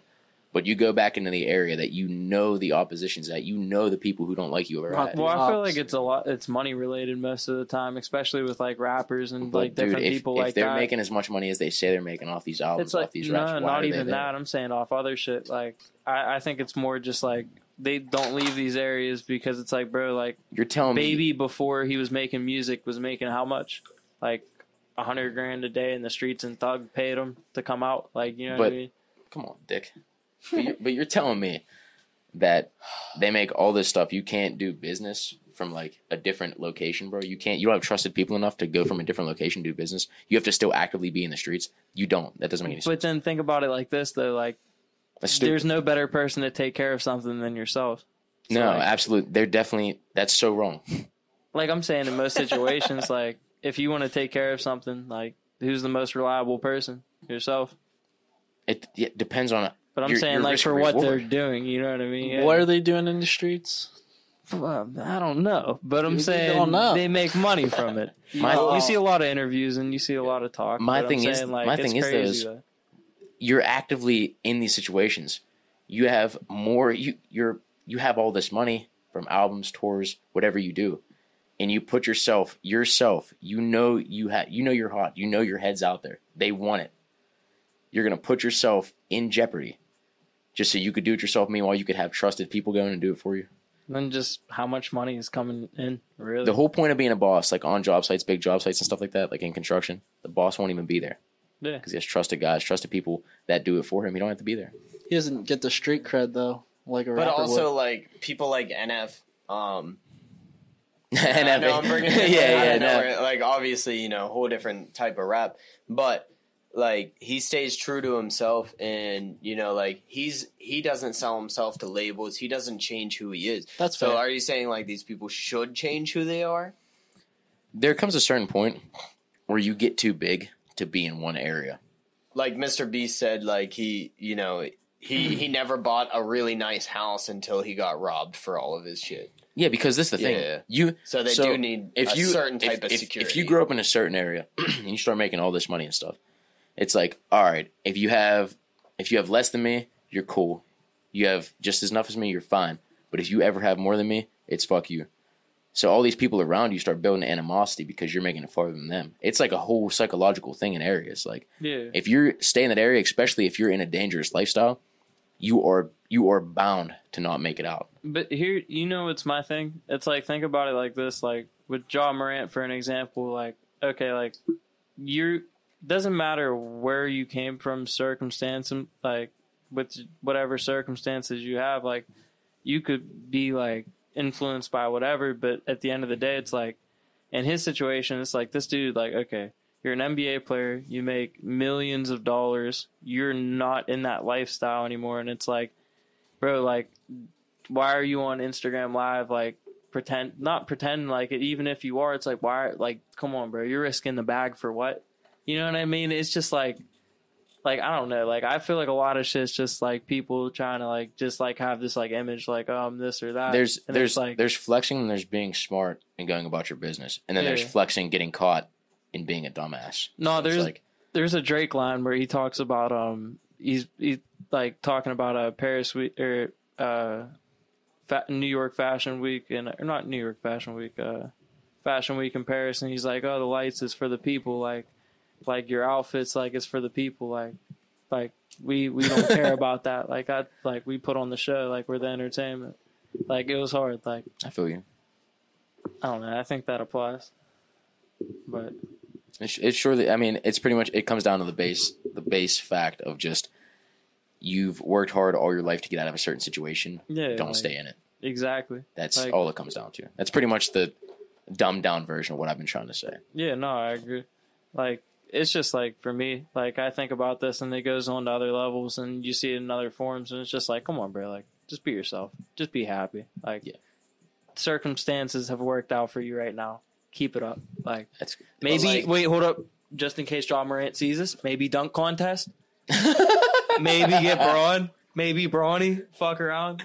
D: But you go back into the area that you know the opposition's at. You know the people who don't like you are at.
B: Well, I feel like it's a lot. It's money related most of the time, especially with like rappers and
D: But
B: like
D: dude,
B: different
D: if,
B: people
D: if
B: like
D: they're
B: that.
D: making as much money as they say they're making off these albums,
B: it's like
D: off these
B: no,
D: raps, why
B: not
D: are they
B: even
D: there?
B: that. I'm saying off other shit. Like I, I think it's more just like they don't leave these areas because it's like, bro, like
D: You're telling me,
B: baby before he was making music was making how much? Like a hundred grand a day in the streets, and Thug paid him to come out. Like you know what I
D: But-
B: mean?
D: come on, Dick. But you're, but you're telling me that they make all this stuff. You can't do business from like a different location, bro. You can't. You don't have trusted people enough to go from a different location to do business. You have to still actively be in the streets. You don't. That doesn't make any sense.
B: But then think about it like this though, like. There's no better person to take care of something than yourself. So,
D: no,
B: like,
D: absolutely. They're definitely. That's so wrong.
B: like I'm saying in most situations, like if you want to take care of something, like who's the most reliable person? Yourself.
D: It, it depends on. It.
B: But I'm
D: Your-
B: saying
D: your
B: like
D: risk
B: for what they're doing, you know what I mean? Yeah.
A: What are they doing in the streets?
B: Well, I don't know, but I'm
A: You
B: saying
A: don't know.
B: they make money from it. You,
D: My-
B: know, you see a lot of interviews and you see a lot of talk.
D: My thing
B: I'm
D: is-
B: saying, like,
D: my thing is, though,
B: crazy,
D: is-
B: though.
D: You're actively in these situations. You have more. You you're you have all this money from albums, tours, whatever you do, and you put yourself yourself. You know you have. You know you're hot. You know your head's out there. They want it. You're gonna put yourself in jeopardy, just so you could do it yourself. Meanwhile, you could have trusted people going and do it for you.
B: And then just how much money is coming in, really.
D: The whole point of being a boss, like on job sites, big job sites and stuff like that, like in construction, the boss won't even be there
B: yeah.
D: because he has trusted guys, trusted people that do it for him. He don't have to be there.
A: He doesn't get the street cred though, like a
C: But
A: rapper
C: also
A: would.
C: like people like NF. Um,
D: and
C: I know I'm bringing
D: yeah, yeah,
C: yeah,
D: no.
C: like obviously you know whole different type of rap, but like he stays true to himself, and you know like he's he doesn't sell himself to labels. He doesn't change who he is.
A: That's
C: So
A: fair.
C: are you saying like these people should change who they are?
D: There comes a certain point where you get too big to be in one area.
C: Like Mr. Beast said, like he you know he he never bought a really nice house until he got robbed for all of his shit.
D: Yeah, because this is the thing.
C: Yeah.
D: You
C: So they
D: So,
C: do need
D: if
C: a
D: you
C: certain
D: if-
C: type of
D: if,
C: security.
D: If you grow up in a certain area and you start making all this money and stuff, it's like, all right, if you have if you have less than me, you're cool. You have just as enough as me, you're fine. But if you ever have more than me, it's fuck you. So all these people around you start building animosity because you're making it farther than them. It's like a whole psychological thing in areas. Like
B: Yeah.
D: if you're stay in that area, especially if you're in a dangerous lifestyle, you are you are bound to not make it out.
B: But here, you know, it's my thing. It's like think about it like this: like with Ja Morant, for an example. Like, okay, like you doesn't matter where you came from, circumstance, like with whatever circumstances you have, like you could be like influenced by whatever. But at the end of the day, it's like in his situation, it's like this dude, like okay. You're an NBA player. You make millions of dollars. You're not in that lifestyle anymore, and it's like, bro, like why are you on Instagram live like pretend not pretend like it even if you are it's like why like come on bro you're risking the bag for what you know what I mean it's just like like I don't know like I feel like a lot of shit's just like people trying to like just like have this like image like oh I'm this or that
D: there's
B: And
D: there's
B: like
D: there's flexing and there's being smart and going about your business, and then there's
B: Yeah.
D: flexing getting caught in being a dumbass.
B: No,
D: it's
B: there's-
D: like
B: there's a Drake line where he talks about um he's he's like talking about a Paris week or uh fa- New York Fashion Week and or not New York Fashion Week uh Fashion Week in Paris and he's like oh the lights is for the people like like your outfits like it's for the people like like we we don't care about that like I like we put on the show like we're the entertainment like it was hard like
D: I feel you.
B: I don't know I think that applies but
D: It's, it's surely. I mean, it's pretty much. It comes down to the base, the base fact of just you've worked hard all your life to get out of a certain situation.
B: yeah
D: Don't
B: like,
D: stay in it.
B: exactly
D: That's
B: like-
D: all it comes down to. That's pretty much the dumbed down version of what I've been trying to say.
B: Yeah, no, I agree. Like it's just like for me, like I think about this and it goes on to other levels and you see it in other forms and it's just like, come on, bro, like just be yourself. Just be happy. Like
D: Yeah.
B: circumstances have worked out for you right now. Keep it up. Like
D: That's
B: maybe
C: like-
B: wait, hold up. Just in case Ja Morant sees us, maybe dunk contest. maybe get Braun. Maybe Brawny. Fuck around.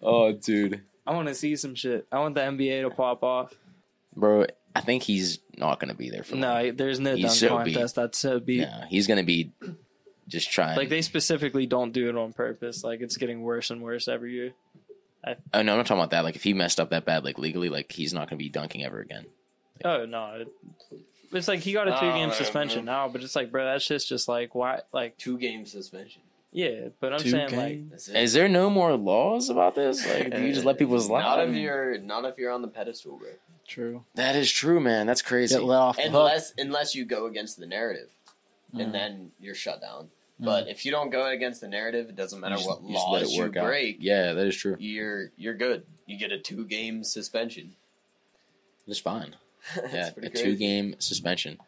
D: oh, dude,
B: I want to see some shit. I want the NBA to pop off.
D: bro. I think he's not gonna be there for long.
B: No, there's no
D: He's
B: dunk
D: so beat.
B: contest. That's so beat.
D: No, he's gonna be just trying.
B: Like they specifically don't do it on purpose. Like it's getting worse and worse every year.
D: oh no, I'm not talking about that. Like if he messed up that bad, like legally, like he's not gonna be dunking ever again.
B: Oh no, it, it's like he got a two game
C: man, uh,
B: suspension
C: man.
B: now, but it's like, bro, that's shit's just like why? Like
C: two game suspension.
B: yeah, but I'm
A: Two
B: saying
A: games?
C: That's it.
D: Is there no more laws about this? Like, do you just let people slide?
C: Not if you're not if you're on the pedestal, bro.
A: True.
D: That is true, man. That's crazy.
A: Get let off the hook.
C: Unless unless you go against the narrative,
A: Mm.
C: and then you're shut down. But if you don't go against the narrative, it doesn't matter
D: You just-
C: what
D: you just
C: laws
D: it
C: you
D: work out.
C: break.
D: Yeah, that is true.
C: You're you're good. You get a two game suspension.
D: It's fine.
C: That's
D: Yeah, a
C: crazy.
D: two game suspension.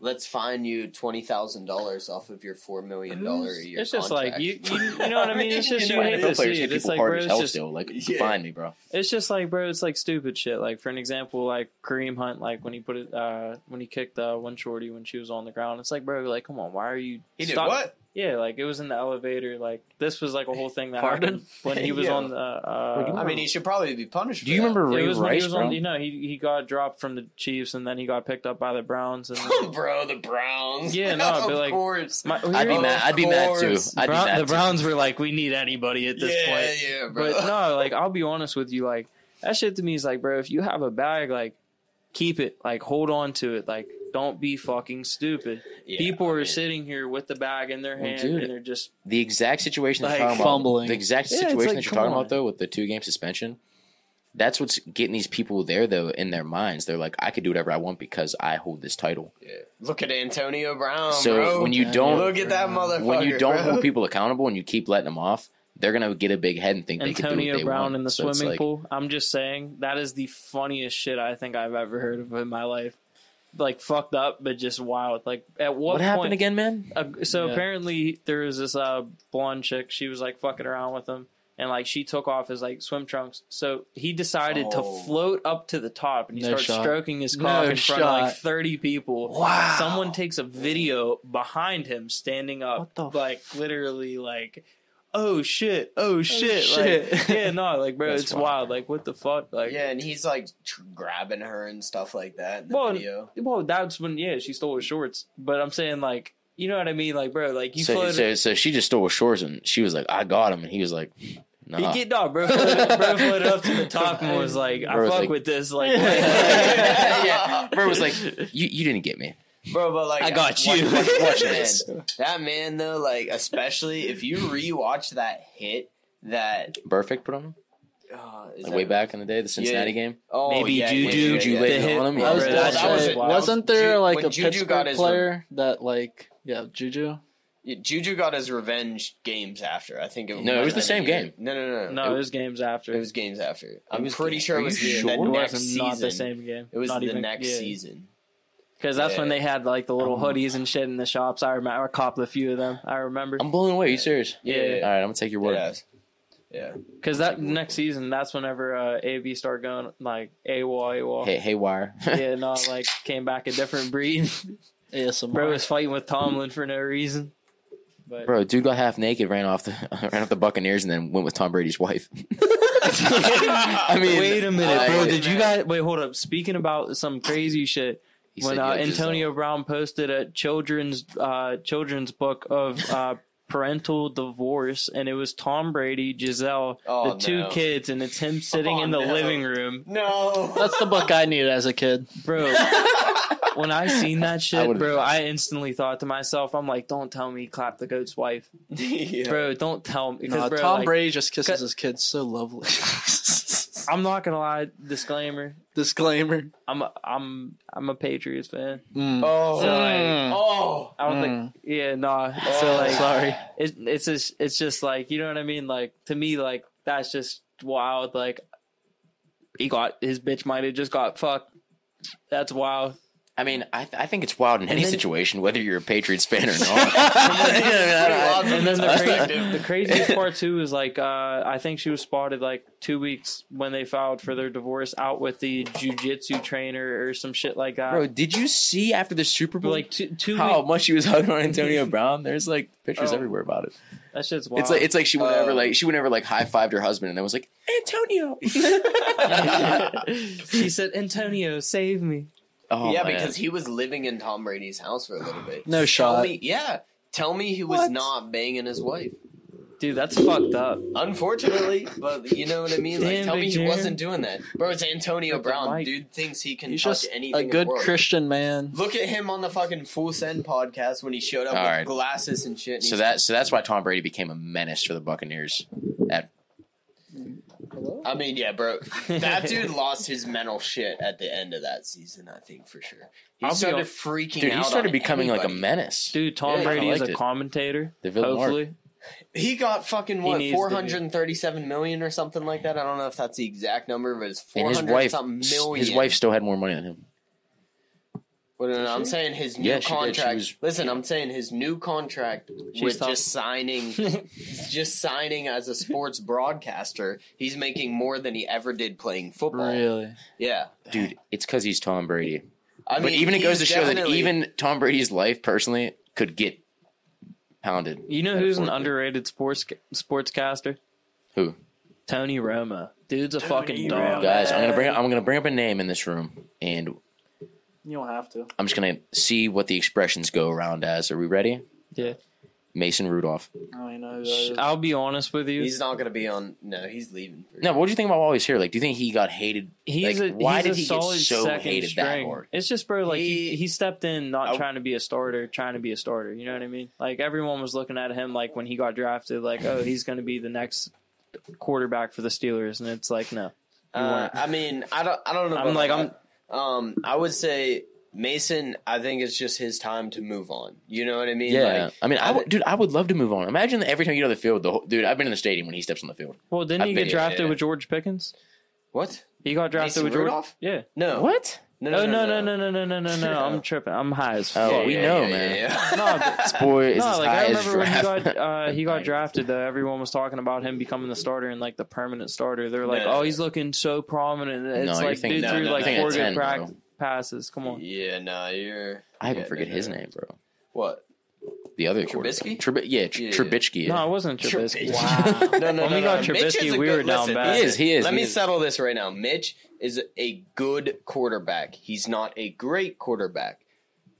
C: Let's fine you twenty thousand dollars off of your four million dollar a year.
B: It's just
C: contract.
B: like you, you, you know what I mean. It's just you
C: know,
B: hate
C: NFL
B: to see it. It's like, bro, it's just
D: still. Like,
C: Yeah.
D: find me, bro.
B: It's just like, bro, it's like stupid shit. Like for an example, like Kareem Hunt, like when he put it, uh, when he kicked uh, one shorty when she was on the ground. It's like, bro, like come on, why are you?
C: He did what?
B: Yeah, like it was in the elevator. Like this was like a whole thing that
A: Pardon?
B: happened when he was
C: Yeah.
B: on the. Uh,
C: I mean, he should probably be punished.
D: Do you
C: that.
D: remember
B: it
D: Ray
B: was when he
D: Rice,
B: was
D: bro?
B: on. You know, he he got dropped from the Chiefs and then he got picked up by the Browns and.
C: bro, the Browns.
B: Yeah, no,
C: of
B: but, like,
C: course.
B: My,
D: I'd be
C: Of
D: mad. I'd be mad too. I'd be
B: Brown-
D: mad
B: the
D: too.
B: Browns were like, we need anybody at this point.
C: yeah,
B: point.
C: yeah, bro.
B: But no, like I'll be honest with you, like that shit to me is like, bro, if you have a bag, like keep it, like hold on to it, like don't be fucking stupid.
C: Yeah,
B: People
C: I
B: are
C: mean,
B: sitting here with the bag in their
D: Well,
B: hand
D: dude.
B: and they're just
D: The exact situation that
B: Like,
D: you're talking about.
A: fumbling.
D: The exact
B: Yeah,
D: situation
B: like,
D: that you're talking
B: on.
D: about though, with the two game suspension. That's what's getting these people there though in their minds. They're like, I could do whatever I want because I hold this title.
C: Yeah. Look at Antonio Brown,
D: so
C: bro.
D: when you don't,
C: look at that motherfucker,
D: when you don't
C: bro.
D: hold people accountable and you keep letting them off, they're gonna get a big head and think they can do
B: Antonio
D: what they
B: Brown
D: want.
B: in the
D: So
B: swimming
D: like,
B: pool. I'm just saying that is the funniest shit I think I've ever heard of in my life. Like fucked up, but just wild. Like at what,
D: What, happened
B: point-
D: again, man?
B: Uh, so
A: Yeah.
B: apparently there was this uh blonde chick. She was like fucking around with him, and like she took off his like swim trunks. So he decided
C: Oh.
B: to float up to the top, and he
A: No
B: starts
A: shot.
B: stroking his
A: No
B: cock in front of like thirty people.
A: Wow.
B: Someone takes a video behind him standing up,
A: What the f-
B: like literally like. Oh shit! Oh shit!
A: shit.
B: Like, yeah, no, like bro,
D: That's
B: it's
D: wild.
B: wild. Like, what the fuck? Like,
C: yeah, and he's like tr- grabbing her and stuff like that in the
B: Well,
C: video.
B: well, that's when yeah, she stole his shorts. But I'm saying like, you know what I mean? Like, bro, like you
D: So,
B: floated.
D: so, so she just stole his shorts and she was like, I got him, and he was like, Nah.
B: He get no, bro. Floated, bro floated up to the top and was like, "I
D: Bro was
B: fuck
D: like-
B: with this." Like,
D: yeah, bro was like, you you didn't get me.
C: Bro, but like
B: I got
C: watch-
B: you.
C: Watch, watch
D: Man.
C: That man though, like especially if you rewatch that hit, that
D: Perfect put on him
C: uh,
D: like
C: that-
D: way back in the day, the Cincinnati game.
C: Oh,
B: Maybe
C: yeah,
B: Juju,
C: yeah, yeah,
D: Juju
C: yeah,
D: laid
B: hit,
D: on him. Yeah,
A: was
B: that
A: gonna
C: that
B: shit
C: was
A: say,
C: it.
B: wild.
A: wasn't there like
C: when
A: a
C: Juju
A: Pittsburgh
C: got his
A: player that like yeah Juju?
C: Yeah, Juju got his revenge games after. I think it
D: No, it was the same
C: year.
D: game.
C: No, no, no,
B: no,
C: It,
B: it was games after.
C: it was games after. I'm pretty
D: ga-
C: sure it was
D: you
C: the,
D: sure?
C: the
B: it
C: next
B: was
C: season.
B: not the same game.
C: It was
B: not
C: the
B: even,
C: next
B: yeah.
C: season.
B: Because that's when they had like the little
D: Um,
B: hoodies and shit in the shops. I remember. I copped a few of them. I remember
D: I'm blown away. Are you serious?
C: Yeah,
B: Yeah.
C: yeah,
D: All right, I'm gonna take your word.
C: yeah. yeah.
B: because that next season, that's whenever uh, AB started going like AWOL, AWOL.
D: Hey, haywire.
B: Yeah, no, like came back a different breed.
A: ASMR.
B: Bro was fighting with Tomlin for no reason. But
D: Bro, dude got half naked, ran off the ran off the Buccaneers, and then went with Tom Brady's wife. I mean,
B: wait a minute,
D: I-
B: bro. Did you guys wait? Hold up. Speaking about some crazy shit,
D: He
B: when
D: said,
B: uh, Antonio Brown posted a children's uh, children's book of uh, parental divorce, and it was Tom Brady, Gisele,
C: Oh,
B: the two
C: no.
B: kids, and it's him sitting
C: Oh,
B: in the
C: no.
B: living room,
C: No.
A: That's the book I needed as a kid.
B: bro. when I seen that shit,
D: would've-
B: bro, I instantly thought to myself, I'm like, don't tell me clap the goat's wife,
C: yeah.
B: bro. Don't tell me because
A: No,
B: bro,
A: Tom
B: like,
A: Brady just kisses
B: cut-
A: his kids so lovely.
B: I'm not gonna lie. Disclaimer:
A: Disclaimer.
B: I'm a, I'm I'm a Patriots fan.
A: Mm.
C: Oh.
B: So, like,
A: Mm.
C: oh.
B: I don't think. Yeah, no. So
C: Oh,
B: like,
A: sorry.
B: It, it's just it's just like you know what I mean. Like to me, like that's just wild. Like he got his bitch might have just got fucked. That's wild.
D: I mean, I, th- I think it's wild in any
B: then-
D: situation, whether you're a Patriots fan or not.
B: And then the, cra- the craziest part too is like uh, I think she was spotted like two weeks when they filed for their divorce out with the jujitsu trainer or some shit like that.
D: Bro, did you see after the Super Bowl
B: like two two
D: how
B: weeks.
D: much she was hugging on Antonio Brown? There's like pictures
B: Oh.
D: everywhere about it.
B: That shit's wild.
D: It's like it's like she would never
C: Oh.
D: like she would never like high fived her husband and then was like Antonio.
B: she said, "Antonio, save me."
D: Oh,
C: yeah,
D: man.
C: because he was living in Tom Brady's house for a little bit.
A: No
C: Tell
A: shot.
C: me, yeah. Tell me he was
A: What?
C: not banging his wife.
B: Dude, that's fucked up.
C: Unfortunately, but you know what I mean. Like, tell me he wasn't doing that, bro. It's Antonio Brown. Dude thinks he can
A: He's
C: touch
A: just
C: anything.
A: a good. Christian man.
C: Look at him on the fucking Full Send podcast when he showed up
D: All
C: with
D: right.
C: glasses and shit. and
D: so that so that's why Tom Brady became a menace for the Buccaneers. At
C: I mean, yeah, bro. That dude lost his mental shit at the end of that season. I think for sure. He
B: I'll be
C: started
B: hon-
C: freaking
D: dude,
C: out.
D: he started
C: on
D: becoming like a
C: everybody.
D: menace.
B: Dude, Tom
C: Yeah, I
B: Brady is
D: liked
B: a
D: it.
B: commentator.
D: The villain
B: Hopefully,
C: He got fucking what
B: needs to be.
C: four hundred and thirty-seven million or something like that. I don't know if that's the exact number, but it's
D: And
C: four
D: his wife,
C: something million.
D: his wife still had more money than him.
C: Well, no, no, I'm saying his new
D: Yeah, she did. She
C: contract.
D: was-
C: Listen, I'm saying his new contract with
B: top.
C: just signing, just signing as a sports broadcaster. He's making more than he ever did playing football.
A: Really?
C: Yeah,
D: Dude, it's because he's Tom Brady.
C: I
D: but even it goes to
C: he's
D: show that
C: definitely-
D: even Tom Brady's life personally could get pounded.
B: You know who's an
D: Metaphorically.
B: underrated sports sportscaster?
D: Who?
B: Tony Romo. Dude's a fucking dog.
D: Guys, I'm gonna bring I'm gonna bring up a name in this room, and
A: You don't have to.
D: I'm just gonna see what the expressions go around as. Are we ready?
B: Yeah.
D: Mason Rudolph.
A: Oh, you know. Uh,
B: I'll be honest with you.
C: he's not going to be on. No, he's leaving. for
D: No, but what do you think about while he's here? Like, do you think he got hated?
B: He's
D: like,
B: a
D: why
B: he's
D: did
B: a
D: he get
B: solid
D: so
B: second
D: hated
B: string.
D: that hard?
B: It's just bro, like he,
C: He-
B: he stepped in not
C: I-
B: trying to be a starter, trying to be a starter. You know what I mean? Like everyone was looking at him like when he got drafted, like oh he's going to be the next quarterback for the Steelers, and it's like no.
C: Uh. I mean, I don't. I don't know.
B: I'm
C: about
B: like,
C: that. Um, I would say Mason. I think it's just his time to move on. You know what I mean?
D: Yeah,
C: Like,
D: I mean, I
C: I-
D: would, dude, I would love to move on. Imagine that every time you go to the field, the whole, dude. I've been in the stadium when he steps on the field.
B: Well, didn't
D: I've
B: he get drafted
C: yeah.
B: with George Pickens?
C: what?
B: He got drafted
C: Mason
B: with George.
C: Rudolph?
B: Yeah.
C: No.
D: What?
C: No,
B: oh no no no no no no no no! I'm tripping. I'm high as
D: Oh,
B: fuck.
D: we know, man.
B: No, but-
D: boy is
B: No, like I remember when he got uh, he got drafted. Though everyone was talking about him becoming the starter and like the permanent starter. They're like,
C: No.
B: "Oh, he's looking so prominent." It's
D: No,
B: like dude
C: no,
B: threw
C: no,
B: like
C: no,
B: four good
D: 10,
B: prac-
D: bro.
B: passes. Come on,
C: Yeah, no, you're.
D: I even forget his name, bro.
C: What?
D: The other
C: Trubisky?
D: quarterback. Trub- yeah, Tr-
C: Yeah.
D: Trubisky.
B: no, it wasn't Trubisky.
C: Wow. no, no,
B: When
C: no,
B: we got
C: no.
B: Trubisky, we
C: good-
B: were down
C: listen,
B: bad.
D: He is, he is,
C: Let
D: he
C: me
D: is.
C: settle this right now. Mitch is a good quarterback. He's not a great quarterback.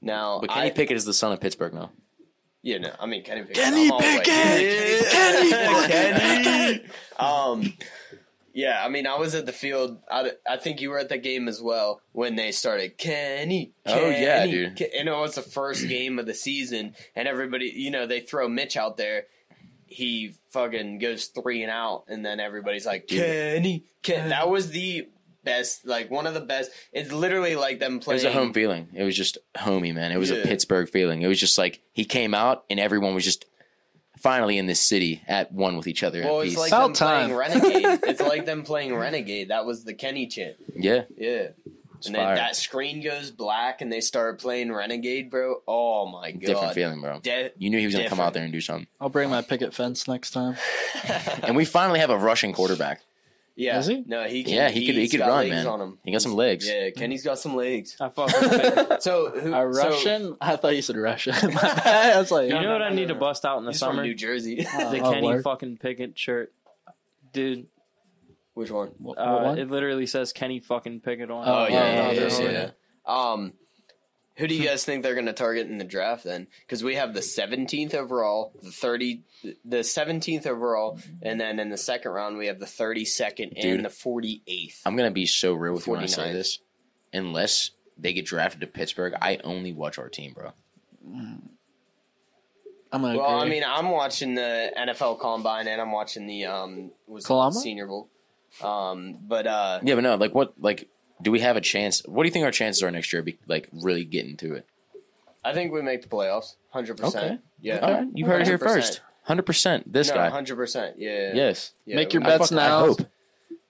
C: Now,
D: But Kenny
C: I,
D: Pickett is the son of Pittsburgh now.
C: Yeah, no, I mean Kenny Pickett.
A: Kenny
C: I'm all like,
A: Pickett!
C: Kenny, Kenny. Um, yeah, I mean, I was at the field. I, I think you were at the game as well when they started Kenny.
D: Oh, yeah,
C: Kenny,
D: dude.
C: Ken-" And it was the first game of the season, and everybody, you know, they throw Mitch out there. He fucking goes three and out, and then everybody's like
D: Dude.
C: Kenny. Ken. That was the best, like one of the best. It's literally like them playing.
D: It was a home feeling. It was just homey, man. It was a Pittsburgh feeling. It was just like he came out and everyone was just finally in this city at one with each other.
C: Well,
D: at
C: it's
D: peace.
C: like
A: About
C: them playing
A: time.
C: Renegade. it's like them playing Renegade. That was the Kenny chant.
D: yeah,
C: Yeah.
D: it's
C: and then
D: fire.
C: that screen goes black and they start playing Renegade, bro. Oh my god.
D: different feeling, bro.
C: De-
D: You knew he was gonna come
C: different.
D: out there and do something.
A: I'll bring my picket fence next time.
D: And we finally have a Russian quarterback.
C: Yeah.
A: Is he?
C: No, he can.
D: Yeah, he could- he
C: he's
D: could
C: got
D: run,
C: legs
D: man.
C: On him.
D: He got some legs.
C: Yeah, Kenny's got some legs.
B: I fuck with Pickett.
C: So who?
A: A
C: so-
A: Russian? I thought you said Russian. My bad. I was like,
B: You know what I need to bust out in the
C: he's
B: summer?
C: from New Jersey.
A: Oh.
B: The Kenny
A: word.
B: fucking Pickett shirt, dude.
C: Which one?
A: What- what
B: Uh,
A: one?
B: it literally says Kenny fucking Pickett on. it.
A: Oh,
C: Oh yeah, yeah,
A: oh,
C: yeah,
A: this
C: yeah, yeah. Um, who do you guys think they're going to target in the draft then? Because we have the 17th overall, the 30, the 17th overall, and then in the second round we have the 32nd
D: Dude.
C: and the 48th.
D: I'm gonna be so real with you when I say this. Unless they get drafted to Pittsburgh, I only watch our team, bro.
A: I'm gonna
C: Well, I mean, I'm watching the NFL Combine and I'm watching the um, was it Senior Bowl. Um, but uh,
D: Yeah, but no, like what, like, do we have a chance? What do you think our chances are next year? Be, like, really getting to it?
C: I think we make the playoffs, hundred percent. Yeah,
D: All right, you heard it here first. Hundred percent. This
C: no,
D: guy.
C: hundred percent. Yeah,
D: Yes.
C: yeah.
A: Make your
C: we-
D: I
A: bets
D: I
A: now.
D: hope.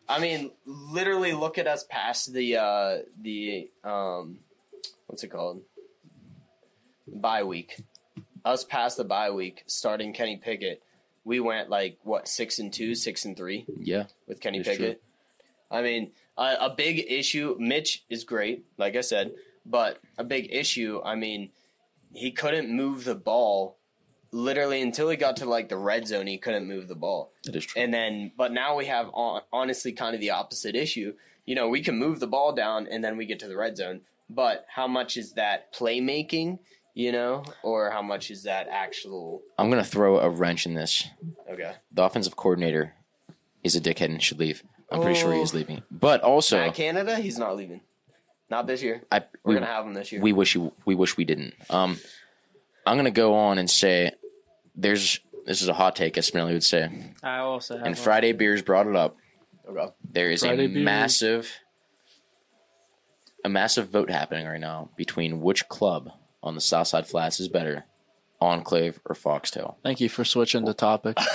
C: I mean, literally look at us past the uh the um what's it called? Bye week. Us past the bye week, starting Kenny Pickett. We went like what six and two, six and three
D: Yeah.
C: with Kenny Pickett. I mean, a, a big issue. Mitch is great, like I said, but a big issue. I mean, he couldn't move the ball. Literally until he got to like the red zone, he couldn't move the ball.
D: That is true.
C: And then, but now we have hon- honestly kind of the opposite issue. You know, we can move the ball down and then we get to the red zone. But how much is that playmaking, you know, or how much is that actual?
D: I'm gonna throw a wrench in this.
C: Okay.
D: The offensive coordinator is a dickhead and should leave. I'm pretty sure he is
C: Oh.
D: leaving. But also,
C: Matt Canada, he's not leaving. Not this year.
D: I
C: We're
D: we,
C: gonna have him this year.
D: we wish you, we wish we didn't. Um, I'm gonna go on and say there's this is a hot take, as Smiley would say.
B: I also have
D: And
B: one.
D: Friday Beers brought it up.
C: okay.
D: There is
A: Friday
D: a
A: Beers.
D: massive, a massive vote happening right now between which club on the South Side Flats is better, Enclave, or Foxtail.
A: Thank you for switching the topic.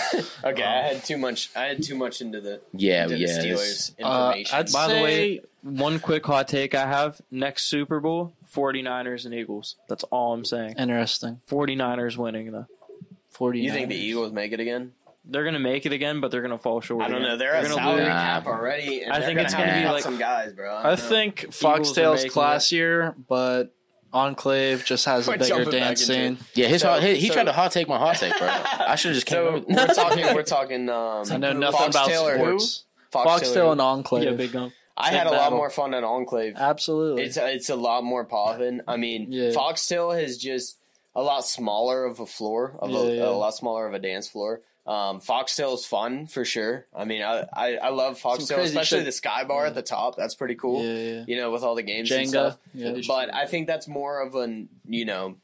C: Okay, I had too much. I had too much into the,
D: Yeah,
C: into
D: yeah. this-
C: Steelers
A: Uh,
C: information.
A: I'd
B: By the way, one quick hot take I have next Super Bowl 49ers and Eagles. That's all I'm saying.
A: Interesting.
B: 49ers winning, though.
A: Forty.
C: you think the Eagles make it again?
B: They're going to make it again, but they're going to fall short.
C: I don't
B: again.
C: know. They're, at
B: gonna
C: salary
B: lose.
D: Nah.
C: cap already. And
B: I think
C: gonna
B: it's
D: gonna
C: to
D: be
B: like-
C: some guys, bro.
A: I
C: don't
A: think Foxtail's
B: making
A: classier, but Enclave just has a
C: We're
A: bigger dance
C: into
A: scene.
D: Yeah, his
C: So-
D: hot, he, he
C: so-
D: tried to hot take my hot take, bro. I should have just came.
C: So we're talking. We're talking. Um,
A: I know nothing about
C: Foxtail or
A: sports.
C: Foxtail or
A: Foxtail
C: who?
A: and Enclave.
B: Yeah, big gun.
C: I had a
A: Big
C: lot more fun at Enclave.
A: Absolutely.
C: It's it's a lot more poppin'. I mean,
A: Yeah.
C: Foxtail is just a lot smaller of a floor, of
A: Yeah,
C: a,
A: yeah.
C: a lot smaller of a dance floor. Um, Foxtail is fun for sure. I mean, I I, I love Foxtail, especially
A: shit.
C: the sky bar at the top. That's pretty cool.
A: yeah, yeah.
C: You know, with all the games and stuff.
A: Yeah.
C: But I think that's more of an you know.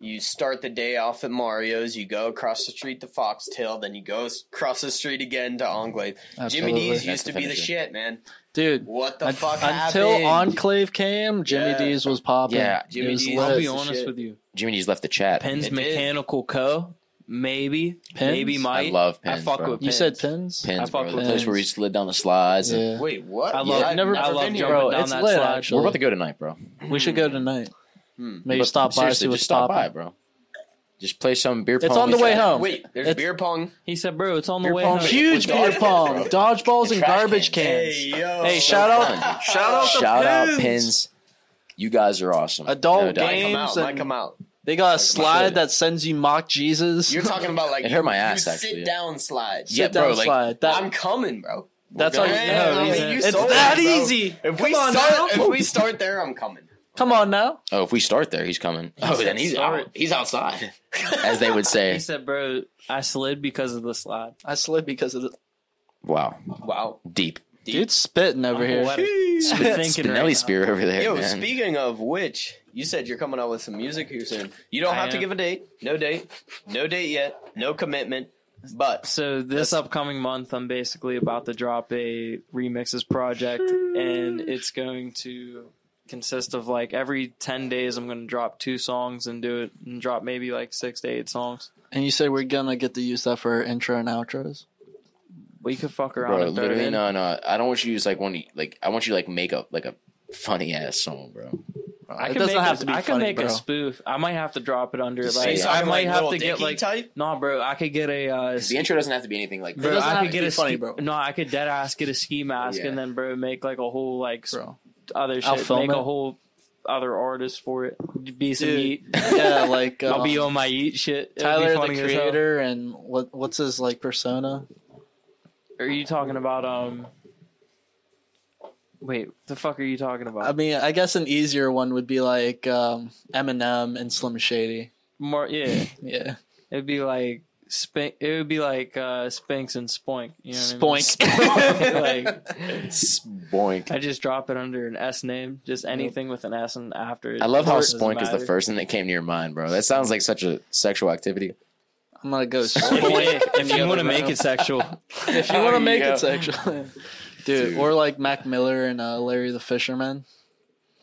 C: You start the day off at Mario's, you go across the street to Foxtail, then you go across the street again to Enclave. Jimmy
A: Absolutely.
C: D's
D: That's
C: used
D: the
C: to be the
D: finisher.
C: shit, man.
A: Dude,
C: What the
A: un-
C: fuck
A: until
C: happened?
A: Enclave came, Jimmy
C: Yeah.
A: D's was popping.
D: Yeah,
C: Jimmy
A: It
C: D's.
B: I'll be honest
C: shit.
B: with you.
D: Jimmy D's left the chat.
B: Penn's
C: It did.
B: Mechanical Co. Maybe.
A: Pins?
B: Maybe might. I love
D: pins.
B: I fuck
D: bro.
B: with
A: You said pins?
D: Pins,
B: I fuck
D: bro.
B: with
D: The place
A: Pins.
D: where he slid down the slides. and-
C: Wait, what?
B: I
C: Yeah,
B: love,
C: I've
A: never-
B: I love
C: been
B: jumping
A: Bro,
B: down
A: it's
B: that
A: lit,
B: slide.
A: actually.
D: We're about to go tonight, bro.
A: We should go tonight.
C: Hmm.
A: Maybe
D: But
A: stop by, see what's
D: just stop by, bro. Just play some beer. Pong.
A: It's on the way home.
C: Wait, there's
A: It's-
C: beer pong.
B: He said, bro, it's on the way home.
A: Huge beer pong,
C: bro.
A: dodgeballs, and garbage
C: cans.
A: cans.
C: Hey, yo.
A: Hey,
C: So
A: shout out, shout out,
D: Shout out
A: Pins.
D: pins. You guys are awesome.
A: Adult
D: No doubt.
C: Come out.
A: games
C: Might
A: and-
C: come out.
A: They got a
C: Like,
A: slide that sends you mock Jesus.
C: You're talking about like
D: It hurt my
C: you
D: ass,
C: sit
D: actually.
C: down slide.
D: Yeah,
A: Sit down
D: bro, like-
A: slide. That,
C: I'm coming, bro.
A: that's how.
C: going.
A: You,
C: Yeah,
B: no,
C: I mean, you
A: it's
C: sold
A: that
C: it, bro.
A: easy.
C: If we
A: Come on
C: start,
A: now.
C: if we start there, I'm coming.
A: Come on now.
D: Oh, if we start there, he's coming. Oh, then he's out. He's outside, as they would say.
B: He
D: say.
B: said, bro, I slid because of the slide.
A: I slid because of the
D: Wow,
C: Wow.
D: deep.
A: Dude spitting over
B: I'm
A: here.
B: poetic. Spit thinking
D: Spinelli
B: right now.
D: spear over there,
C: Yo,
D: man.
C: speaking of which, you said you're coming out with some music here soon. You don't
B: I
C: have to
B: am.
C: give a date. No date. No date yet. No commitment. But
B: So this upcoming month, I'm basically about to drop a remixes project, and it's going to consist of like every ten days, I'm going to drop two songs and do it, and drop maybe like six to eight songs.
A: And you said we're gonna get to use that for our intro and outros.
B: We could fuck around
D: bro.
B: and throw it
D: Literally,
B: in.
D: no, no. I don't want you to use like one. Like I want you to like make up like a funny ass song, bro.
B: I
A: it
B: can
A: doesn't
B: make
A: have
B: a,
A: to be
B: I can make
A: bro.
B: a spoof. I might have to drop it under
D: Just
B: like
D: say
B: I
C: something
B: might
C: like
B: have
C: Lil
B: to get
C: Dicky
B: like
C: type?
B: no, bro. I could get a uh,
D: The intro doesn't have to be anything like
B: Bro,
A: It doesn't
B: I
A: have
B: could
A: to
B: get
A: be
B: a
A: funny,
B: ski,
A: bro.
B: No, I could dead ass get a ski mask
D: Yeah.
B: and then bro make like a whole like s-
A: Bro.
B: other
A: I'll
B: shit.
A: film
B: Make
A: it.
B: a whole other artist for it. Be some
A: Dude,
B: eat.
A: yeah, like
B: I'll be
A: um,
B: on my eat shit. It'd be
A: Tyler the
B: funny as hell.
A: creator and what what's his like persona?
B: Are you talking about um? Wait, the fuck are you talking about?
A: I mean, I guess an easier one would be like um, Eminem and Slim Shady.
B: More, yeah.
A: Yeah,
B: It'd be like Spink. It would be like uh, Spinks and Spoink. You know what
A: Spoink.
B: I mean? like
D: Boink.
B: I just drop it under an S name. Just anything with an S and after. it.
D: I love how
B: Doesn't
D: spoink is the first thing that came to your mind, bro. That sounds like such a sexual activity.
A: I'm gonna go
B: If you, want to make it sexual,
A: if you want to make
D: Yeah.
A: it sexual, dude,
D: Dude.
A: or like Mac Miller and uh, Larry the Fisherman.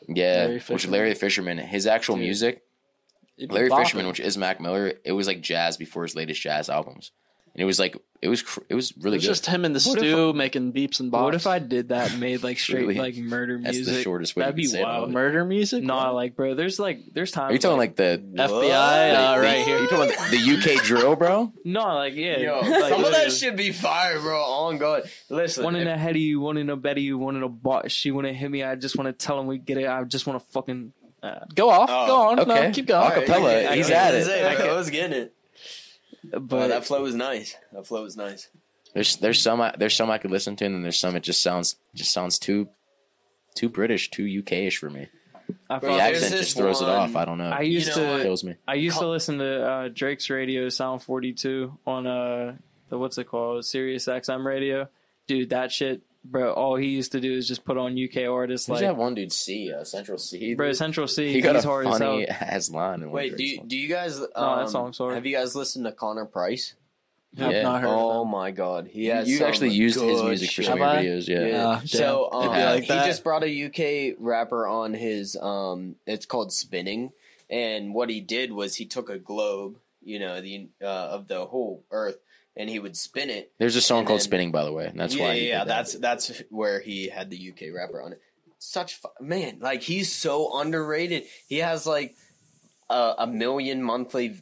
D: Yeah,
A: Larry
D: which
A: Fisherman.
D: Larry the Fisherman, his actual
A: Dude.
D: music, Larry
A: bopping.
D: Fisherman, which is Mac Miller, it was like jazz before his latest jazz albums, and it was like it was cr- it was
A: It
D: really
A: was
D: good.
A: just him in the
B: What if-
A: stew making beeps and bops.
B: what if I did that? and Made like straight
D: Really?
B: like murder
D: That's
B: music.
D: the shortest way
B: That'd be
D: can it.
B: wild.
A: murder music?
B: No, like bro, there's like there's times.
D: Are you talking like the
A: FBI
C: What?
A: uh,
D: the-
A: right here.
D: You talking about the UK drill, bro?
B: no, like yeah,
C: Yo,
B: like,
C: some of that should be fire, bro. On God. Listen.
B: One in
C: if-
B: a head of you, one in a bed of you, one in a butt. She want to hit me. I just want to tell him we get it. I just want to fucking. Uh,
A: Go off.
C: Oh,
A: go on.
D: okay.
A: No, keep going.
C: All right,
D: Acapella,
C: okay,
D: he's at
C: was
D: it.
C: gonna say,
B: I
C: I was getting it.
B: But
C: But that flow is nice. That flow is nice.
D: There's there's some I, there's some I could listen to, and then there's some it just sounds just sounds too too British, too UK-ish for me.
B: I,
C: Bro,
D: The accent just throws it off. I don't know.
B: I used
C: You know
B: to.
D: kills me.
B: I used to listen to uh, Drake's radio, Sound 42, on uh, the what's it called, Sirius XM radio. Dude, that shit, bro. All he used to do is just put on UK artists
D: Who's
B: like,
D: that one dude? C, uh, Central Cee.
B: bro,
D: dude?
B: Central Cee.
D: he got a
B: he's hard as hell.
D: funny ass line. In one
C: Wait, do you, do you guys? Um,
B: that song's hard.
C: Have you guys listened to Connor Price?
A: I've
D: Yeah.
A: not heard
C: Oh
A: of
C: my God, he has.
D: you actually used his
C: good
D: music for
C: shit.
D: some of
A: Have
D: your videos, yeah.
C: Yeah.
A: Ah, damn.
C: so um,
A: like
C: he just brought a UK rapper on his um it's called Spinning and what he did was he took a globe you know, the uh, of the whole Earth, and he would spin it.
D: There's a song called
C: then-
D: "Spinning," by the way, and that's
C: yeah,
D: why.
C: yeah, yeah,
D: that.
C: that's that's where he had the UK rapper on it. Such fu- man, like he's so underrated. He has like a, a million monthly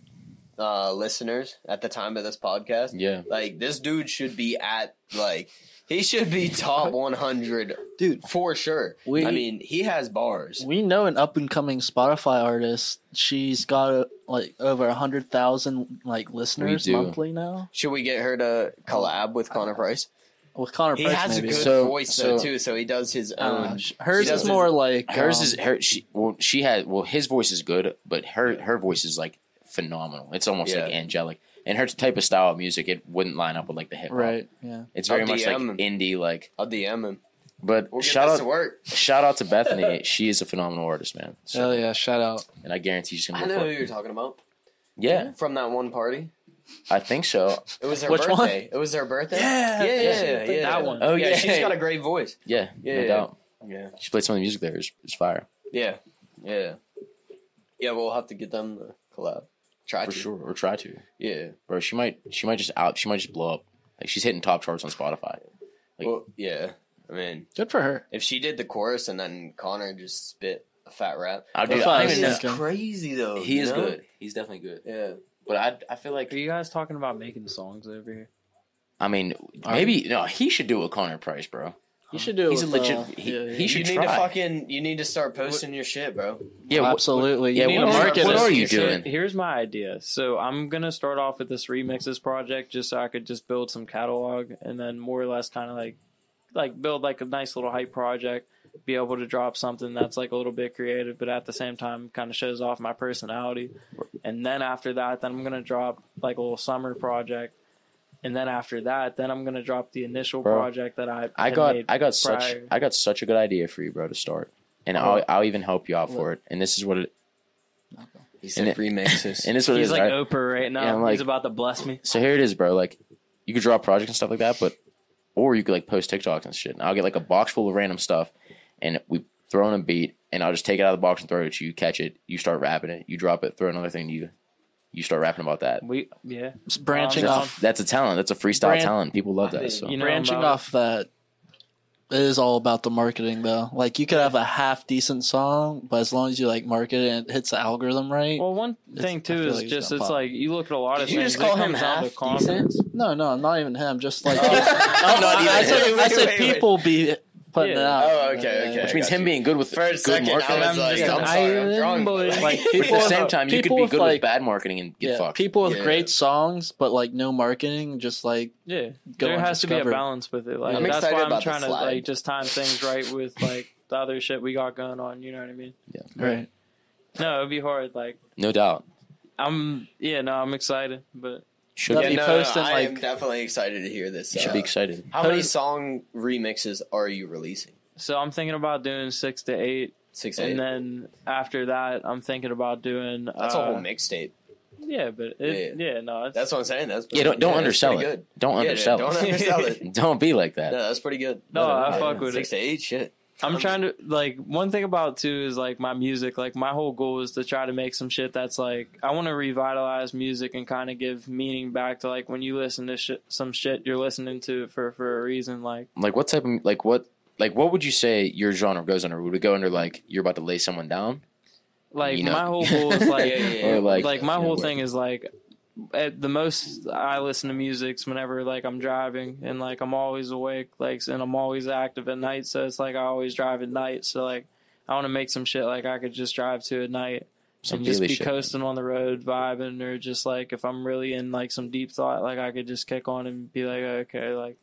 C: uh, listeners at the time of this podcast.
D: yeah.
C: Like this dude should be at like he should be top 100
A: Dude,
C: for sure.
A: We-
C: I mean, he has bars.
A: we know an up and coming Spotify artist. She's got uh, like over a hundred thousand like listeners monthly now
C: Should we get her to collab with Connor Price?
A: with Connor
C: He
A: Price.
C: has
A: maybe.
C: a good
D: So-
C: voice though too, so he does his
A: I don't know.
C: own.
A: Sh- Hers
C: does
A: is
C: his-
A: more like
D: Hers
A: um,
D: is her. She well, she had well, his voice is good, but her her voice is like phenomenal. It's almost like angelic, and her type of style of music it wouldn't line up with like the hip hop.
A: right. Yeah.
D: It's very
C: I'll
D: much like
C: him.
D: indie, like.
C: I'll DM him.
D: But
C: We'll
D: shout out
C: to work.
D: shout out to Bethany. she is a phenomenal artist, man. So,
A: Hell yeah! Shout out.
D: and I guarantee she's gonna.
C: I know
D: Go
C: who
D: for
C: you're talking about.
D: Yeah,
C: From that one party.
D: I think so.
C: It was her
A: Which one?
C: birthday. It was her birthday.
A: Yeah,
C: yeah, yeah,
A: yeah,
C: yeah. yeah.
B: that one.
D: Oh,
C: yeah,
D: yeah.
C: she's got a great voice.
D: Yeah,
C: Yeah,
D: no
C: yeah.
D: doubt.
C: Yeah,
D: She played some of the music there. It's, it's fire
C: yeah, yeah. Yeah, we'll have to get them to collab. Try
D: for
C: to.
D: sure, or try to.
C: Yeah.
D: Bro, she might she might just out. She might just blow up. Like she's hitting top charts on Spotify. Like-
C: well, yeah. I mean,
A: Good for her.
C: if she did the chorus and then Connor just spit a fat rap,
A: I'd
D: do.
A: what I
D: I
C: He's
D: know.
C: crazy though.
D: He is
C: know?
D: good. He's definitely good.
C: Yeah.
D: But I I feel like
B: Are you guys talking about making songs over here?
D: I mean
A: Are
D: maybe no. He should do a Connor Price, bro.
A: You should do. it
D: He's a
A: with,
D: legit-
A: uh,
D: he-
A: yeah,
D: he
A: yeah.
C: You
D: should
C: need to fucking. You need to start posting your shit, bro.
D: Yeah, what-
A: absolutely.
D: yeah, what are-
A: market
D: what are you
B: So,
D: doing?
B: Here's my idea. So I'm gonna start off with this remixes project just so I could just build some catalog and then more or less kind of like like build like a nice little hype project. Be able to drop something that's like a little bit creative, but at the same time kind of shows off my personality. And then after that, then I'm gonna drop like a little summer project. And then after that, then I'm gonna drop the initial
D: Bro,
B: project that I
D: I got
B: made
D: I got such. I got such a good idea for you, bro, to start. And I'll I'll even help you out for it. And this is what it
C: He
D: And
C: said
D: it-
C: remixes.
D: and this is what it
B: He's
D: is.
B: like
D: I-
B: Oprah right now.
D: Yeah, like-
B: He's about to bless me.
D: So here it is, bro. Like you could draw projects and stuff like that, but or you could like post TikToks and shit. And I'll get like a box full of random stuff, and we throw in a beat, and I'll just take it out of the box and throw it at you. You catch it, you start rapping it, you drop it, throw another thing to you, you start rapping about that.
B: We yeah.
A: It's branching
B: Um,
D: That's,
A: off.
D: that's a talent. That's a freestyle
A: Brand-
D: talent. People love that. So
B: You know
A: branching
B: about-
A: off that it is all about the marketing though like you could have a half decent song but as long as you like market it and it hits the algorithm right
B: Well, one thing too is
A: like
B: just it's
A: pop.
B: like you look at a lot of
C: Did you
B: things.
C: just call him
B: comes down to
C: half
B: confidence.
A: no no not even him just like
C: Oh.
A: I,
C: not even
A: I said,
C: him.
A: I said
C: Wait, wait, wait.
A: people be putting it out
C: Oh, okay, okay.
D: which means him
C: you.
D: being good with
C: For
D: good
C: second,
D: marketing.
C: I was like,
A: Yeah.
C: I'm sorry, I'm
B: I-
C: drunk.
B: boy.
C: but,
A: Like, people
D: at the
A: with-
D: same time, you could
A: people
D: be
A: with,
D: good
A: like-
D: with bad marketing and get
A: yeah,
D: fucked.
A: people with
C: Yeah.
A: great songs but like no marketing just like
B: Yeah,
A: Go
B: there has to be a balance with it. Like
C: I'm
B: that's why I'm trying to
C: slide.
B: like just time things right with like the other shit we got going on. You know what I mean? Yeah.
A: Right
B: No, it'd be hard. Like
D: No doubt.
B: I'm yeah, no, I'm excited, but
D: Should
A: That'd
C: Yeah,
D: be.
A: be
C: no, no, no,
A: posting,
C: I am definitely excited to hear this.
D: You should
C: uh,
D: be excited.
C: How many song remixes are you releasing?
B: so I'm thinking about doing six to eight,
C: Six,
B: and
C: eight.
B: then after that, I'm thinking about doing.
C: That's
B: uh,
C: a whole mixtape.
B: Yeah, but it, yeah. no, it's,
C: That's what I'm saying. That's
D: Yeah, don't don't
C: that's
D: undersell it.
C: Good.
D: Don't
C: Yeah,
D: undersell
C: don't
D: it.
C: undersell it.
D: Don't be like that.
C: No, that's pretty good.
B: No, I fuck with
C: Six
B: it.
C: to eight, shit.
B: I'm trying to like one thing about too is like my music. Like my whole goal is to try to make some shit that's like I want to revitalize music and kind of give meaning back to like when you listen to shit, some shit you're listening to it for for a reason. Like
D: Like what type of like what like what would you say your genre goes under? Would it go under like you're about to lay someone down?
B: like
D: You know-
B: my whole goal is like
C: Yeah, yeah, yeah.
B: Like,
D: like,
B: my
D: you know,
B: whole thing is like at the most I listen to music's whenever like I'm driving and like I'm always awake like and I'm always active at night. So it's like I always drive at night. So like I want to make some shit like I could just drive to at night
D: Some
B: and just be
D: shit.
B: coasting on the road vibing or just like if I'm really in like some deep thought like I could just kick on and be like okay like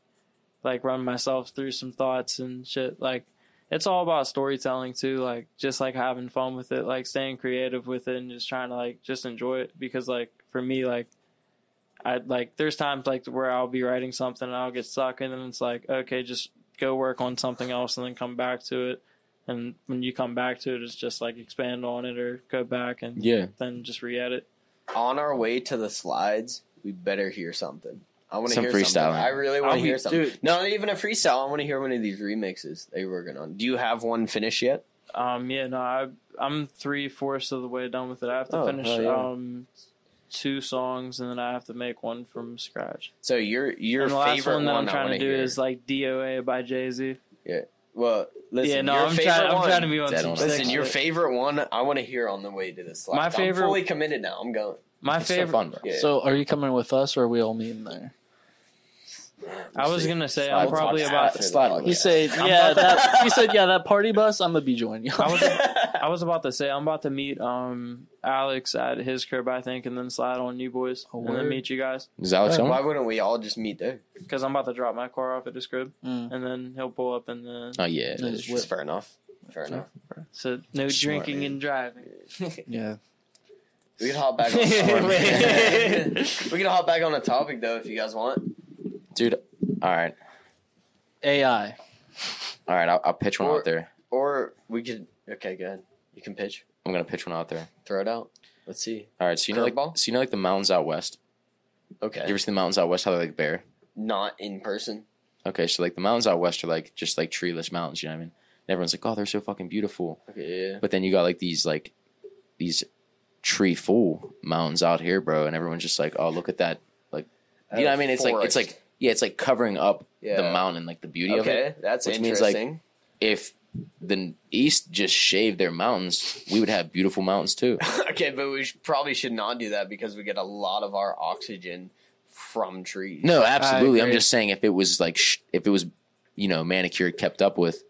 B: like run myself through some thoughts and shit. Like it's all about storytelling too. Like just like having fun with it like staying creative with it and just trying to like just enjoy it because like for me like I like there's times like where I'll be writing something and I'll get stuck and then it's like okay just go work on something else and then come back to it and when you come back to it it's just like expand on it or go back and
D: Yeah.
B: then just re-edit
C: On our way to the slides, we better hear something. I want to hear
D: freestyling.
C: something. I really want to hear something.
B: dude.
C: Not even a freestyle. I want to hear one of these remixes that you're working on. Do you have one finished yet?
B: um yeah no I I'm three fourths of the way done with it I have to
C: Oh,
B: finish
C: hell yeah.
B: um two songs, and then I have to make one from scratch.
C: So your your
B: and the last
C: favorite
B: one that I'm
C: I
B: trying to do
C: hear.
B: is like DOA by Jay Z. Yeah.
C: Well, listen,
B: Yeah, no,
C: your
B: I'm
C: favorite
B: trying. I'm trying to be on
D: Dead
B: some
C: Listen, your
B: shit.
C: favorite one, I want to hear on the way to this. slide.
B: My
C: I'm
B: favorite-
C: fully committed now. I'm going.
B: My
D: It's so
B: favorite.
D: fun, bro.
C: Yeah.
A: So, are you coming with us, or are we all meeting there?
B: I was gonna say
C: Slide
B: I'm
C: will
B: probably about.
C: after the
D: slide
C: podcast.
A: He said, "Yeah,
B: about
A: that." He said, "Yeah, that party bus. I'm gonna be joining you."
B: I was, I was about to say I'm about to meet um Alex at his crib, I think, and then slide on you boys,
A: Oh,
B: and then meet you guys
D: Is Alex
A: Yeah,
D: home?
C: Why wouldn't we all just meet there?
B: because I'm about to drop my car off at his crib,
A: Mm.
B: and then he'll pull up and then
D: Oh yeah.
A: Yeah,
D: that's
A: just.
C: It's fair enough. Fair enough.
B: so no
D: Smart,
B: drinking
D: man.
B: and driving.
A: Yeah.
C: We can hop back on. we can hop back on the topic though if you guys want.
D: Dude. All right.
A: AI.
D: All right. I'll, I'll pitch one
C: Or-
D: out there.
C: Or we could. Okay, good. You can pitch.
D: I'm gonna pitch one out there.
C: Throw it out. Let's see.
D: All right. So you know, like,
C: Curveball?
D: so you know, like the mountains out west.
C: Okay.
D: You ever seen the mountains out west? How they're like bare.
C: Not in person.
D: Okay, so like the mountains out west are like just like treeless mountains. You know what I mean? And everyone's like, oh, they're so fucking beautiful.
C: Okay. Yeah.
D: But then you got like these like these tree full mountains out here, bro, and everyone's just like, oh, look at that. Like, you know what I mean? It's like it's like yeah, it's like covering up
C: Yeah.
D: the mountain, like the beauty of it.
C: Okay, that's
D: Which means, like,
C: interesting.
D: If the east just shaved their mountains, we would have beautiful mountains too.
C: okay, but we should, probably should not do that because we get a lot of our oxygen from trees.
D: No, absolutely. I'm just saying if it was like sh- if it was you know manicured, kept up with,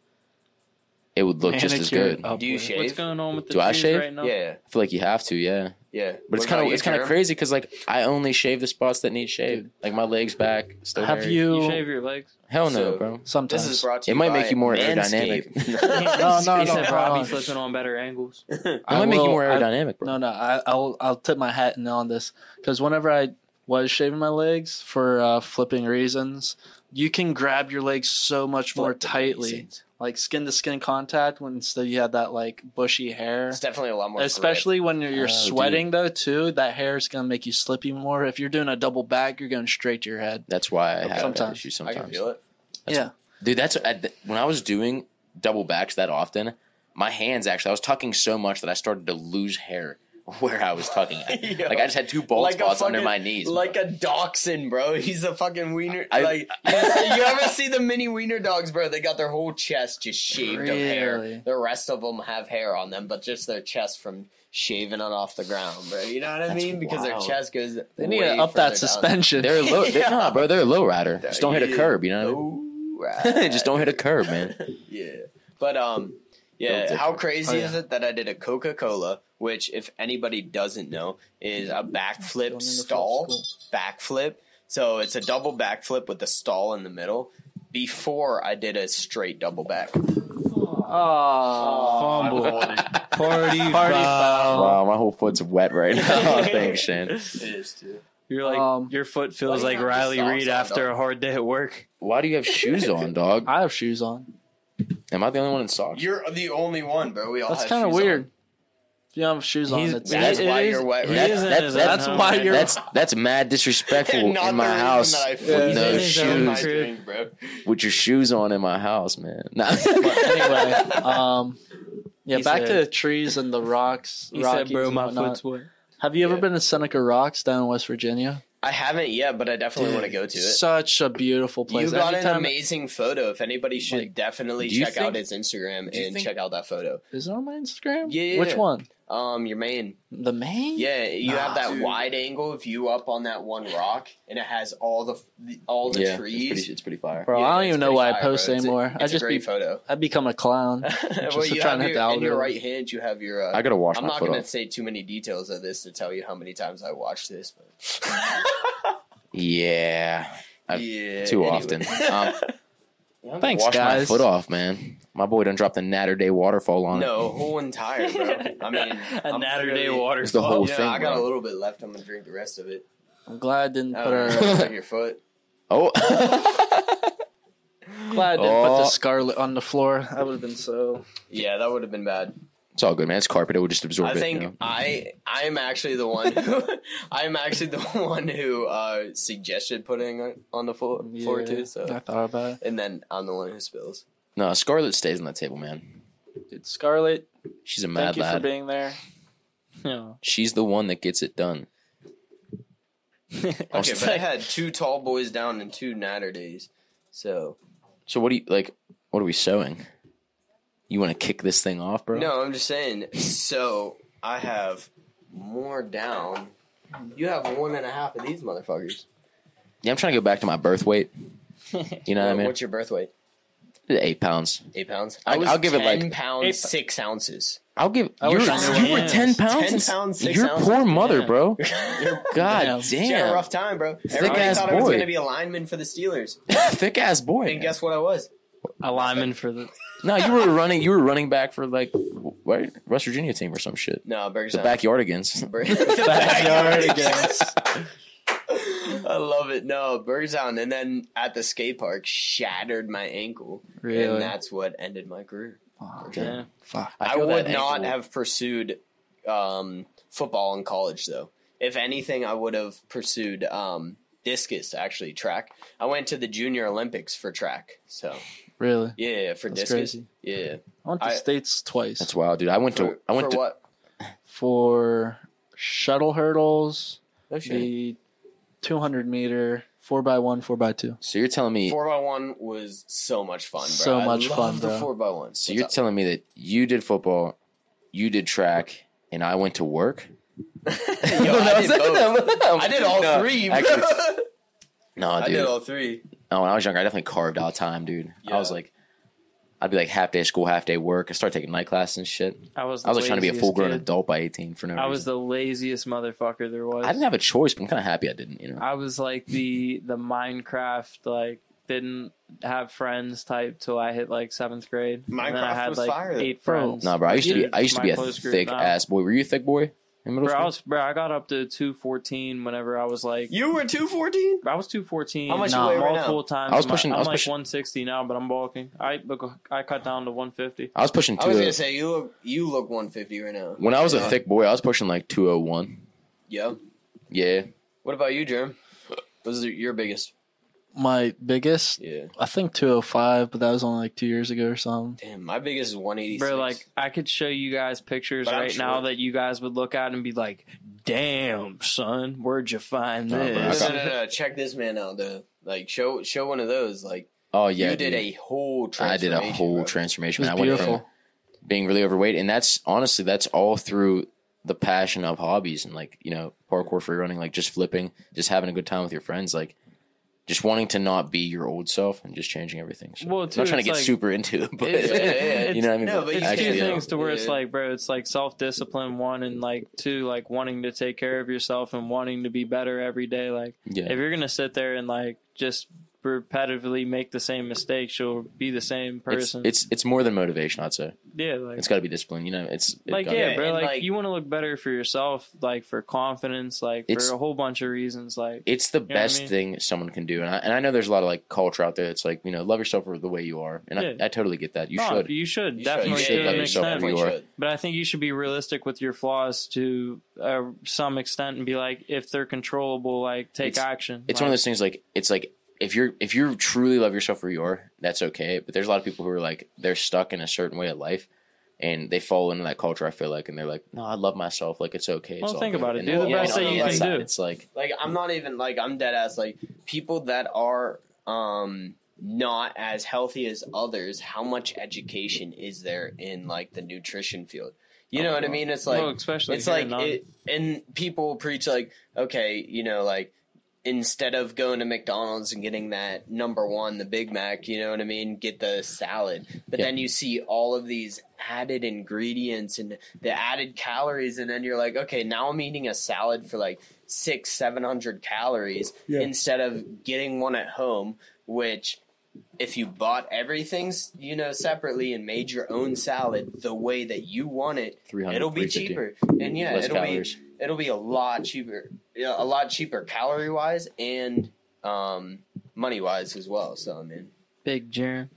D: it would look just as
A: Manicured
D: good.
A: up
C: Do you
A: with-
C: shave?
B: What's going on with the
D: Do I
B: trees
D: shave?
B: right now?
C: Yeah,
D: I feel like you have to, yeah.
C: Yeah.
D: But it's kind of it's kind of crazy because like I only shave the spots that need shaved, like my legs back. Still
A: Have
D: hairy.
A: you?
B: You shave your legs.
D: Hell no,
C: So-
D: bro.
A: sometimes.
C: This is brought to
D: It
C: you
D: might make you more
C: Manscaped.
A: No, no,
B: he
A: no,
B: said
A: no,
B: Robbie
A: no.
B: flipping on better angles.
D: It
A: I
D: might make you
A: will-
D: more
A: I-
D: aerodynamic, bro.
A: No, no. I, I'll I'll tip my hat in on this because whenever I was shaving my legs for uh, flipping reasons, you can grab your legs so much more tightly, like skin to skin contact. When instead you have that like bushy hair.
C: It's definitely a lot more.
A: Especially when you're, you're
D: Oh, dude.
A: sweating though too, that hair is gonna make you slippy more. If you're doing a double back, you're going straight to your head.
D: That's why I have that
A: Sometimes.
D: issue
C: grip. I can
D: sometimes.
C: feel it.
D: That's-
A: yeah,
D: Dude, that's when I was doing double backs that often. My hands actually, I was tucking so much that I started to lose hair where I was tucking at.
C: Yo.
D: Like I just had two bald
C: Like a
D: spots under my knees.
C: Like a dachshund, bro. He's a fucking wiener.
D: I-
C: like you, ever- you ever see the mini wiener dogs, bro? They got their whole chest just shaved of
A: Really?
C: hair. The rest of them have hair on them, but just their chest from shaving it off the ground, bro. You know what I
D: That's
C: mean? Because their chest goes.
A: they need
C: way
A: to up that
C: down.
A: suspension.
D: they're low. They're,
C: Yeah.
D: Nah, bro, they're a low rider. Just don't hit a curb. You know what I mean?
C: Oh, right.
D: just don't hit a curb, man.
C: yeah. But um yeah, how crazy
A: Oh,
C: is it that I did a Coca-Cola, which if anybody doesn't know, is a backflip stall. Backflip. So it's a double backflip with the stall in the middle. Before I did a straight double back.
A: Oh,
B: Fumble.
A: party,
B: Party
A: foul.
D: Wow, my whole foot's wet right now. Thanks, Shane.
C: It is too.
B: You're like
A: Um,
B: your foot feels like Riley
C: Reid
B: after
C: dog?
B: a hard day at work.
D: Why do you have shoes on, dog?
A: I have shoes on.
D: Am I the only one in socks?
C: You're the only one, bro. We all
A: That's
C: have
A: kind of
C: shoes on.
A: weird. If you don't have shoes on,
B: He's-
A: it's
C: That's
B: It
C: why
B: is-
C: you're wet.
B: he
C: right?
B: is in
D: That-
B: his
D: that's
B: own
A: why you're-
B: man.
D: That's that's mad disrespectful
C: Not
D: in
C: the
D: my
C: reason
D: house
C: that I
D: with
A: Yeah.
C: flipped
D: no
B: He's in his own
D: shoes.
B: crib.
C: drink, bro.
D: With your shoes on in my house, man. Nah.
A: anyway, um, yeah,
B: He
A: back
B: said-
A: to the trees and the rocks.
B: He
A: Rockies
B: said, "Bro,
A: and
B: my
A: whatnot.
B: foot's wet."
A: Have you ever
C: Yeah.
A: been to Seneca Rocks down in West Virginia?
C: I haven't yet, but I definitely want to go to it.
A: Such a beautiful place.
C: You got an
A: Anytime-
C: amazing photo. If anybody should
A: Like,
C: definitely check out his Instagram and
D: think-
C: check out that photo.
A: Is it on my Instagram?
C: Yeah,
A: Which
C: yeah.
A: one?
C: Um, your main.
A: The main?
C: Yeah, you
A: Nah,
C: have that
A: dude.
C: wide angle view up on that one rock, and it has all the, the all the
D: yeah,
C: trees.
D: It's pretty, it's pretty fire.
A: Bro,
C: Yeah,
A: I don't even know
C: pretty
A: why I post
C: bro. It's a-
A: anymore. I just
C: a great
A: be,
C: photo.
A: I become a clown.
C: well,
A: to
C: you
A: try
C: have
A: and
C: your,
A: the
C: in your right hand, you have your. Uh,
D: I gotta wash
C: I'm
D: my
C: not
D: foot
C: going to say too many details of this to tell you how many times I watched this, but
D: Yeah, I've-
C: yeah,
D: too
C: anyway.
D: often. Um,
A: Thanks,
D: wash my
A: guys.
D: foot off, man. My boy done dropped a Natter Day waterfall on it.
C: no, whole entire, bro. I mean,
B: A
C: I'm
B: Natter Day
C: clearly-
B: water.
D: It's the whole
C: Yeah,
D: thing,
C: I got
D: bro.
C: a little bit left. I'm gonna drink the rest of it.
A: I'm glad I didn't
C: oh,
A: put
C: don't
A: our
C: on your foot.
D: Oh,
A: glad I didn't put
D: Oh.
A: the scarlet on the floor. That would have been so.
C: Yeah, that would have been bad.
D: It's all good, man. It's carpet. It will just absorb
C: I
D: it.
C: think
D: you know?
C: I I am actually the one who I am actually the one who uh, suggested putting it on the floor, floor
A: Yeah,
C: too. So
A: I thought about it.
C: and then I'm the one who spills.
D: No, Scarlet stays on that table, man.
A: Dude, Scarlet,
D: She's a mad
A: thank
D: mad
A: you for being there.
B: Yeah.
D: She's the one that gets it done.
C: Okay, but I had two tall boys down and two natter days. So
D: so what do you like? What are we sewing? You want to kick this thing off, bro?
C: no, I'm just saying. So I have more down. You have one and a half of these motherfuckers.
D: Yeah, I'm trying to go back to my birth weight. You know what I mean?
C: What's your birth weight?
D: Eight pounds.
C: Eight pounds.
D: I-
C: was
D: I'll give it, like,
C: pounds
B: eight-
C: six ounces.
D: I'll give.
A: I
D: you
A: wish
D: were,
A: I knew
D: you were
B: what-
D: ten pounds.
C: 10
D: and-
C: pounds, six
D: Your
C: ounces.
D: poor mother,
B: Yeah.
D: bro. God
A: Damn.
C: She had a
D: damn.
C: rough time, bro. Everybody
D: ass
C: thought I was
D: boy.
C: going to be a lineman for the Steelers,
D: Thick ass boy.
C: and guess what I was?
B: A lineman for the.
D: No, you were running. You were running back for like what West Virginia team or some shit.
C: No,
D: The
C: Bergstown.
D: backyardigans.
C: backyard against. I love it. No, Birdstown, and then at the skate park, shattered my ankle,
A: Really?
C: and that's what ended my career.
A: Fuck.
B: Yeah.
A: Fuck.
C: I,
D: feel
C: would not
D: ankle-
C: have pursued um, football in college, though. If anything, I would have pursued um, discus, actually track. I went to the Junior Olympics for track, so
A: Really?
C: yeah, for
A: That's
C: discus,
A: crazy.
C: yeah.
A: I went to
C: I-
A: states twice
D: That's wild, dude. I went
C: For,
D: to. I went
C: for
D: to.
C: what?
A: for shuttle hurdles,
C: No shit.
A: the 200 meter, 4x1, 4x2.
D: So you're telling me.
C: Four by one was so much fun, bro.
A: So
C: I
A: much
C: love
A: fun,
C: The
A: bro.
C: four by one.
D: So you're telling me that you did football, you did track, and I went to work.
C: Yo, I did both. I did all
D: No,
C: three. bro.
D: actually- No,
C: I did all three.
D: No, when I was younger, I definitely carved out time, dude. I was like, I'd be like half day school, half day work. I started taking night class and shit.
B: I was.
D: I was like trying to be a full grown
B: kid.
D: adult by 18 for no
B: I was the laziest motherfucker there was.
D: I didn't have a choice, but I'm kind of happy I didn't. You know,
B: I was like the the Minecraft like didn't have friends type till I hit like seventh grade. And then I
C: Minecraft
B: had
C: was
B: like
C: fire.
B: eight
A: Bro.
B: friends.
D: no, bro. I used to be. I used to be a
B: close group
D: thick
B: now.
D: ass boy. Were you a thick boy in middle
B: Bro, I was bro. I got up to two fourteen whenever I was like.
C: You were two fourteen.
B: I was two fourteen.
C: How much
A: you weigh
C: right
B: multiple
C: now?
B: times.
D: I was pushing-
B: I'm
D: I was
B: like
D: pushing-
B: one sixty now, but I'm bulking. I look, I cut down to one fifty.
D: I was pushing
C: I was gonna oh- say you look you look one fifty right now.
D: When I was a thick boy, I was pushing like 201.
C: Yeah.
D: Yeah,
C: What about you, Jerem? What was your biggest?
A: My biggest,
C: Yeah.
A: I think 205, but that was only like two years ago or something.
C: Damn, my biggest is one eighty six.
B: Bro, like I could show you guys pictures
C: But I'm
B: right now that you guys would look at and be like, "Damn, son, where'd you find
D: No,
C: no,
B: this?"
C: no, no, no, check this man out though. Like show show one of those. Like
D: Oh yeah,
C: you did
D: dude.
C: a whole
D: I did a whole
C: bro.
D: transformation.
A: It was
D: man. I went
A: beautiful.
D: from being really overweight, and that's honestly that's all through the passion of hobbies and like you know parkour, free running, like just flipping, just having a good time with your friends, like just wanting to not be your old self and just changing everything. So,
B: Well,
D: I'm not trying to get
B: like-
D: super into it, but
B: It's-
C: yeah,
D: you know what I mean.
C: no, but
B: It's
D: actually,
B: two
C: yeah.
B: things to where it's like, bro, it's like self discipline, one, and like two, like wanting to take care of yourself and wanting to be better every day. Like,
D: yeah,
B: if you're gonna sit there and like just repetitively make the same mistakes, you'll be the same person.
D: it's it's more than motivation. I'd say
B: yeah, like
D: it's got to be discipline. You know, it's it
B: like yeah,
C: Yeah,
B: bro. Like,
C: like-
B: you want to look better for yourself, like for confidence, like
D: It's-
B: for a whole bunch of reasons. Like
D: it's the
B: what I
D: best
B: mean?
D: thing someone can do, and I, and I know there's a lot of like culture out there. that's like you know, love yourself for the way you are, and
B: Yeah.
D: I, I totally get that. You
B: no,
D: should.
B: you should
C: You
B: definitely
D: You should
B: to
D: love
B: an
D: yourself
B: extent.
D: for you are.
B: But I think you should be realistic with your flaws to uh, some extent and be like, if they're controllable, like take
D: It's-
B: action.
D: it's
B: like,
D: one of those things like it's like if you're if you truly love yourself where you are, that's okay. But there's a lot of people who are like they're stuck in a certain way of life, and they fall into that culture. I feel like, and they're like, no, I love myself. Like it's okay. It's
B: Well,
D: all
B: think
D: good."
B: about it.
D: And
B: Do
C: the best
D: on
C: that you can
B: do.
D: It's like
C: Like I'm not even like I'm dead ass like people that are um not as healthy as others, how much education is there in like the nutrition field? You know what I mean? It's like
B: well, especially
C: it's like it, and people preach like okay you know like instead of going to mcdonald's and getting that number one the big mac you know what i mean get the salad but
D: Yeah.
C: then you see all of these added ingredients and the added calories and then you're like okay now i'm eating a salad for like six seven hundred calories
A: Yeah.
C: instead of getting one at home which if you bought everything you know separately and made your own salad the way that you want it it'll be cheaper and yeah it'll
D: calories.
C: be it'll be a lot cheaper yeah, a lot cheaper calorie wise and um money wise as well so i mean
B: Big Jerem.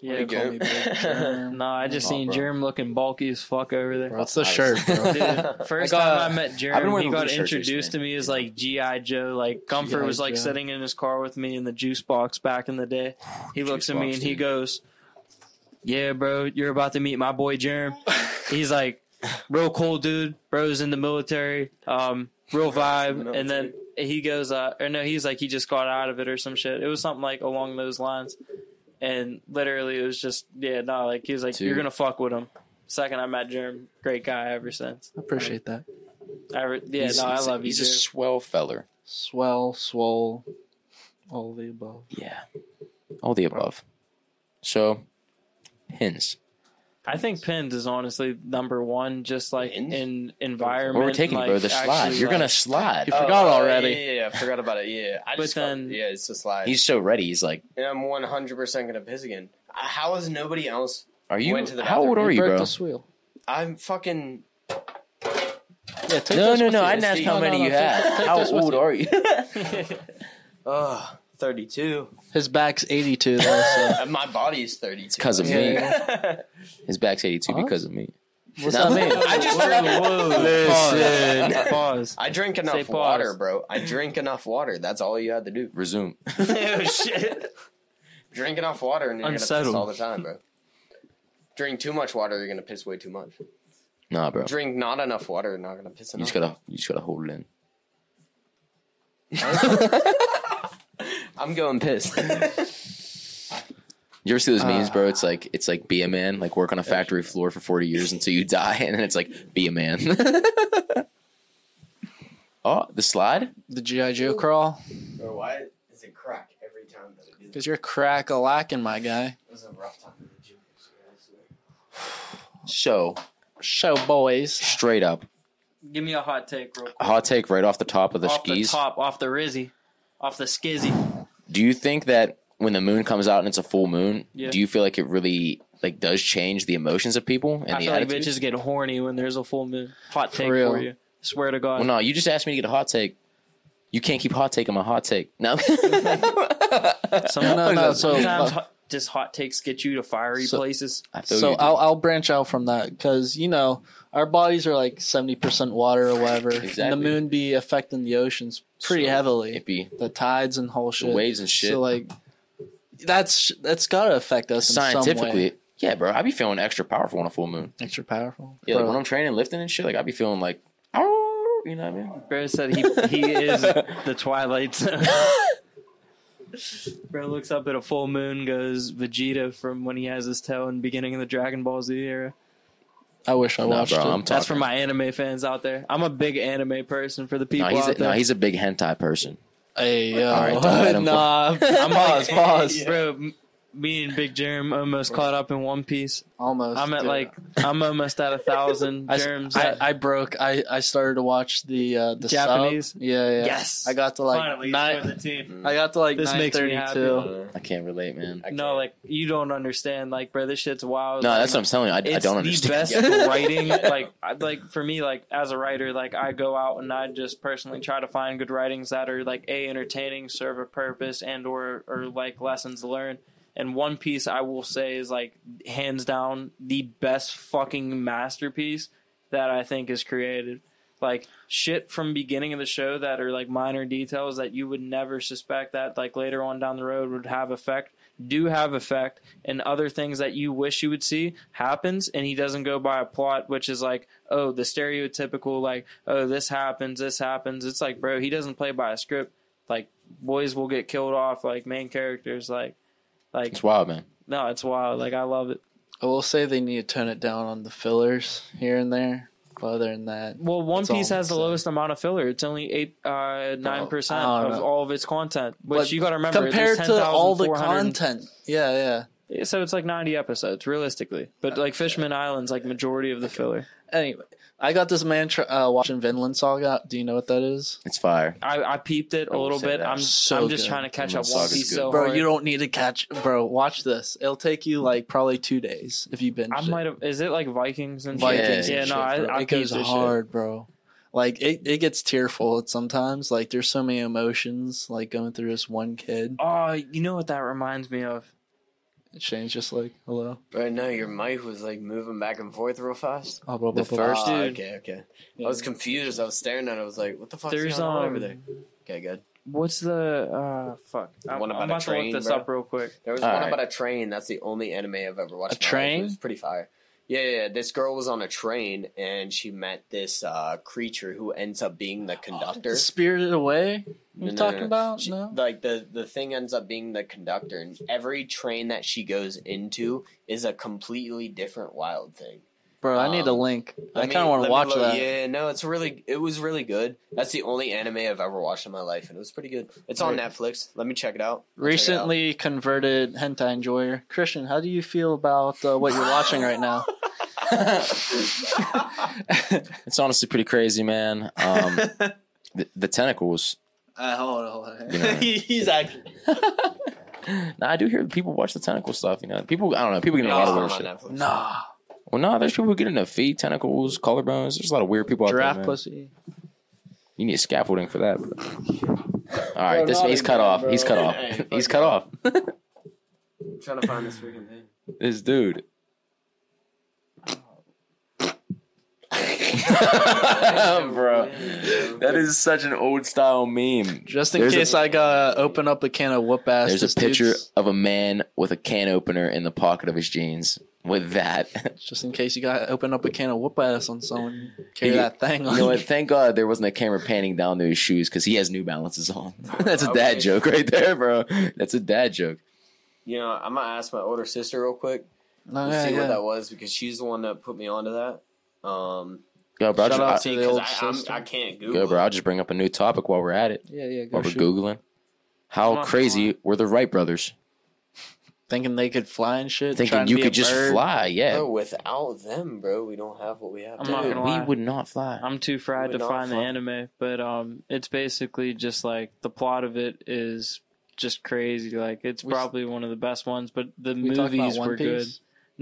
A: Yeah,
C: Big
A: call me Big Germ.
B: No, I just
D: Oh,
B: seen
D: bro.
B: Jerem looking bulky as fuck over there.
A: Bro, it's the
D: Nice.
A: shirt, bro.
B: Dude, first
A: I got-
B: time I met
D: I've been
B: Jerem,
D: wearing
B: he got introduced to
D: recently.
B: me as like GI Joe. Like Comfort
A: G.I.
B: was like
A: Joe.
B: sitting in his car with me in the juice box back in the day. He looks at me
D: box,
B: and he
D: dude.
B: goes, "Yeah, bro, you're about to meet my boy Jerem." He's like, "Real cool dude. Bro's in the military. Um, real vibe." And then he goes, uh, or no, he's like he just got out of it or some shit. It was something like along those lines, and literally it was just yeah, no, like he was like
D: Dude.
B: you're gonna fuck with him. Second I met Germ, great guy ever since.
A: I appreciate that.
B: I re- yeah,
D: He's-
B: no, I
D: he's-
B: love you,
D: He's a swell feller.
A: Swell, swole, all of the above.
D: Yeah. All the above. So, pins.
B: I think pins is honestly number one, just like
C: Pins?
B: in environment.
D: What we're taking,
B: like,
D: bro, the slide. You're gonna slide.
A: You forgot already.
C: Yeah, yeah, yeah, I forgot about it. Yeah, I
B: But
C: just got-
B: then-
C: yeah, it's a slide.
D: He's so ready. He's like,
C: and I'm 100 percent gonna piss again. Uh, How is nobody else?
D: "Are you?
C: Went to the
D: How old are you,
A: broke
D: bro?"
A: this wheel.
C: I'm fucking.
A: Yeah, take
D: No, no, no. I didn't ask how
A: no,
D: many
A: no,
D: you
A: take-
D: had. How old
A: you.
D: are you?
C: Ugh, 32.
A: His back's 82 though, so
C: And my body's 32.
D: Because of
A: me.
D: His back's 82
A: Huh?
D: because of me.
A: what's
D: No.
A: that mean?
C: I just
B: Whoa,
C: drank.
B: whoa,
D: Listen.
B: Pause. Pause.
C: I drink enough
B: pause.
C: water, bro. I drink enough water. That's all you had to do.
D: Resume.
B: oh shit.
C: Drink enough water, and you're gonna
B: Unsettled.
C: piss all the time, bro. Drink too much water, you're gonna piss way too much.
D: Nah, bro.
C: Drink not enough water, you're not gonna piss
D: You
C: enough.
D: just gotta, you just gotta hold it in.
C: I'm going piss.
D: You ever see those memes, bro? It's like it's like be a man, like work on a factory floor for forty years until you die, and then it's like be a man. oh, the slide.
A: The GI Joe crawl,
C: bro, why is it crack every time that I do
A: because you're crack a lacking, my guy.
C: It was a rough time in the gym. I swear.
D: So
A: Show boys.
D: straight up,
B: Give me a hot take, real quick.
D: a hot take right off the top of the
B: off
D: skis.
B: the top, off the rizzy, off the skizzy.
D: Do you think that when the moon comes out and it's a full moon,
B: Yeah.
D: do you feel like it really like does change the emotions of people and
B: I
D: the
B: feel like bitches get horny when there's a full moon. Hot take
A: real.
B: for you. Swear to God.
D: Well, no, you just asked me to get a hot take. You can't keep hot taking my hot take. No.
B: Some,
A: No, no, so-
B: sometimes hot, just hot takes get you to fiery
A: So-
B: places.
A: So. I'll I'll branch out from that because you know our bodies are like seventy percent water or whatever. And the moon be affecting the oceans pretty
D: So,
A: heavily.
D: it
A: The tides and whole
D: the
A: shit.
D: waves and shit.
A: So like, that's that's gotta affect us in some way.
D: Scientifically, yeah, bro. I be feeling extra powerful on a full moon.
A: Extra powerful.
D: Yeah, like when I'm training, lifting and shit, like I be feeling like, oh you know what I mean?
B: Bro said he he is the Twilight Zone. Bro looks up at a full moon, goes Vegeta from when he has his tail in the beginning of the Dragon Ball Z era.
A: I wish I
D: Nah,
A: watched
D: bro,
A: it.
D: I'm
B: That's
D: talking.
B: for my anime fans out there. I'm a big anime person for the people
D: No, he's
B: out
D: a,
B: there.
D: no, he's a big hentai person.
A: Hey yo,
D: All right, don't let him
A: nah,
B: I'm
A: pause, pause.
B: Bro, m- me and Big Germ almost caught up in One Piece.
A: Almost.
B: I'm at
A: dude.
B: like I'm almost at a thousand
A: I,
B: germs.
A: I,
B: at-
A: I broke. I, I started to watch the uh, the
B: Japanese?
A: Sub. Yeah, yeah.
B: Yes.
A: I got to like
B: Finally,
A: nine.
B: the team.
A: I got to like
B: This makes me
A: thirty-two.
D: I can't relate, man.
B: No,
C: can't.
B: like you don't understand. Like, bro, this shit's wild.
D: No,
B: Like,
D: that's what I'm telling you. I, I
B: it's
D: don't
B: the
D: understand.
B: best writing. Like, I, like for me, like as a writer, like I go out and I just personally try to find good writings that are like a entertaining, serve a purpose, and or or like lessons learned. And One Piece, I will say, is like hands down the best fucking masterpiece that I think is created. Like shit from beginning of the show that are like minor details that you would never suspect that like later on down the road would have effect do have effect and other things that you wish you would see happens and he doesn't go by a plot which is like oh the stereotypical like oh this happens this happens it's like bro he doesn't play by a script like boys will get killed off like main characters like like
D: It's wild, man.
B: no it's wild like i love it
A: I will say they need to tone it down on the fillers here and there. But other than that,
B: well one piece has the lowest amount of filler it's only eight uh nine percent
A: I
B: of
A: know.
B: all of its content which
A: But
B: you gotta remember
A: compared
B: there's
A: to all the content, yeah, yeah.
B: so it's like 90 episodes realistically but like fishman island's like majority of the filler
A: Anyway, I got this man tr- uh, watching Vinland Saga. Do you know what that is?
D: It's fire.
B: I, I peeped it a
C: I will
B: little bit.
C: that.
B: I'm
A: So
B: I'm just
A: good.
B: trying to catch up
D: Vinland
B: One Piece so
A: Bro,
B: hard.
A: you don't need to catch. Bro, watch this. It'll take you like probably two days if you binge
B: I might have. Is it like Vikings and
A: Vikings.
B: shit? Yeah,
A: and
B: no,
A: shit,
B: I. I
A: it goes
B: peeped this
A: hard, bro. Like it, it gets tearful at sometimes. Like there's so many emotions like going through this one kid.
B: Oh, you know what that reminds me of?
A: Shane's just like, hello.
C: Right now, your mic was like moving back and forth real fast.
A: Oh, blah, blah,
B: The
A: blah, blah.
B: first dude.
C: Okay, okay.
A: Yeah.
C: I was confused. I was staring at it. I was like, what the fuck?
B: There's
C: going on
B: um.
C: over there? Okay, good.
B: What's the uh fuck? I'm,
C: One about
B: I'm
C: a
B: about to
C: train,
B: look this
C: bro?
B: up real quick.
C: There was
D: All
C: one
D: right.
C: about a train. That's the only anime I've ever watched.
A: A
C: in my life.
A: train?
C: It was pretty fire. Yeah, yeah, yeah. This girl was on a train and she met this uh, creature who ends up being the conductor.
A: Spirited Away.
C: No,
A: You
C: no,
A: talking
C: no.
A: about?
C: She-
A: no.
C: Like the the thing ends up being the conductor, and every train that she goes into is a completely different wild thing.
A: Bro, I need a
C: Um,
A: link. I kind of want to watch
C: look-
A: that.
C: Yeah, no, it's really it was really good. That's the only anime I've ever watched in my life, and it was pretty good. It's on
A: Right.
C: Netflix. Let me check it out. I'll check it out.
A: Recently converted hentai enjoyer. Christian, how do you feel about uh, what you're watching right now?
D: It's honestly pretty crazy, man. Um, the, the tentacles.
A: Uh, hold on, hold on.
D: You know.
A: He's actually.
D: Nah, I do hear people watch the tentacle stuff. You know, people. I don't know. People get into a lot of
C: No,
D: weird shit.
C: Netflix.
A: Nah.
D: Well, no, there's people who get into feet, tentacles, collarbones. There's a lot of weird people out
A: Giraffe
D: there. man.
A: pussy.
D: You need scaffolding for that. Bro. All right,
A: Bro,
D: this
A: not
D: he's cut
A: again,
D: off.
A: bro.
D: He's cut off.
C: Hey,
D: he's cut off.
C: I'm trying to find this freaking thing.
D: this dude. bro, that is such an old style meme.
A: Just in
D: There's
A: case I gotta open up a can of whoop ass.
D: There's
A: this
D: a picture
A: dude's-
D: of a man with a can opener in the pocket of his jeans. With that,
A: Just in case you gotta open up a can of whoop ass on someone. Carry
D: You-
A: that thing on.
D: you know what? Thank God there wasn't a camera panning down to his shoes because he has New Balances on. That's a
C: Okay.
D: dad joke right there, bro. That's a dad joke.
C: You know, I'm gonna ask my older sister real quick
A: No,
C: to
A: yeah,
C: see
A: yeah.
C: what that was because she's the one that put me onto that. Um,
D: Yo, bro, I'll
A: Shout
D: just,
A: out to
C: see,
A: the
C: because
A: old
C: I, I'm- I can't Google.
D: Go, bro. I'll just bring up a new topic while we're at it.
A: Yeah, yeah. Go
D: While we're
A: shoot.
D: googling, how
B: Not
D: crazy were the Wright brothers?
A: Thinking they could fly and shit.
D: Thinking you could just
A: bird.
D: fly? Yeah,
C: Bro, without them, bro, we don't have what we have.
B: I'm
C: now.
B: not
D: Dude,
B: gonna
D: we would not fly.
B: I'm too fried to
C: not
B: find the anime, but um, it's basically just like the plot of it is just crazy. Like it's
A: We
B: probably one of the best ones, but the
A: We talk about
B: movies
A: One
B: were good.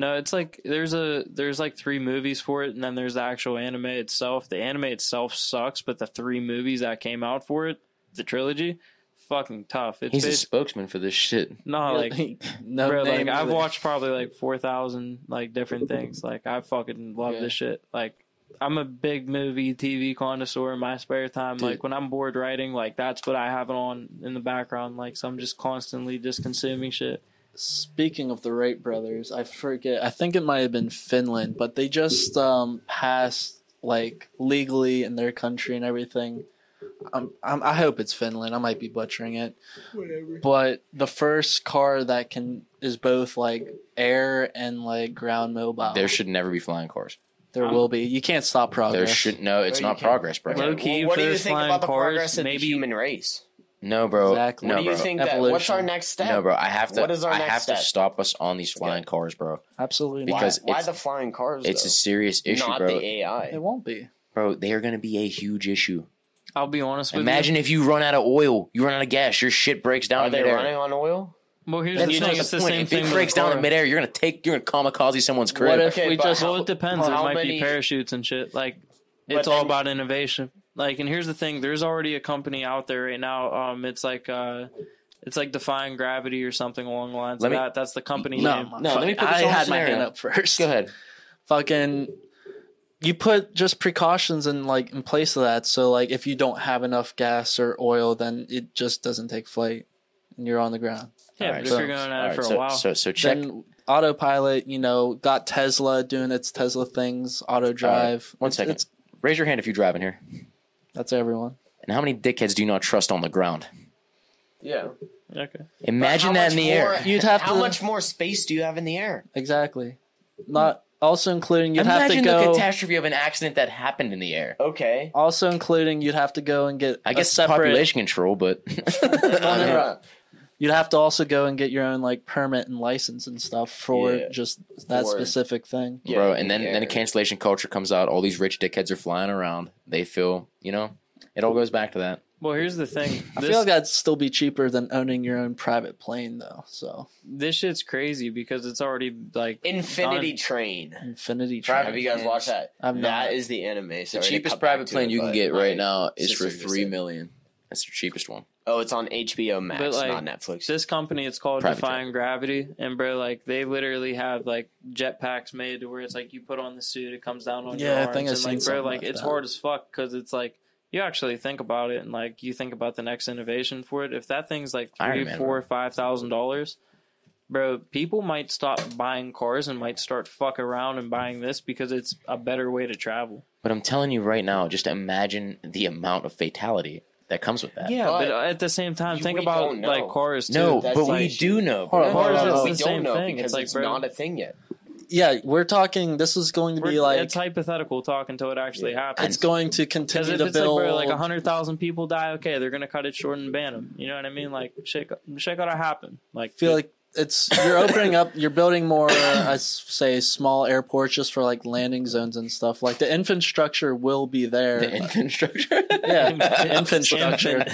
A: Piece.
B: No, it's like there's a there's like three movies for it, and then there's the actual anime itself. The anime itself sucks, but the three movies that came out for it, the trilogy, fucking tough. It's
D: He's a spokesman for this shit.
B: no like
A: no
B: bro, like
A: names
B: I've
A: of
B: watched probably like four thousand like different things. Like I fucking love
A: Yeah.
B: this shit. Like I'm a big movie TV connoisseur in my spare time.
A: Dude.
B: Like when I'm bored writing, like that's what I have on in the background. Like so I'm just constantly just consuming shit.
A: Speaking of the Wright brothers, I forget. I think it might have been Finland, but they just um, passed like legally in their country and everything. Um, I'm, I hope it's Finland. I might be butchering it.
C: Whatever.
A: But the first car that can is both like air and like ground mobile.
D: There should never be flying cars.
A: there will be. You can't stop progress.
D: There should no. It's
C: No,
D: not progress, bro.
B: Low key,
C: Well, what do you
B: first
C: think about the
B: cars,
C: progress of
B: maybe-
C: the human race?
D: No, bro.
A: Exactly.
D: No,
C: what do you
D: bro.
C: think that? What's our next step?
D: No, bro. I have to.
C: What is our
D: I
C: next
D: have
C: step?
D: to stop us on these flying cars, bro.
A: Absolutely.
C: Why,
D: because
C: why
D: it's-
C: the flying cars?
D: It's
C: though?
D: a serious issue,
C: not
D: bro.
C: the AI.
A: it won't be.
D: Bro, they are going to be a huge issue.
B: I'll be honest with you.
D: Imagine if you run out of oil, you run out of gas, your shit breaks down
C: Are
D: in
C: they
D: midair.
C: running on oil?
B: Well, here's
D: That's
B: the
D: not
B: thing.
D: the
B: It's the same
D: If
B: thing.
D: it breaks down in midair, you're gonna take, you're gonna kamikaze someone's crib.
A: What if
C: Okay,
A: we just
C: how-
B: Well, it depends. There
C: How
B: might
C: many-
B: be parachutes and shit. Like, it's all
C: then-
B: about innovation. Like, and here's the thing: there's already a company out there right now. Um, it's like uh, it's like defying gravity or something along the lines
D: Let
B: of
D: me-
B: that. That's the company
A: no,
B: name.
D: No, let me put this
A: I
D: on a
A: had my
D: scenario.
A: hand up first.
D: Go ahead.
A: fucking you put just precautions in like in place of that so like if you don't have enough gas or oil then it just doesn't take flight and you're on the ground
B: Yeah,
D: Alright,
B: but
A: so-
B: if you're going at
D: All
B: it
D: right,
B: for
D: so,
B: a while,
D: so so check.
A: then autopilot you know got tesla doing its tesla things auto drive
D: one
A: It's-
D: second.
A: it's,
D: Raise your hand if you're driving here.
A: That's everyone
D: And how many dickheads do you not trust on the ground?
C: Yeah.
B: okay.
D: Imagine that in the
C: more-
D: air.
A: You'd have
C: How
A: to-
C: much more space do you have in the air?
A: exactly not also including you'd have to go.
D: Imagine the
A: go
D: catastrophe of an accident that happened in the air.
C: Okay.
A: also including you'd have to go and get
D: I guess
A: separate
D: population control, but
A: you'd have to also go and get your own like permit and license and stuff for
C: Yeah.
A: just that
C: For-
A: specific thing
C: Yeah,
D: bro, and then then a
C: air.
D: cancellation culture comes out. All these rich dickheads are flying around. They feel, you know, it all goes back to that.
B: Well, here's the thing.
A: I
B: This,
A: feel like that'd still be cheaper than owning your own private plane, though. So
B: this shit's crazy because it's already like
C: Infinity
B: done.
C: Train.
A: Infinity
D: Train.
C: Have
A: Train.
C: you guys watched that?
A: I've not.
C: That is the anime. Sorry
D: the
C: to
D: cheapest
C: cut back
D: private
C: to
D: plane
C: it,
D: you can
C: but
D: get
C: my
D: right now is for
C: sister just
D: three
C: said-
D: million. That's the cheapest one.
C: Oh, it's on HBO Max,
B: But, like,
C: not Netflix.
B: This company, it's called
D: Private
B: Defying Gravity, and bro, like they literally have like jetpacks made to where it's like you put on the suit, it comes down on your
A: Yeah, I
B: arms,
A: think I've
B: and
A: seen
B: like bro, like
A: like
B: it's
A: that.
B: hard as fuck because it's like you actually think about it and like you think about the next innovation for it. If that thing's like
D: Iron
B: three,
D: Man,
B: four, five thousand dollars, bro, people might stop buying cars and might start fuck around and buying this because it's a better way to travel.
D: But I'm telling you right now, just imagine the amount of fatality that comes with that.
B: Yeah,
C: But
B: but, at the same time,
C: you-
B: think about like cars too.
D: No,
C: That's
D: but
C: the
D: we do know.
A: Hold on,
D: bro.
A: hold on,
B: Cars
A: hold on.
C: we don't know
B: thing.
C: because
B: It's like,
C: it's not a thing yet.
A: Yeah, we're talking. This is going to be
B: we're-
A: like
B: it's hypothetical talk until it actually happens.
A: it's going to continue to
B: it's like,
A: build.
B: like hundred thousand people die, okay, they're gonna cut it short and ban them. You know what I mean? Like shit, shit gotta happen. Like
A: I feel like it's you're opening up. You're building more, uh, I say, small airports just for like landing zones and stuff. Like the infrastructure will be there.
D: The infrastructure.
A: yeah, infrastructure.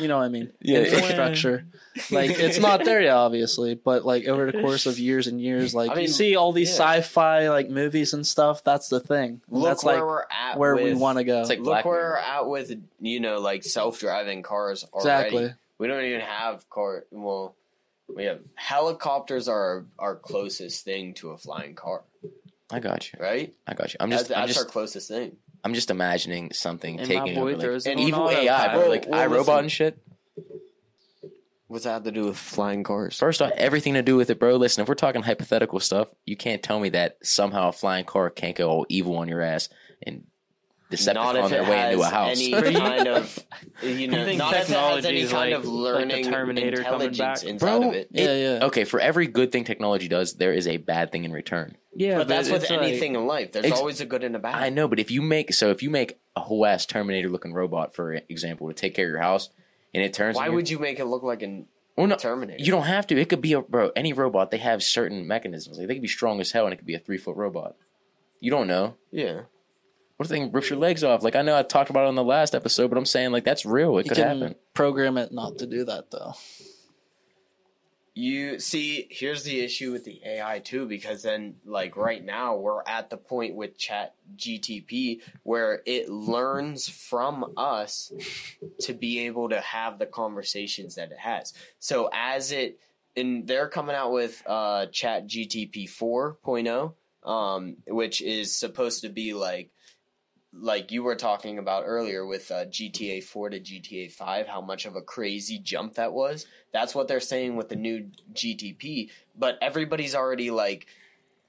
A: you know what I mean?
D: Yeah.
A: infrastructure. like it's not there yet, obviously, but like over the course of years and years, like
C: I
A: you see all these
C: yeah.
A: sci-fi like movies and stuff. That's the thing.
C: Look
A: that's
C: where
A: like
C: we're at.
A: where we want to go.
D: It's like
C: Look
D: Black
C: where
D: Mirror.
C: we're at with you know like self-driving cars already.
A: exactly.
C: We don't even have car. Well, we have helicopters are our closest thing to a flying car,
D: I got you.
C: right?
D: I got you. I'm
C: That's,
D: just. I'm
C: that's our
D: just.
C: closest thing.
D: I'm just imagining something
B: And my
D: taking
B: boy
D: over
B: throws
D: like
B: it
D: an
B: on
D: evil
B: autopilot.
D: AI, bro, like
C: Well, well,
D: iRobot
C: listen.
D: and shit.
C: What's that have to do with flying cars?
D: First off, everything to do with it, bro. Listen, if we're talking hypothetical stuff, you can't tell me that somehow a flying car can't go all evil on your ass and Decepticon
C: not if
D: their
C: it
D: way
C: has
D: into a house.
C: any kind of you know,
B: think
C: not if it has any kind
B: like-
C: of
B: like
C: learning
B: Terminator
C: intelligence
B: back?
C: inside
D: Bro,
C: of it.
A: Yeah, yeah.
D: Okay, for every good thing technology does, there is a bad thing in return.
B: yeah,
C: But that's with
B: it's like-
C: anything in life. There's
D: Ex-
C: always a good and a bad.
D: I know, but if you make so if you make a whole ass Terminator looking robot, for example, to take care of your house, and it turns,
C: Why would you make it look like an
D: well, no,
C: Terminator?
D: you don't have to. It could be a bro. Any robot, they have certain mechanisms. Like they could be strong as hell, and it could be a three foot robot. You don't know.
C: yeah.
D: What if they rip your legs off? Like I know I talked about it on the last episode, but I'm saying like that's real. It
A: You
D: could
A: can
D: happen.
A: program it not to do that though.
C: You see, here's the issue with the AI too, because then, like right now, we're at the point with Chat GTP where it learns from us to be able to have the conversations that it has. So as it, and they're coming out with uh, Chat GTP 4.0, um, which is supposed to be like like you were talking about earlier with uh, GTA 4 to GTA 5, how much of a crazy jump that was. That's what they're saying with the new GTP, but everybody's already like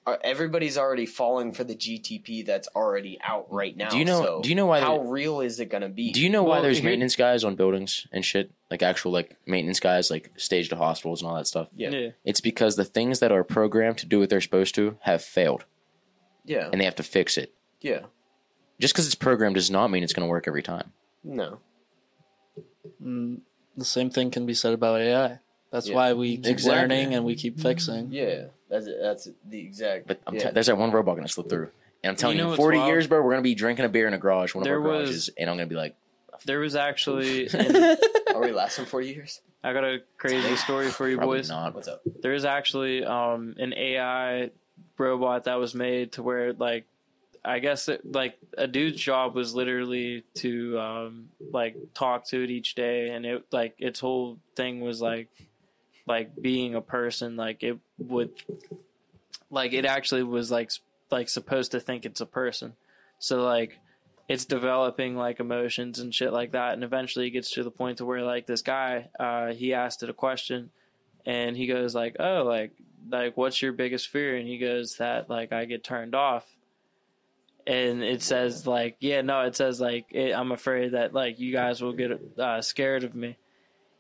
C: uh, everybody's already falling for the GTP that's already out right now.
D: Do you know-
C: so
D: do you know why
C: How real is it going to be?
D: Do you know why
B: Well,
D: there's
B: here-
D: maintenance guys on buildings and shit? Like actual like maintenance guys, like staged to hospitals and all that stuff.
C: yeah.
B: yeah.
D: It's because the things that are programmed to do what they're supposed to have failed,
C: Yeah.
D: and they have to fix it.
C: Yeah.
D: Just because it's programmed does not mean it's going to work every time.
C: No.
A: Mm, the same thing can be said about AI. That's
C: Yeah.
A: why we keep
D: Exactly.
A: learning and we keep fixing.
C: Yeah. That's that's the exact
D: But I'm
C: yeah.
D: te- there's that one robot going to slip through, and I'm telling
B: You
D: you,
B: know
D: 40 years, bro, we're going to be drinking a beer in a garage, one of
B: There
D: our
B: was-
D: garages, and I'm going to be like,
B: There was actually, an,
C: Are we lasting 40 years?
B: I got a crazy story for you
D: probably
B: boys.
D: not.
C: What's up?
B: There is actually um, an AI robot that was made to where like I guess it, like a dude's job was literally to um, like talk to it each day, and it like its whole thing was like like being a person. Like it would like it actually was like like supposed to think it's a person. So like it's developing like emotions and shit like that, and eventually it gets to the point to where like this guy uh, he asked it a question and he goes like oh like like what's your biggest fear and he goes that like i get turned off and it says like yeah no it says like it, i'm afraid that like you guys will get uh, scared of me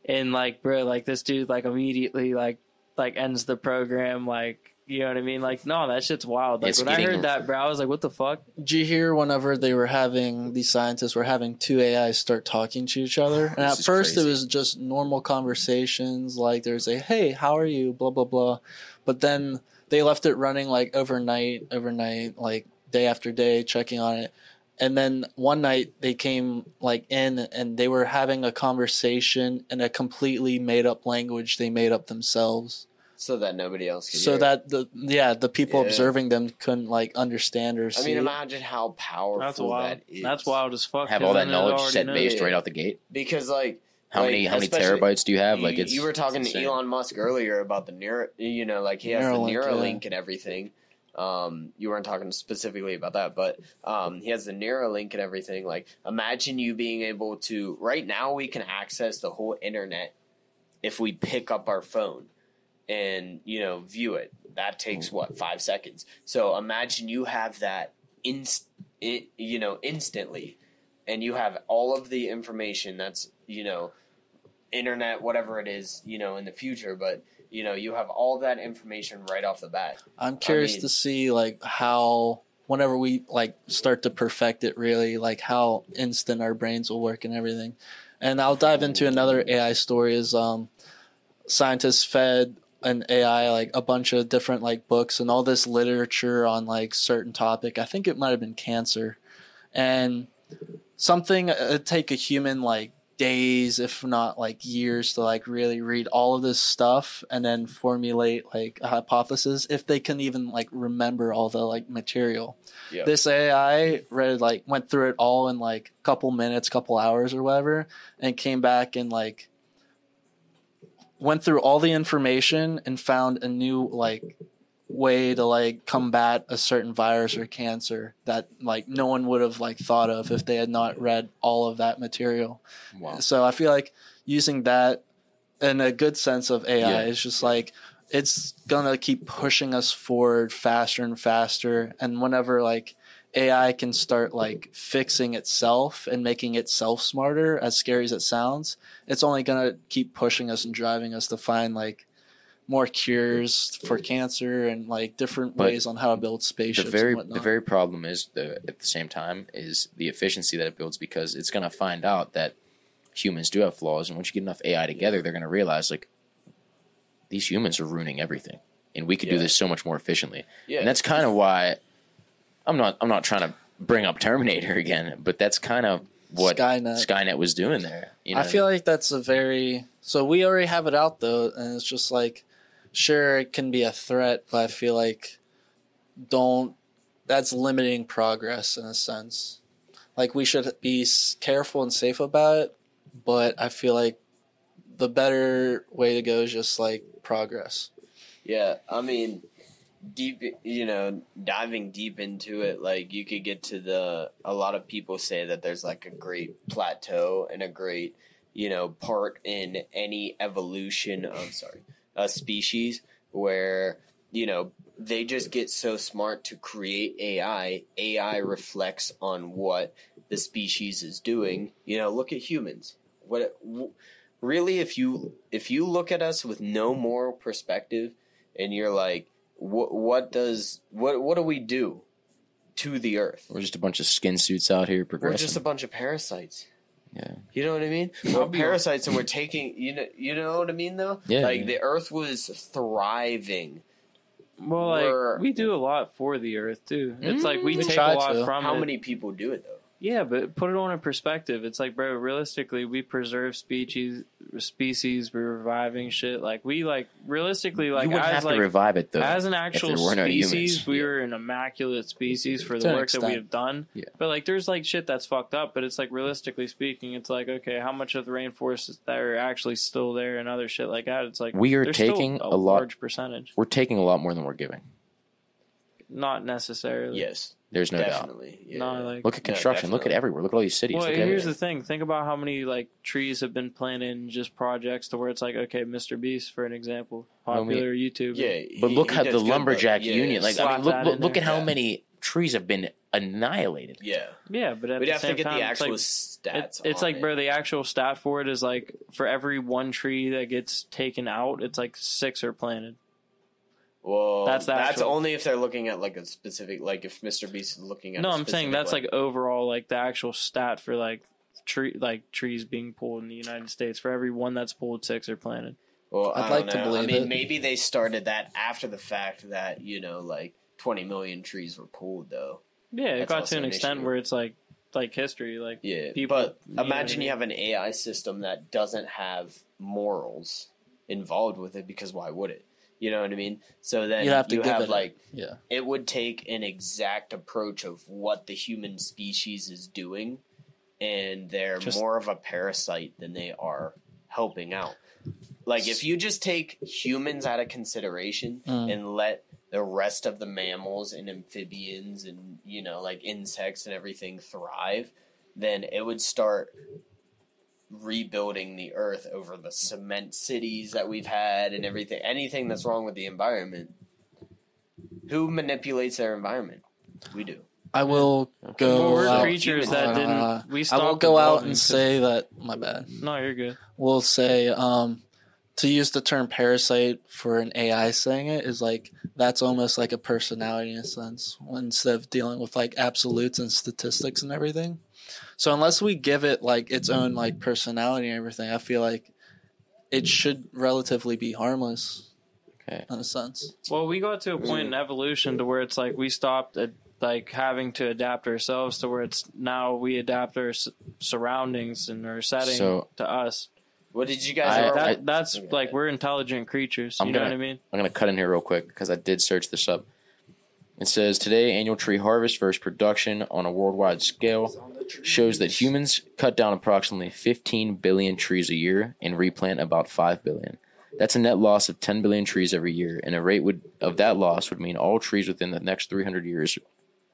B: and like bro like this dude like immediately like like ends the program like you know what i mean like no that shit's wild like
D: It's
B: when i heard that bro i was like what the fuck
A: Did you hear whenever they were having these scientists were having two AIs start talking to each other? And at first
D: crazy.
A: it was just normal conversations, like there's a hey, how are you? blah blah blah. But then they left it running like overnight, overnight, like day after day, checking on it. And then one night they came like in and they were having a conversation in a completely made up language they made up themselves.
C: So that nobody else can
A: So
C: hear.
A: that the yeah, the people
C: Yeah.
A: observing them couldn't like understand or see.
C: I
A: see.
C: mean, imagine how powerful
B: that's wild
C: that is.
B: that's wild as fuck
D: have
B: 'cause
D: all that knowledge
B: already
D: set based right out the gate.
C: because like
D: How
C: like,
D: many how many terabytes do you have? Like
C: you,
D: it's
C: you were talking
D: it's
C: to. Elon Musk earlier about the neuro, you know, like he has
A: Neuralink,
C: the Neuralink
A: yeah.
C: and everything. Um, you weren't talking specifically about that, but um, he has the Neuralink and everything. Like, imagine you being able to. Right now, we can access the whole internet if we pick up our phone. and you know view it. That takes what five seconds. So imagine you have that inst, you know, instantly, and you have all of the information that's you know, internet, whatever it is, you know, in the future, but you know, you have all that information right off the bat.
A: I'm curious
C: mean-
A: to see like how whenever we like start to perfect it really like how instant our brains will work and everything. And I'll dive into another AI story is um scientists fed an AI like a bunch of different like books and all this literature on like certain topic. I think it might have been cancer. And something it'd take a human like days if not like years to like really read all of this stuff and then formulate like a hypothesis if they can even like remember all the like material
C: Yeah.
A: this ai read like went through it all in like a couple minutes couple hours or whatever and came back and like went through all the information and found a new like way to like combat a certain virus or cancer that like no one would have like thought of if they had not read all of that material
D: Wow.
A: so I feel like using that in a good sense of AI
D: Yeah.
A: is just like it's gonna keep pushing us forward faster and faster. And whenever like AI can start like fixing itself and making itself smarter, as scary as it sounds, it's only gonna keep pushing us and driving us to find like more cures for cancer and like different
D: But
A: ways on how to build
D: the
A: spaceships.
D: very
A: and whatnot.
D: the very problem is the at the same time is the efficiency that it builds because it's going to find out that humans do have flaws and once you get enough AI together they're going to realize like these humans are ruining everything and we could do this so much more efficiently
C: Yeah,
D: and that's kind of why I'm not I'm not trying to bring up Terminator again but that's kind of what
A: Skynet.
D: Skynet was doing there you know
A: I feel like that's a very so we already have it out though, and it's just like sure it can be a threat, but I feel like don't that's limiting progress in a sense. Like we should be careful and safe about it, but I feel like the better way to go is just like progress.
C: Yeah, I mean, deep, you know, diving deep into it, like you could get to the. A lot of people say that there's like a great plateau and a great, you know, part in any evolution of sorry, a species where you know they just get so smart to create AI. AI reflects on what the species is doing. You know, look at humans. What really, if you if you look at us with no moral perspective, and you're like, what what does what what do we do to the earth?
D: we're just a bunch of skin suits out here
C: We're just a bunch of parasites.
D: Yeah
C: You know what I mean? We're parasites, and we're taking. You know, you know what I mean, though.
D: Yeah,
C: Like
D: yeah.
C: the Earth was thriving.
B: Well,
C: We're-
B: we do a lot for the earth too. It's like we, mm.
A: We
B: take a lot
A: to.
B: from
C: How
B: it.
C: many people do it though?
B: Yeah, but put it on a perspective. It's like, bro, realistically, we preserve species, species, we're reviving shit. Like we like realistically, like
D: you wouldn't
B: as
D: have
B: like
D: to revive it though
B: as an actual
D: there were no
B: species, we
D: Yeah.
B: were an immaculate species for
A: To
B: the
A: an
B: work that we have done.
D: Yeah.
B: But like, there's like shit that's fucked up. But it's like realistically speaking, it's like okay, how much of the rainforests that are actually still there and other shit like that? It's like
D: We are
B: there's still
D: taking
B: a,
D: a lot-
B: large percentage,
D: we're taking a lot more than we're giving
B: not necessarily.
C: Yes,
D: there's no doubt.
C: Yeah,
B: No, like
D: Look at
C: No,
D: construction. Look at everywhere. Look at all these cities.
B: Well,
D: Look at
B: here's the thing. Think about how many like trees have been planted in just projects to where it's like, okay, Mr. Beast for an example,
D: I mean-
B: popular YouTuber.
C: yeah.
D: But look
C: he
D: at
C: does
D: the
C: good,
D: lumberjack
C: yeah,
D: union. Like I mean, look look, look at how
C: Yeah.
D: many trees have been annihilated.
C: yeah.
B: yeah, but at
C: We'd
B: the
C: have to
B: same
C: get
B: time,
C: the
B: it's
C: actual
B: like,
C: stats.
B: it's, it's
C: on
B: like,
C: it.
B: bro, the actual stat for it is like for every one tree that gets taken out, it's like six are planted.
C: Well,
B: That's
C: that's,
B: actual-
C: only if they're looking at like a specific, like if Mr. Beast is looking at.
B: No,
C: i
B: I'm saying that's like overall, like the actual stat for like tree, like trees being pulled in the United States. For every one that's pulled, six are planted.
C: Well,
A: I'd
C: I
A: like
C: don't
A: to
C: know.
A: believe
C: I mean,
A: it.
C: maybe they started that after the fact that you know, like 20 million trees were pulled, though.
B: Yeah, it
C: That's
B: got to an
C: an
B: extent
C: issue.
B: where it's like like history, like
C: Yeah,
B: People-
C: but
B: you know I
C: imagine
B: mean?
C: you have an AI system that doesn't have morals involved with it because why would it? You know what I mean? So then
A: You have to
C: you have
A: a-
C: like
A: Yeah.
C: it would take an exact approach of what the human species is doing, and they're
A: Just-
C: more of a parasite than they are helping out. Like if you just take humans out of consideration
A: Mm.
C: and let the rest of the mammals and amphibians and you know like insects and everything thrive, then it would start rebuilding the earth over the cement cities that we've had and everything. Anything that's wrong with the environment. Who manipulates their environment? We do.
A: I will go.
B: Well, we're
A: out,
B: creatures that
A: uh,
B: didn't. We
A: I
B: stopped
A: will go out
B: and
A: and
B: 'cause-
A: say that my bad.
B: No, you're good.
A: We'll say um, to use the term parasite for an AI saying it is like that's almost like a personality in a sense instead of dealing with like absolutes and statistics and everything. So unless we give it like its own like personality and everything, I feel like it should relatively be harmless.
D: Okay.
A: In a sense.
B: Well, we got to a point in evolution to where it's like we stopped at like having to adapt ourselves to where it's now we adapt our s- surroundings and our setting
D: So-
B: to us.
C: What did you guys
D: I-
C: ever?
B: That, that's
C: Okay.
B: like we're intelligent creatures.
D: I'm
B: You know
D: gonna-
B: what I mean?
D: I'm gonna cut in here real quick because I did search this up. It says today annual tree harvest versus production on a worldwide scale shows that humans cut down approximately 15 billion trees a year and replant about 5 billion. That's a net loss of 10 billion trees every year, and a rate would of that loss would mean all trees within the next 300 years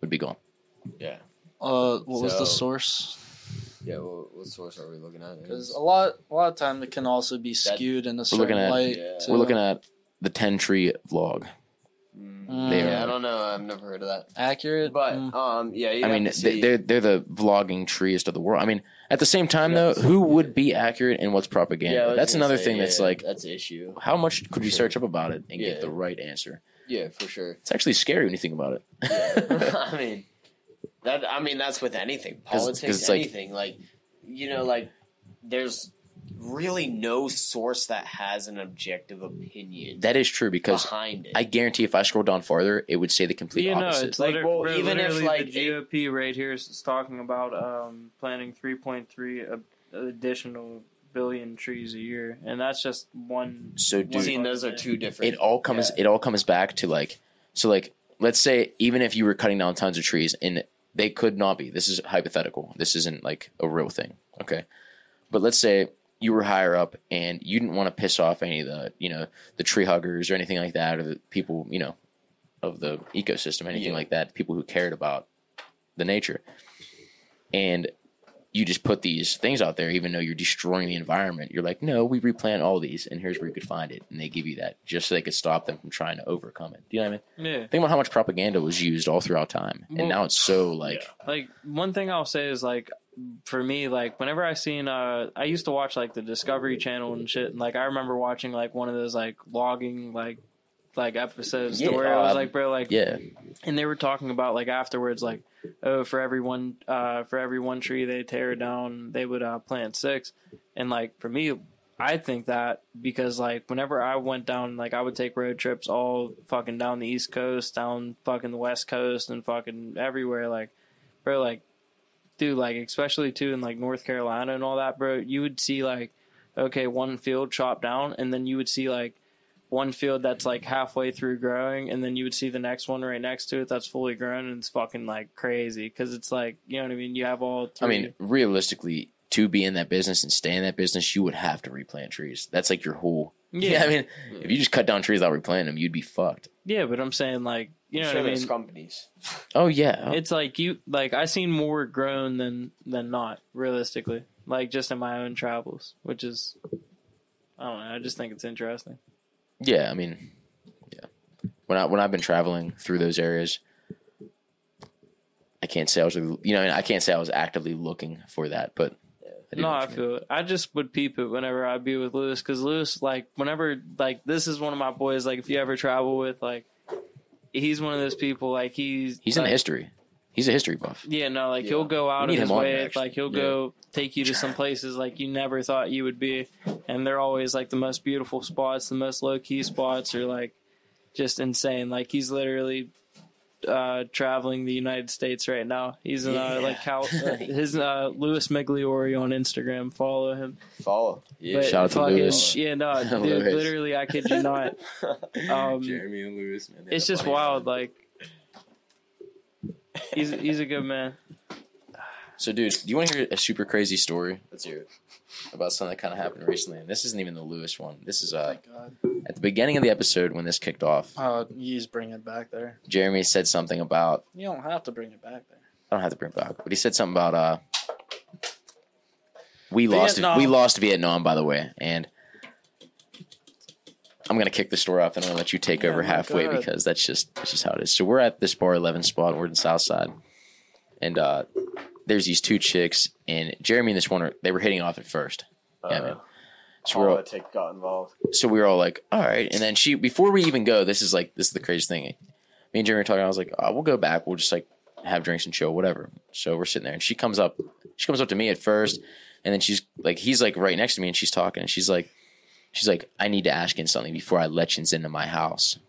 D: would be gone.
C: yeah.
A: Uh, what was the source?
C: Yeah. What, what source are we looking at?
A: Because a lot, a lot of time it can also be skewed in a certain
D: looking at-
A: light.
C: Yeah.
A: too.
D: We're looking at the 10 tree vlog.
C: Mm,
D: They
C: yeah,
D: are-
C: I don't know. I've never heard of that.
A: accurate,
C: But
A: Mm.
C: um, yeah. You
D: I mean, they,
C: see-
D: they're they're the vlogging treest of the world. I mean, at the same time though, who would be accurate and what's propaganda?
C: Yeah,
D: that's another
C: say,
D: thing
C: yeah,
D: that's like,
C: that's the issue.
D: how much could we
C: Sure.
D: search up about it and
C: Yeah.
D: get the right answer?
C: Yeah, for sure.
D: It's actually scary when you think about it.
C: Yeah. I mean, that. I mean, that's with anything,
D: 'Cause-
C: politics,
D: 'cause it's like-
C: anything. Like, you know, like there's really no source that has an objective opinion
D: that is true because
C: behind it.
D: I guarantee if I scroll down farther, it would say the complete
B: You know,
D: opposite.
B: it's
C: Like,
B: liter-
C: well, even if, like,
B: the GOP right here is talking about um, planting 3.3 additional billion trees a year, and that's just one.
D: so, dude,
C: See, those are two different.
D: it all comes it all comes back to like so like let's say even if you were cutting down tons of trees and they could not be this is hypothetical this isn't like a real thing okay but let's say you were higher up and you didn't want to piss off any of the you know the tree huggers or anything like that or the people you know of the ecosystem anything
C: Yeah.
D: like that people who cared about the nature. And you just put these things out there even though you're destroying the environment. You're like no we replant all these and here's where you could find it. And they give you that just so they could stop them from trying to overcome it. Do you know what i mean?
B: Yeah.
D: think about how much propaganda was used all throughout time. And
B: Well,
D: now it's so like
B: like one thing I'll say is like for me like whenever I seen uh I used to watch like the Discovery Channel and shit and like I remember watching like one of those like logging like like episodes
D: Yeah,
B: to where I was
D: um,
B: like bro like
D: yeah.
B: and they were talking about like afterwards like oh for every one uh for every one tree they tear down they would uh plant six. And like for me I think that because like whenever I went down like I would take road trips all fucking down the east coast down fucking the west coast and fucking everywhere like bro like dude like especially too in like North Carolina and all that bro you would see like okay one field chopped down and then you would see like one field that's like halfway through growing, and then you would see the next one right next to it that's fully grown, and it's fucking like crazy because it's like you know what I mean. You have all. Three.
D: i mean realistically to be in that business and stay in that business you would have to replant trees that's like your whole yeah, i mean if you mm. just cut down trees without replanting them you'd be fucked
B: yeah, but I'm saying like you know
C: sure
B: what I mean.
C: companies.
D: oh yeah
B: It's like you like I seen more grown than than not realistically, like just in my own travels, which is I don't know. I just think it's interesting.
D: Yeah, I mean, yeah. When I when I've been traveling through those areas, I can't say I was, you know, I can't say I was actively looking for that, but I do
B: No, I
D: what you mean.
B: feel it. I just would peep it whenever I'd be with Lewis because Lewis, like, whenever, like, this is one of my boys. Like, if you ever travel with, like, he's one of those people. Like, he's
D: he's in
B: like,
D: the history. He's a history buff.
B: Yeah, no, like
C: Yeah.
B: he'll go out
D: We
B: of his way.
D: here,
B: like he'll
C: Yeah.
B: go take you to some places like you never thought you would be, and they're always like the most beautiful spots, the most low key spots, or like just insane. Like he's literally uh traveling the United States right now. He's in uh, like Cal- uh, his uh Louis Migliori on Instagram. Follow him.
C: Follow. Yeah.
B: But
D: Shout out to Louis.
B: Yeah, no, dude,
D: Louis.
B: literally, I kid you not. Um,
C: Jeremy and Lewis, man.
B: It's just wild.
C: times.
B: Like he's he's a good man.
D: So, dude, do you want to hear a super crazy story
C: Let's hear it.
D: About something that kind of happened recently? And this isn't even the Lewis one. This is uh, at the beginning of the episode when this kicked off.
A: Oh, you just bring it back there.
D: Jeremy said something about
A: You don't have to bring it back there.
D: I don't have to bring it back, but he said something about uh we lost
A: Vietnam.
D: we lost Vietnam by the way, and I'm gonna kick the story off and I'm gonna let you take over halfway
A: God.
D: because that's just that's just how it is. So we're at this bar eleven spot, we're in Southside. And uh there's these two chicks and Jeremy and this one are, they were hitting off at first. Yeah, man. So we're all,
C: Politics got involved.
D: so we were all like, all right. And then she, before we even go, this is like, this is the craziest thing. Me and Jeremy were talking. I was like, oh, we'll go back. We'll just like have drinks and chill, whatever. So we're sitting there, and she comes up. She comes up to me at first, and then she's like, he's like right next to me, and she's talking, and she's like, she's like, I need to ask you something before I let you into my house.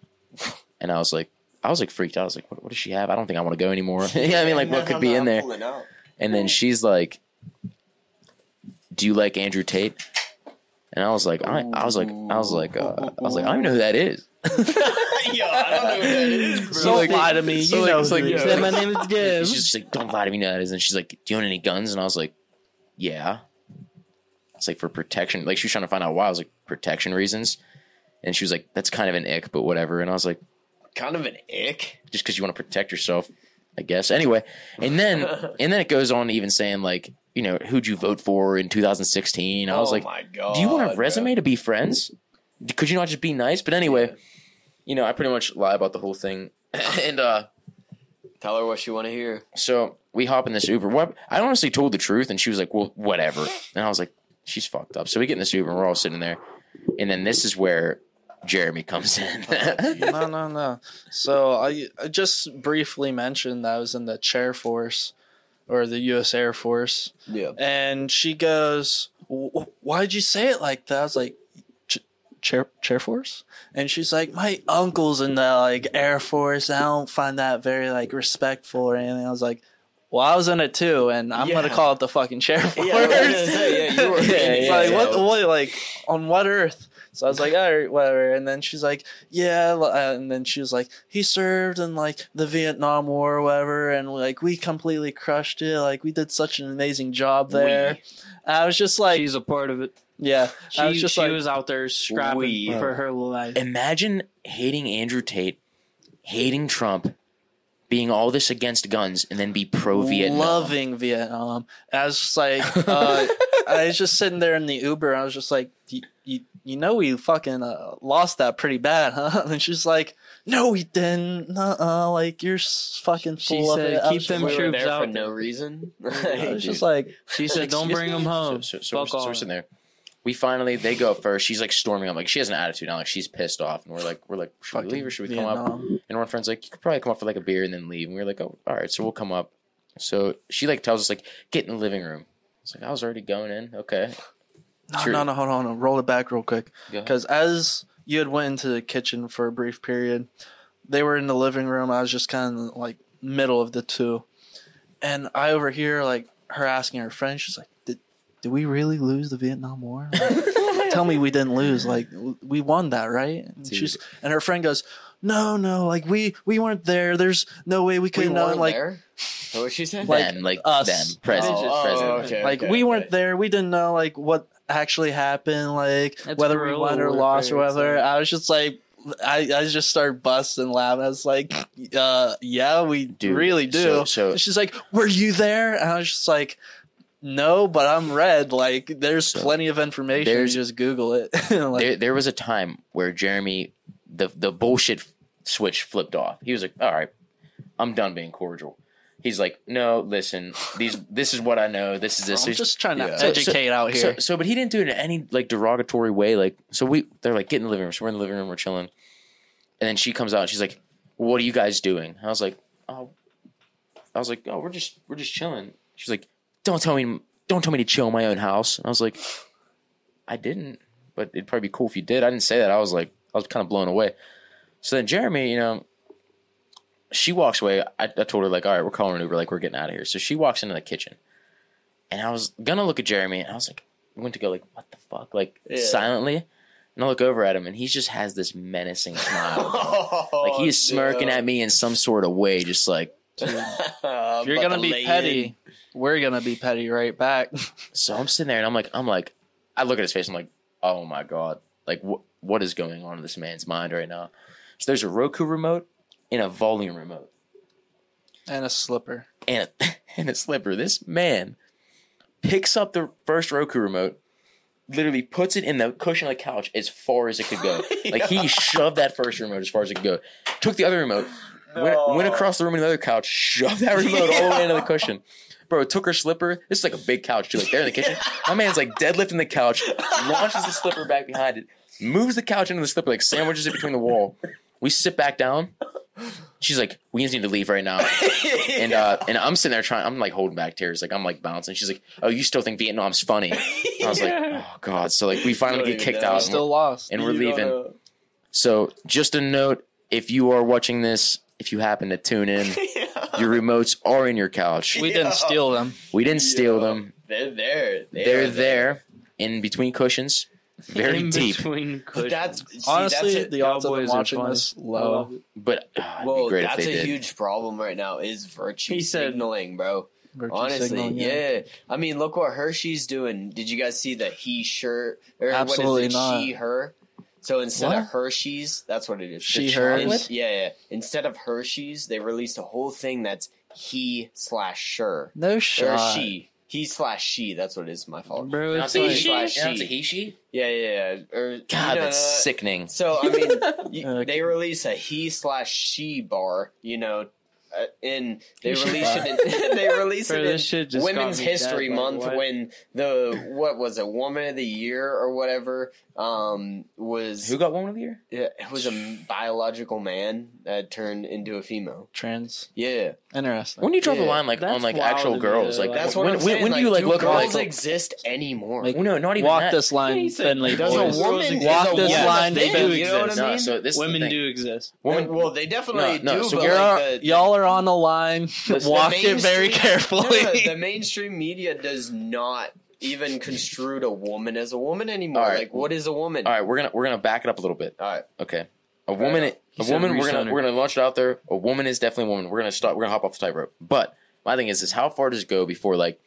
D: And I was like, I was like freaked out. I was like, what, what does she have? I don't think I want to go anymore. yeah, I mean, like, what could be in there? And then she's like, "Do you like Andrew Tate?" And I was like, I, I was like, I was like, uh, I was like, I don't even know who that is.
C: Yo, I don't know who that is, bro.
A: Don't
D: like-
A: lie to me. you
D: like-
A: know
D: it's like- yeah.
B: Said my name is Jim.
D: She's just like, "Don't lie to me, who that is." And she's like, "Do you own any guns?" And I was like, "Yeah." It's like for protection. Like she was trying to find out why. I was like, protection reasons. And she was like, "That's kind of an ick, but whatever." And I was like,
C: kind of an ick.
D: just because you want to protect yourself, I guess. Anyway, and then and then it goes on even saying like, you know, who'd you vote for in 2016? I was
C: oh
D: like,
C: god.
D: do you want a
C: bro.
D: resume to be friends? Could you not just be nice? But anyway, you know, I pretty much lie about the whole thing. and uh
C: Tell her what you want to hear.
D: so we hop in this Uber. What I honestly told the truth, and she was like, "Well, whatever." And I was like, "She's fucked up." So we get in this Uber, and we're all sitting there, and then this is where Jeremy comes in.
A: no, no, no. So I, I just briefly mentioned that I was in the chair force or the U.S. Air Force,
C: Yeah.
A: and she goes, "Why'd you say it like that?" I was like, "Chair, chair force," and she's like, "My uncle's in the like Air Force. I don't find that very like respectful or anything." I was like. Well, I was in it too, and I'm gonna call it the fucking chair force.
C: Yeah, I was yeah, you were-
A: It's
C: yeah,
A: like
C: yeah.
A: what, what, like on what earth? So I was like, all right, whatever. And then she's like, yeah. uh, And then she was like, he served in like the Vietnam War or whatever. And like, we completely crushed it. Like, we did such an amazing job there. I was just like,
B: She's a part of it.
A: yeah.
B: She,
A: I was just
B: she
A: like,
B: was out there scrapping
C: We-
B: for her life.
D: Imagine hating Andrew Tate, hating Trump, being all this against guns, and then be pro Vietnam.
A: loving Vietnam. I was just like, uh, I was just sitting there in the Uber. And I was just like, you, you, you know, we fucking uh, lost that pretty bad, huh? And she's like, no, we didn't. Nuh-uh. Like, you're s- fucking
B: She
A: full
B: said,
A: of it.
B: "Keep
A: was
B: them
A: just
C: we were
B: troops
C: out. for no reason.
A: I was just like,
B: She said, "Don't bring them home."
D: So, so, so,
B: Fuck
D: we're, so we're
B: off.
D: sitting there. We finally they go first. She's like storming up, like she has an attitude now, like she's pissed off, and we're like, we're like, should we leave or should we come up?
A: Vietnam.
D: And one friend's like, you could probably come up for like a beer and then leave. And we were like, oh, all right, so we'll come up. So she like tells us like, get in the living room. It's like I was already going in. Okay,
A: No,
D: Sure.
A: no, no, hold on, hold on. Roll it back real quick.
D: Go ahead.
A: Because as you had went into the kitchen for a brief period, they were in the living room. I was just kind of like middle of the two, and I overhear like her asking her friend. She's like, "Did did we really lose the Vietnam War? Like, tell me we didn't lose. Like we won that, right?" And
D: Dude.
A: she's and her friend goes. No, no, like we we weren't there. There's no way we could
C: we
A: have
C: weren't
A: Like,
C: there. What she said?
A: Like,
D: them, like
A: us.
D: them, president,
C: Oh, oh,
D: president.
C: okay.
A: like we weren't there. We didn't know like what actually happened. Like
B: That's
A: whether we won or
B: warfare,
A: lost or whether. I was just like, I I just started busting laughing. I was like, uh, yeah, we
D: Dude,
A: really do.
D: so- so-
A: she's like, were you there? And I was just like. No, but I'm red. Like, there's
D: So,
A: plenty of information.
D: There's-
A: just Google it. like,
D: there, there was a time where Jeremy, the the bullshit switch flipped off. He was like, all right, I'm done being cordial. He's like, no, listen, these this is what I know. This is this.
A: I'm just trying to
C: Yeah.
D: So-
A: educate out here.
D: so, but he didn't do it in any like derogatory way. Like, so we, they're like, get in the living room. So we're in the living room, we're chilling, and then she comes out. and She's like, "What are you guys doing?" I was like, "Oh," I was like, "Oh, we're just, we're just chilling." She's like, "Don't tell me, don't tell me to chill in my own house." And I was like, "I didn't, but it'd probably be cool if you did." I didn't say that. I was like, I was kind of blown away. So then Jeremy, you know, she walks away. I, I told her like, "All right, we're calling an Uber. Like, we're getting out of here." So she walks into the kitchen. And I was gonna look at Jeremy, and I was like, I went to go like, what the fuck, like
A: Yeah.
D: silently, and I look over at him, and he just has this menacing smile, like he is smirking at me in some sort of way, just like.
A: you're gonna be petty, we're gonna be petty right back.
D: So I'm sitting there, and I'm like, I'm like, I look at his face, I'm like, oh my god, like what what is going on in this man's mind right now? So there's a Roku remote and a volume remote
A: and a slipper.
D: and a, and a slipper. This man picks up the first Roku remote, literally puts it in the cushion of the couch as far as it could go. Like he shoved that first remote as far as it could go. Took the other remote, went, went across the room to the other couch, shoved that remote all the way into the cushion. Bro, took her slipper. This is like a big couch too. Like they're in the kitchen. My man's like deadlifting the couch, launches the slipper back behind it, moves the couch into the slipper, like sandwiches it between the wall. We sit back down. She's like, "We just need to leave right now." And uh, and I'm sitting there trying. I'm like holding back tears. Like I'm like bouncing. She's like, "Oh, you still think Vietnam's funny?" I was like, "Oh God!" So like we finally get kicked out, and
A: Still lost.
D: and we're
C: You
D: leaving.
C: know.
D: So just a note: if you are watching this, if you happen to tune in, your remotes are in your couch.
A: we
C: Yeah.
A: didn't steal them.
D: We didn't steal
C: Yeah.
D: them.
C: They're there. They
D: They're
C: are
D: there in between cushions, very
B: in
D: deep.
B: between
C: But
B: cushions.
C: that's see,
A: Honestly,
C: that's a,
A: the odds of them
B: Cowboys are
A: watching this low.
B: love.
D: But uh, it'd
C: well,
D: be great if
C: that's
D: they
C: a
D: did.
C: huge problem right now. Is virtue
B: He said-
C: signaling, bro?
A: Virtue
C: Honestly,
A: signaling,
C: yeah. I mean, look what Hershey's doing. Did you guys see the he shirt or
A: Absolutely
C: what is it?
A: not.
C: She her. So instead
A: What?
C: of Hershey's, that's what it is.
A: She,
C: The
A: hers?
C: Yeah, yeah. Instead of Hershey's, they released a whole thing that's he slash sure
A: No
C: or
A: shot.
C: she. He slash she. That's what it is. My fault.
B: Bro, it's
D: it's a
C: like-
D: he,
C: He
D: she.
C: slash
D: Now it's a he, she.
C: Yeah, yeah. yeah. Or
D: God,
C: you know,
D: that's sickening.
C: So I mean, you,
A: Okay.
C: they release a he slash she bar, you know, uh, in they
A: He, she
C: release
A: bar.
C: it. In, they release
B: Bro,
C: it in Women's History
B: dead,
C: Month
B: what?
C: when the what was it, Woman of the Year or whatever, um, was
D: Who got Woman of the year?
C: yeah, it was a biological man that turned into a female.
A: Trans.
C: Yeah,
A: Interesting.
D: When do you draw the line like
B: That's
D: on like
B: wild
D: actual
B: to me,
D: girls?
B: though.
D: Like
C: that's what
D: when,
C: I'm
D: when,
C: saying.
D: when do you like
C: do
D: look at
C: girls
D: like?
C: exist anymore?
A: Like,
D: Well, no, not even
A: Walk
D: that.
A: this line
B: Yeah,
A: thinly,
C: Does a
A: boys.
C: woman
A: Walk
C: is a
A: this
C: woman
A: line
C: a thing,
A: thinly.
C: You know what I
D: No,
C: mean?
D: so this is the
B: Women
D: thing.
B: do exist.
D: Women,
C: well, they definitely
D: No, no,
C: do.
D: so
C: but
A: You're
C: like
A: on-
C: the,
A: y'all are on the line.
C: the
A: Walk it very
C: mainstream-
A: carefully.
C: No, no, the mainstream media does not even construe a woman as a woman anymore.
D: All right.
C: Like, what is a woman?
D: all right, we're gonna we're gonna back it up a little bit.
C: All right.
D: Okay, a woman,
C: enough.
D: a woman. We're gonna
B: recenter.
D: we're gonna launch it out there. A woman is definitely a woman. We're gonna stop. We're gonna hop off the tightrope. But my thing is, is how far does it go before like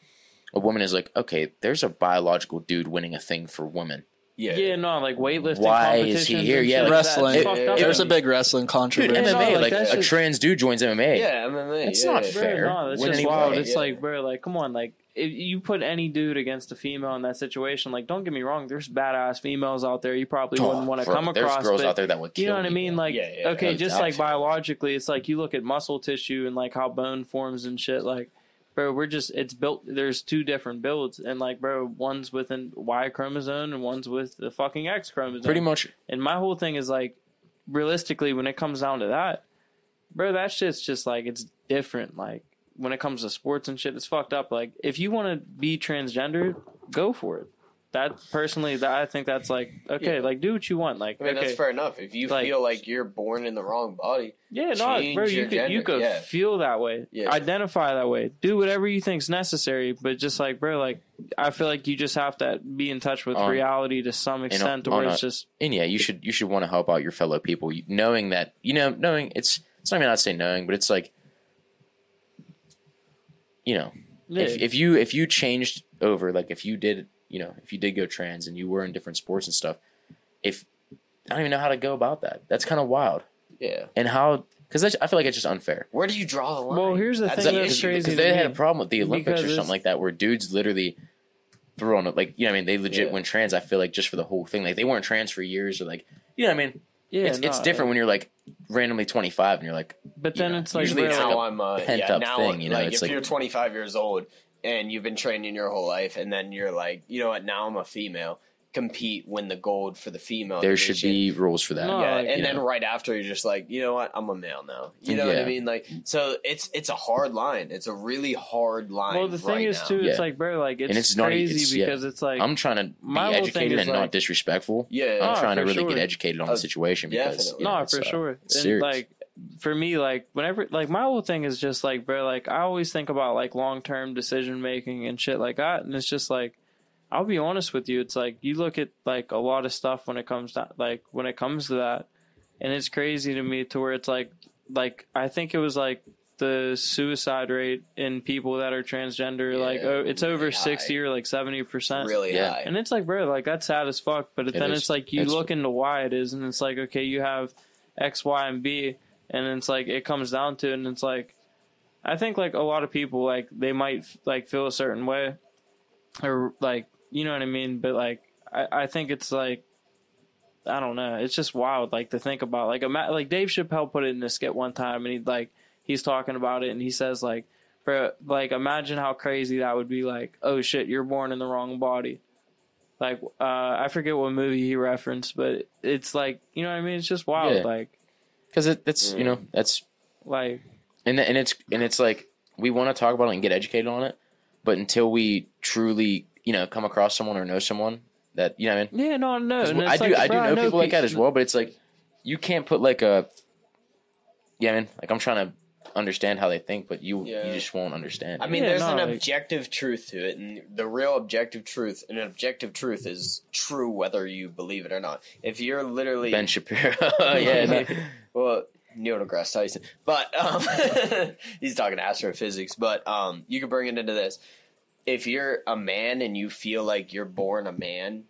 D: a woman is like, okay, there's a biological dude winning a thing for women.
C: Yeah.
B: Yeah, no, like weightlifting.
D: Why is he here? Yeah, like-
B: like.
A: Wrestling.
B: It's fucked up.
A: There's a big wrestling
D: Dude,
A: controversy.
B: No, like,
D: like, a
B: shit-
D: trans dude joins MMA.
C: Yeah, MMA.
D: That's
C: yeah,
D: not
C: yeah.
B: Bro,
D: fair.
B: No, that's
D: Win
B: just wild.
D: way.
B: It's
C: Yeah.
B: like, bro, like, come on, like, if you put any dude against a female in that situation, like, don't get me wrong, there's badass females out there you probably
D: Oh,
B: wouldn't want to come
D: There's
B: across.
D: girls
B: but
D: out there that would kill
B: you know what I mean? Like,
C: Yeah, yeah,
B: okay, just like biologically, it's like you look at muscle tissue and like how bone forms and shit. Like, bro, we're just it's built. There's two different builds, and like, bro, one's with an Y chromosome and one's with the fucking X chromosome.
D: pretty much.
B: And my whole thing is like, realistically, when it comes down to that, bro, that shit's just like it's different. Like when it comes to sports and shit, it's fucked up. Like if you want to be transgender, go for it. That personally, that I think that's like okay,
C: Yeah.
B: like do what you want. Like
C: I mean,
B: okay,
C: that's fair enough. If you
B: Like-
C: feel like you're born in the wrong body,
B: yeah, no,
C: change
B: bro, you
C: your
B: could you
C: gender,
B: could
C: yeah.
B: feel that way,
C: Yeah.
B: identify that way, do whatever you think's necessary. But just like bro, like I feel like you just have to be in touch with
D: On-
B: reality to some extent, to
D: on
B: where
D: a-
B: it's just
D: And yeah, you should you should want to help out your fellow people, you- knowing that you know, knowing it's it's not even not say knowing, but it's like, you know,
B: yeah,
D: if if you if you changed over, like if you did, you know, if you did go trans and you were in different sports and stuff, if I don't even know how to go about that. That's kind of wild.
C: yeah.
D: And how because I feel like it's just unfair.
C: Where do you draw the line?
B: Well, here's the
C: That's
B: thing that's crazy
D: Because they had a problem with the Olympics or something like that, where dudes literally throw on it. Like, you know, what I mean, they legit
C: Yeah.
D: went trans. I feel like just for the whole thing, like they weren't trans for years, or like, you know, what I mean,
B: yeah,
D: it's it's
B: no,
D: different when you're like randomly 25 and you're like,
B: But
D: you
B: then
D: know,
B: it's like
D: usually
B: bro,
D: it's
B: like,
D: like
C: now
D: a
C: I'm uh,
D: pent
C: yeah,
D: up
C: now,
D: thing, you know,
C: Like
D: it's
C: if
D: like-
C: you're 25 years old and you've been training your whole life, and then you're like, you know what? Now I'm a female. Compete, win the gold for the female.
D: there should be rules for that.
B: No,
C: yeah,
B: like,
C: and then
D: know.
C: right after you're just like, you know what? I'm a male now. You know what I mean? Like, so it's it's a hard line. It's a really hard line.
B: well, the thing
C: right
B: is
C: now.
B: too, it's
D: Yeah.
B: like bro, like it's,
D: And it's not-
B: crazy
D: it's- yeah.
B: because it's like
D: I'm trying to be
B: My whole
D: educated and
B: like-
D: not disrespectful.
C: Yeah,
B: Oh,
D: I'm trying to really
B: sure.
D: get educated on
C: Uh,
D: the situation because
C: definitely.
D: yeah,
B: no, for
D: uh,
B: sure.
D: it's
B: And
D: serious.
B: like for me, like whenever, like my whole thing is just like, bro, like I always think about like long term decision making and shit like that, and it's just like, I'll be honest with you, it's like you look at like a lot of stuff when it comes to like when it comes to that, and it's crazy to me to where it's like, like I think it was like the suicide rate in people that are transgender, like oh, it's over
C: really high.
B: sixty or like seventy percent.
C: really
D: Yeah.
C: high.
B: And it's like, bro, like that's sad as fuck. But
D: It
B: then
D: is.
B: it's like you
D: It's-
B: look into why it is, and it's like, okay, you have X, Y, and B, and it's like it comes down to, it, and it's like, I think like a lot of people like they might like feel a certain way, or like you know what I mean. But like I, I think it's like I don't know. It's just wild, like to think about. Like ima- like Dave Chappelle put it in a skit one time, and he like he's talking about it, and he says like, bro, like imagine how crazy that would be. Like, oh shit, you're born in the wrong body. Like uh, I forget what movie he referenced, but it's like you know what I mean. It's just wild,
D: Yeah.
B: like
D: because it, it's you know that's
B: like
D: and and it's and it's like we want to talk about it and get educated on it, but until we truly you know come across someone or know someone that you know what I mean.
B: yeah, no, no, and
D: I
B: it's
D: do I do
B: bro,
D: know people like that as well, but it's like you can't put like a yeah, I mean, like I'm trying to understand how they think, but you
C: Yeah.
D: you just won't understand.
C: I mean,
B: Yeah,
C: there's
B: no,
C: an
B: like-
C: objective truth to it, and the real objective truth, and an objective truth is true whether you believe it or not. If you're literally
D: ben Shapiro, yeah, no.
C: well, Neil deGrasse Tyson, but um, he's talking astrophysics. But um, you can bring it into this: if you're a man and you feel like you're born a man,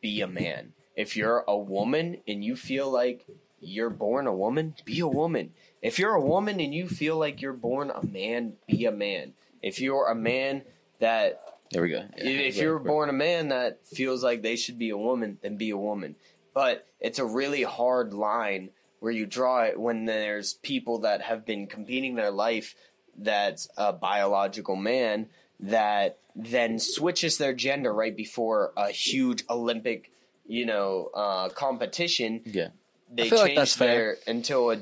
C: be a man. If you're a woman and you feel like you're born a woman, be a woman. If you're a woman and you feel like you're born a man, be a man. If you're a man that
D: there we go. Yeah.
C: if you're born a man that feels like they should be a woman, then be a woman. But it's a really hard line where you draw it when there's people that have been competing their life that's a biological man that then switches their gender right before a huge Olympic, you know, uh, competition
D: yeah,
C: they
A: change feel like
C: changed
A: fair.
C: their until a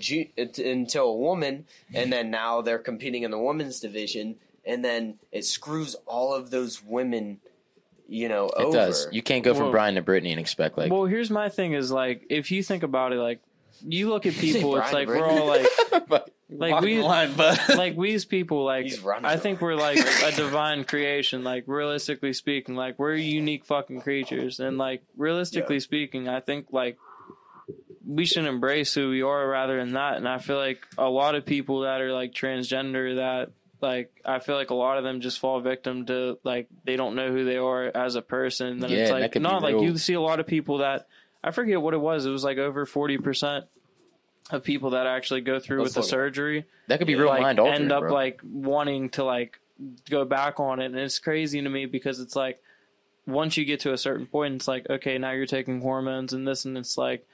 C: until a woman, and then now they're competing in the women's division, and then it screws all of those women, you know,
D: it
C: over.
D: does. You can't go from
B: Well-
D: Brian to Brittany and expect like
B: well, here's my thing: is like if you think about it, like you look at people, it's like we're all like like we
A: line, but
B: like we as people like I think we're like a divine creation like realistically speaking like we're unique fucking creatures. And like realistically
C: Yeah.
B: speaking I think like we should embrace who we are rather than that. And I feel like a lot of people that are like transgender that like I feel like a lot of them just fall victim to like they don't know who they are as a person. Then
D: Yeah,
B: it's like not like you see a lot of people that I forget what it was it was like over 40% of people that actually go through
C: Let's
B: with the surgery
D: that could be real
B: like
D: mind altering.
B: end up
D: bro.
B: like wanting to like go back on it and it's crazy to me because it's like once you get to a certain point it's like okay now you're taking hormones and this and it's like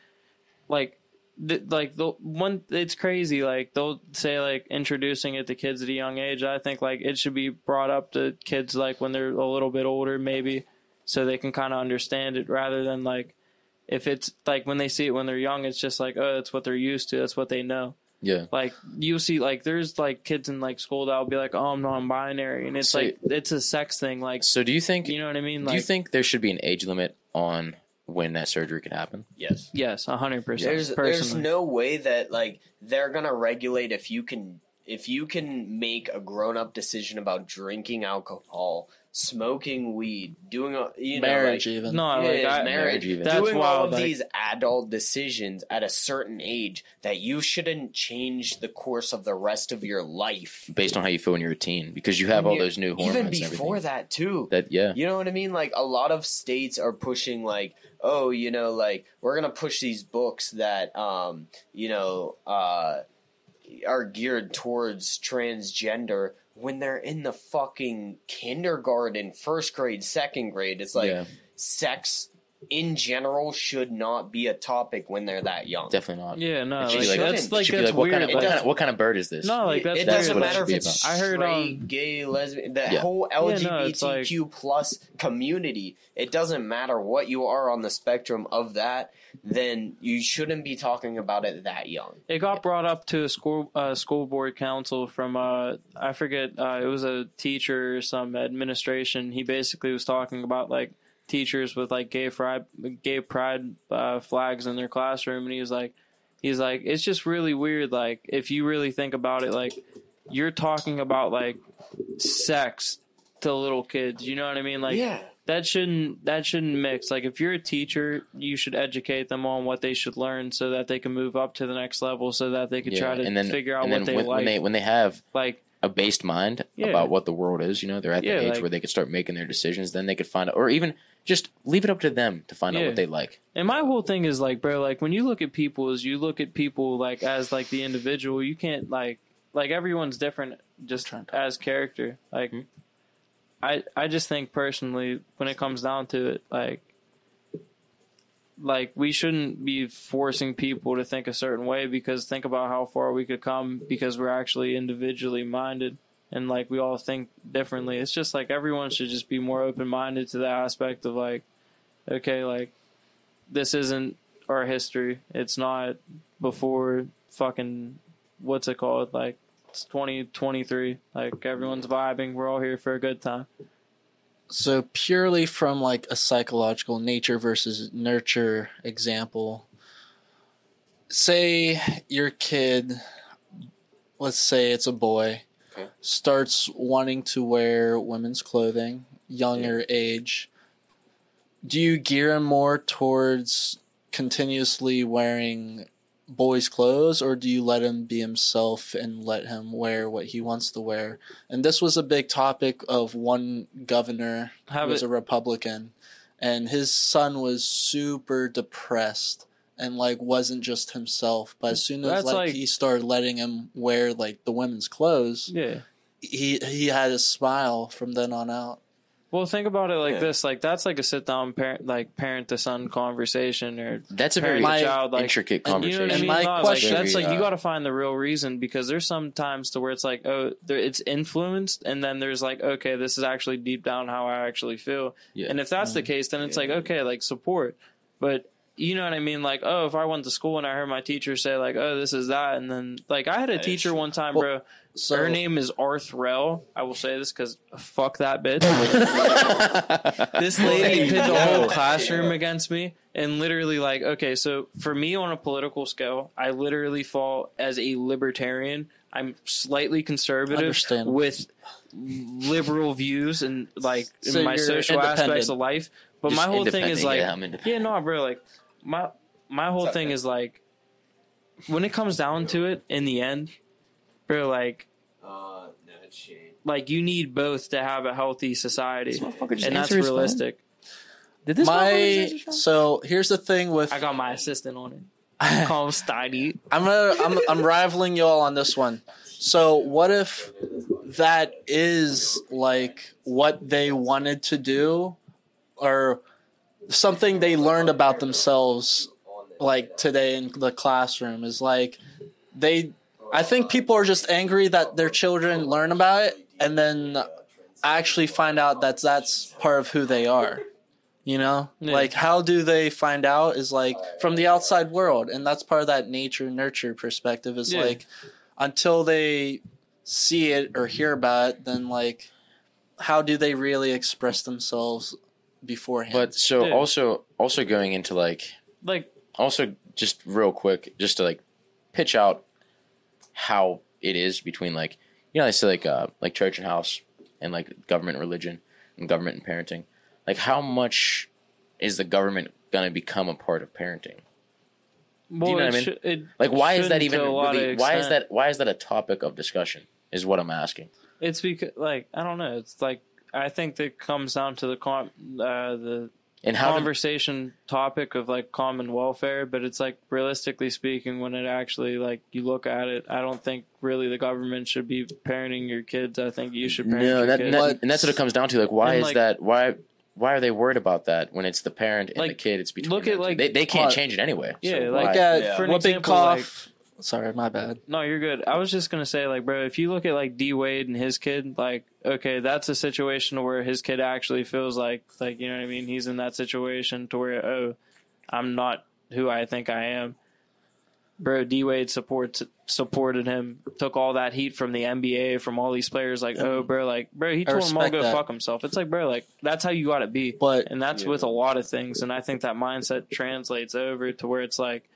B: like th- like the one it's crazy like they'll say like introducing it to kids at a young age i think like it should be brought up to kids like when they're a little bit older maybe so they can kind of understand it rather than like if it's like when they see it when they're young it's just like oh it's what they're used to that's what they know
D: yeah,
B: like you see like there's like kids in like school that'll be like oh i'm non-binary and it's
D: So-
B: like it's a sex thing like
D: So do you think?
B: you know what i mean Like, do
D: you think there should be an age limit on when that surgery could happen?
C: yes.
B: yes 100%
C: There's there's no way that like they're gonna regulate if you can if you can make a grown up decision about drinking alcohol, smoking weed, doing a you know
A: marriage
C: like,
A: even.
B: no like
C: Yeah,
B: I,
C: marriage,
D: even.
B: That's
C: doing all of
B: like-
C: these adult decisions at a certain age that you shouldn't change the course of the rest of your life.
D: Based on how you feel when you're a teen, because you have all those new hormones.
C: Even before
D: everything.
C: that, too.
D: that yeah,
C: You know what I mean? Like a lot of states are pushing like, oh, you know, like we're gonna push these books that um, you know, uh are geared towards transgender when they're in the fucking kindergarten, first grade, second grade. It's like
D: yeah,
C: sex in general should not be a topic when they're that young.
D: definitely not.
B: yeah no
D: It
B: like,
D: be like-
B: that's
C: it
B: like that's
D: like, what kind of what kind of, what kind of bird is this?
B: no like that's
C: it doesn't
D: what it
C: matter
D: should
C: if it's.
B: I heard,
C: straight,
B: um,
C: gay, lesbian, the
D: Yeah.
C: whole
B: Yeah, no, it's
C: LGBTQ plus community. It doesn't matter what you are on the spectrum of that. Then you shouldn't be talking about it that young.
B: it got brought up to a school uh, school board council from uh I forget uh, it was a teacher or some administration. He basically was talking about like teachers with like gay pride gay pride uh, flags in their classroom, and he was like he's like it's just really weird. Like if you really think about it, like you're talking about like sex to little kids. You know what I mean? Like
C: yeah,
B: that shouldn't that shouldn't mix. Like if you're a teacher, you should educate them on what they should learn so that they can move up to the next level, so that they can
D: Yeah,
B: try to
D: and then
B: figure out
D: and
B: what
D: then
B: they
D: when,
B: like.
D: when they when they have
B: like
D: a based mind
B: Yeah.
D: about what the world is, you know, they're at the
B: Yeah,
D: age
B: like-
D: where they could start making their decisions. Then they could find out, or even just leave it up to them to find out what they like.
B: And my whole thing is like, bro, like when you look at people, is you look at people like as like the individual. You can't like like everyone's different just as character. Like
D: Hmm?
B: I I just think personally, when it comes down to it, like like we shouldn't be forcing people to think a certain way because think about how far we could come because we're actually individually minded and like we all think differently. It's just like everyone should just be more open minded to the aspect of like, okay, like this isn't our history. It's not before fucking what's it called? Like it's twenty twenty three. Like everyone's vibing. We're all here for a good time.
A: So purely from like a psychological nature versus nurture example, say your kid, let's say it's a boy,
D: Okay.
A: starts wanting to wear women's clothing, younger age. Do you gear him more towards continuously wearing boys' clothes, or do you let him be himself and let him wear what he wants to wear? And this was a big topic of one governor
B: Have
A: who was
B: it
A: a Republican, and his son was super depressed and like wasn't just himself. But as soon as like,
B: like-
A: he started letting him wear like the women's clothes,
B: yeah.
A: he he had a smile from then on out.
B: Well, think about it like
C: Yeah.
B: this: like that's like a sit down parent, like parent to son conversation, or
D: That's a very
B: parent to
A: My-
B: child, like
D: intricate
A: and
B: You know what I
D: conversation.
B: mean?
A: my
B: No, like,
A: question-
B: that's like you
D: uh,
B: got to find the real reason because there's some times to where it's like, oh, there, it's influenced, and then there's like, okay, this is actually deep down how I actually feel.
D: Yeah.
B: And if that's the case, then it's like, okay, like support. But you know what I mean? Like, oh, if I went to school and I heard my teacher say like, oh, this is that, and then like I had a teacher one time,
A: Well,
B: bro.
A: So
B: Her name is Arthrell. I will say this because fuck that bitch. this lady pit the whole classroom against me and literally like okay so for me on a political scale i literally fall as a libertarian i'm slightly conservative with liberal views and like in
A: So
B: my
A: you're
B: social aspects
A: independent.
B: of life but
D: Just
B: my whole thing is
D: independent,
B: like
D: yeah, I'm independent.
B: yeah no bro like my my whole thing is like when it comes down to it in the end bro like
C: Uh, no, it's Shane.
B: like you need both to have a healthy society
D: This motherfucker just
B: and that's
D: answer phone?
B: realistic
D: Did this motherfucker just answer
A: my so here's the thing with
B: i got my assistant on it call him Steiny.
A: I'm gonna I'm I'm rivaling y'all on this one. So what if that is like what they wanted to do or something they learned about themselves like today in the classroom is like they I think people are just angry that their children learn about it and then actually find out that that's part of who they are. You know?
B: Yeah.
A: Like how do they find out is like from the outside world and that's part of that nature nurture perspective is
B: Yeah.
A: like until they see it or hear about it then like how do they really express themselves beforehand?
D: But so
B: Yeah.
D: also also going into like
B: Like
D: also just real quick just to like pitch out how it is between like you know they say like uh like church and house and like government and religion and government and parenting like how much is the government gonna become a part of parenting
B: well,
D: know what I mean?
B: it
D: like why is that even
B: to a lot
D: really why is that why is that a topic of discussion is what i'm asking
B: It's because like I don't know. It's like I think that comes down to the con- uh, the
D: and how do,
B: conversation topic of like common welfare, but it's like realistically speaking, when it actually like you look at it, I don't think really the government should be parenting your kids. I think you should parent
D: no
B: your
D: that,
B: kids.
D: that- and that's what it comes down to like why
B: And,
D: is
B: like-
D: that why why are they worried about that when it's the parent and the kid it's between
B: look at, like,
D: they, they can't
A: uh,
D: change it anyway
B: yeah,
D: so
B: like,
A: Look
D: why?
A: at
C: Yeah.
B: for an
A: whooping
B: example,
A: cough. Sorry, my bad.
B: No, you're good. I was just gonna say, like, bro, if you look at like D Wade and his kid, like, okay, that's a situation where his kid actually feels like, like, you know what I mean? He's in that situation to where, oh, I'm not who I think I am. Bro, D Wade supports supported him, took all that heat from the NBA, from all these players. Like, oh, bro, like, bro, he
A: I
B: told him all go
A: that.
B: fuck himself. It's like, bro, like, that's how you got to be
A: But
B: and that's
C: Yeah.
B: with a lot of things and i think that mindset translates over to where it's like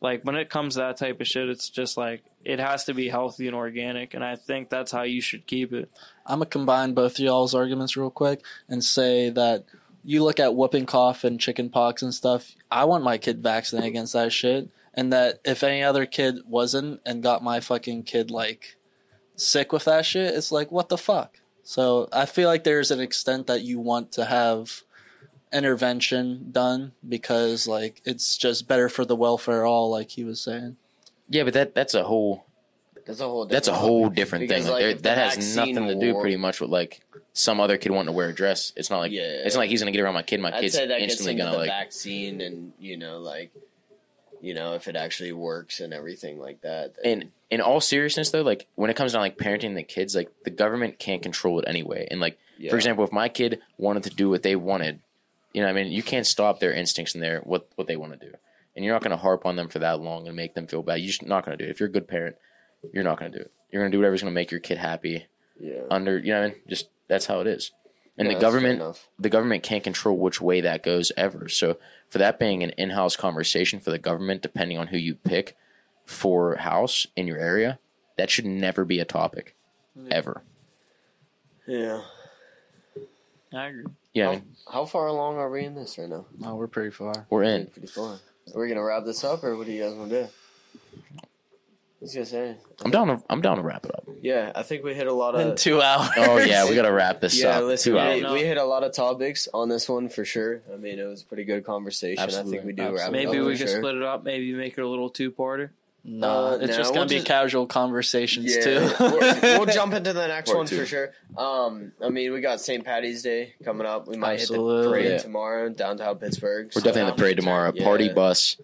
B: like when it comes to that type of shit it's just like it has to be healthy and organic and i think that's how you should keep it
A: I'm gonna combine both y'all's arguments real quick and say that you look at whooping cough and chicken pox and stuff. I want my kid vaccinated against that shit, and that if any other kid wasn't and got my fucking kid like sick with that shit, it's like what the fuck. So I feel like there's an extent that you want to have intervention done because like it's just better for the welfare of all, like he was saying.
D: Yeah, but that that's a whole
C: That's a whole. Different
D: That's a whole different
C: Because,
D: thing. Like,
C: like,
D: there- that has
C: vaccine
D: nothing to do pretty much with like some other kid wanting to wear a dress. It's not like
C: Yeah.
D: it's not like he's gonna get around my kid. My
C: I'd
D: kid's
C: that
D: instantly gonna
C: the
D: like.
C: vaccine and you know like, you know if it actually works and everything like that. then-
D: in in all seriousness though, like when it comes down like parenting the kids, like the government can't control it anyway. And like
C: yeah.
D: for example, if my kid wanted to do what they wanted, you know, what I mean, you can't stop their instincts and their what what they want to do, and you're not going to harp on them for that long and make them feel bad. You're just not going to do it. If you're a good parent, you're not going to do it. You're going to do whatever's going to make your kid happy.
C: yeah.
D: Under you know, what I mean, just that's how it is. And
C: Yeah,
D: the government, the government can't control which way that goes ever. So for that being an in-house conversation for the government, depending on who you pick for house in your area, that should never be a topic, ever.
C: Yeah.
B: I agree.
D: Yeah,
C: How, how far along are we in this right now?
A: Oh, we're pretty far.
D: we're in.
C: Pretty far. Are we gonna wrap this up, or what do you guys want to do? I was gonna say.
D: I'm down. To, I'm down to wrap it up.
C: Yeah, I think we hit a lot
A: In
C: of.
A: two hours.
D: Oh yeah, we got to wrap this
C: Yeah,
D: up.
C: listen,
D: Two
C: we,
D: hours.
C: We hit a lot of topics on this one for sure. I mean, it was a pretty good conversation. I think we do wrap it
B: Maybe we
C: for
B: could
C: sure.
B: split it up. Maybe make it a little two-parter.
A: No,
C: Uh,
A: it's
C: no,
A: just gonna
C: we'll
A: be
C: just-
A: casual conversations
C: Yeah,
A: too.
C: we'll, we'll jump into the next
D: Part
C: one
D: two.
C: for sure. Um, I mean, we got St. Patty's Day coming up. We might hit the parade
D: Yeah.
C: tomorrow downtown Pittsburgh.
D: We're
C: So-
D: definitely in the parade tomorrow. Party bus.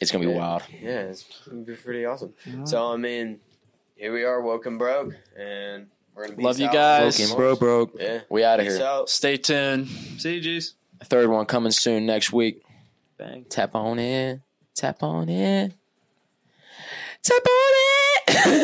D: It's gonna be
C: Yeah.
D: wild.
C: Yeah, it's gonna be pretty awesome. So I mean, here we are, woke and broke, and we're gonna
A: Love you guys.
D: Broken, bro, broke.
C: Yeah,
D: We out of
C: peace
D: here.
C: out.
A: Stay tuned.
B: See you, G's.
D: Third one coming soon next week.
B: Bang.
D: Tap on it. Tap on it. Tap on it.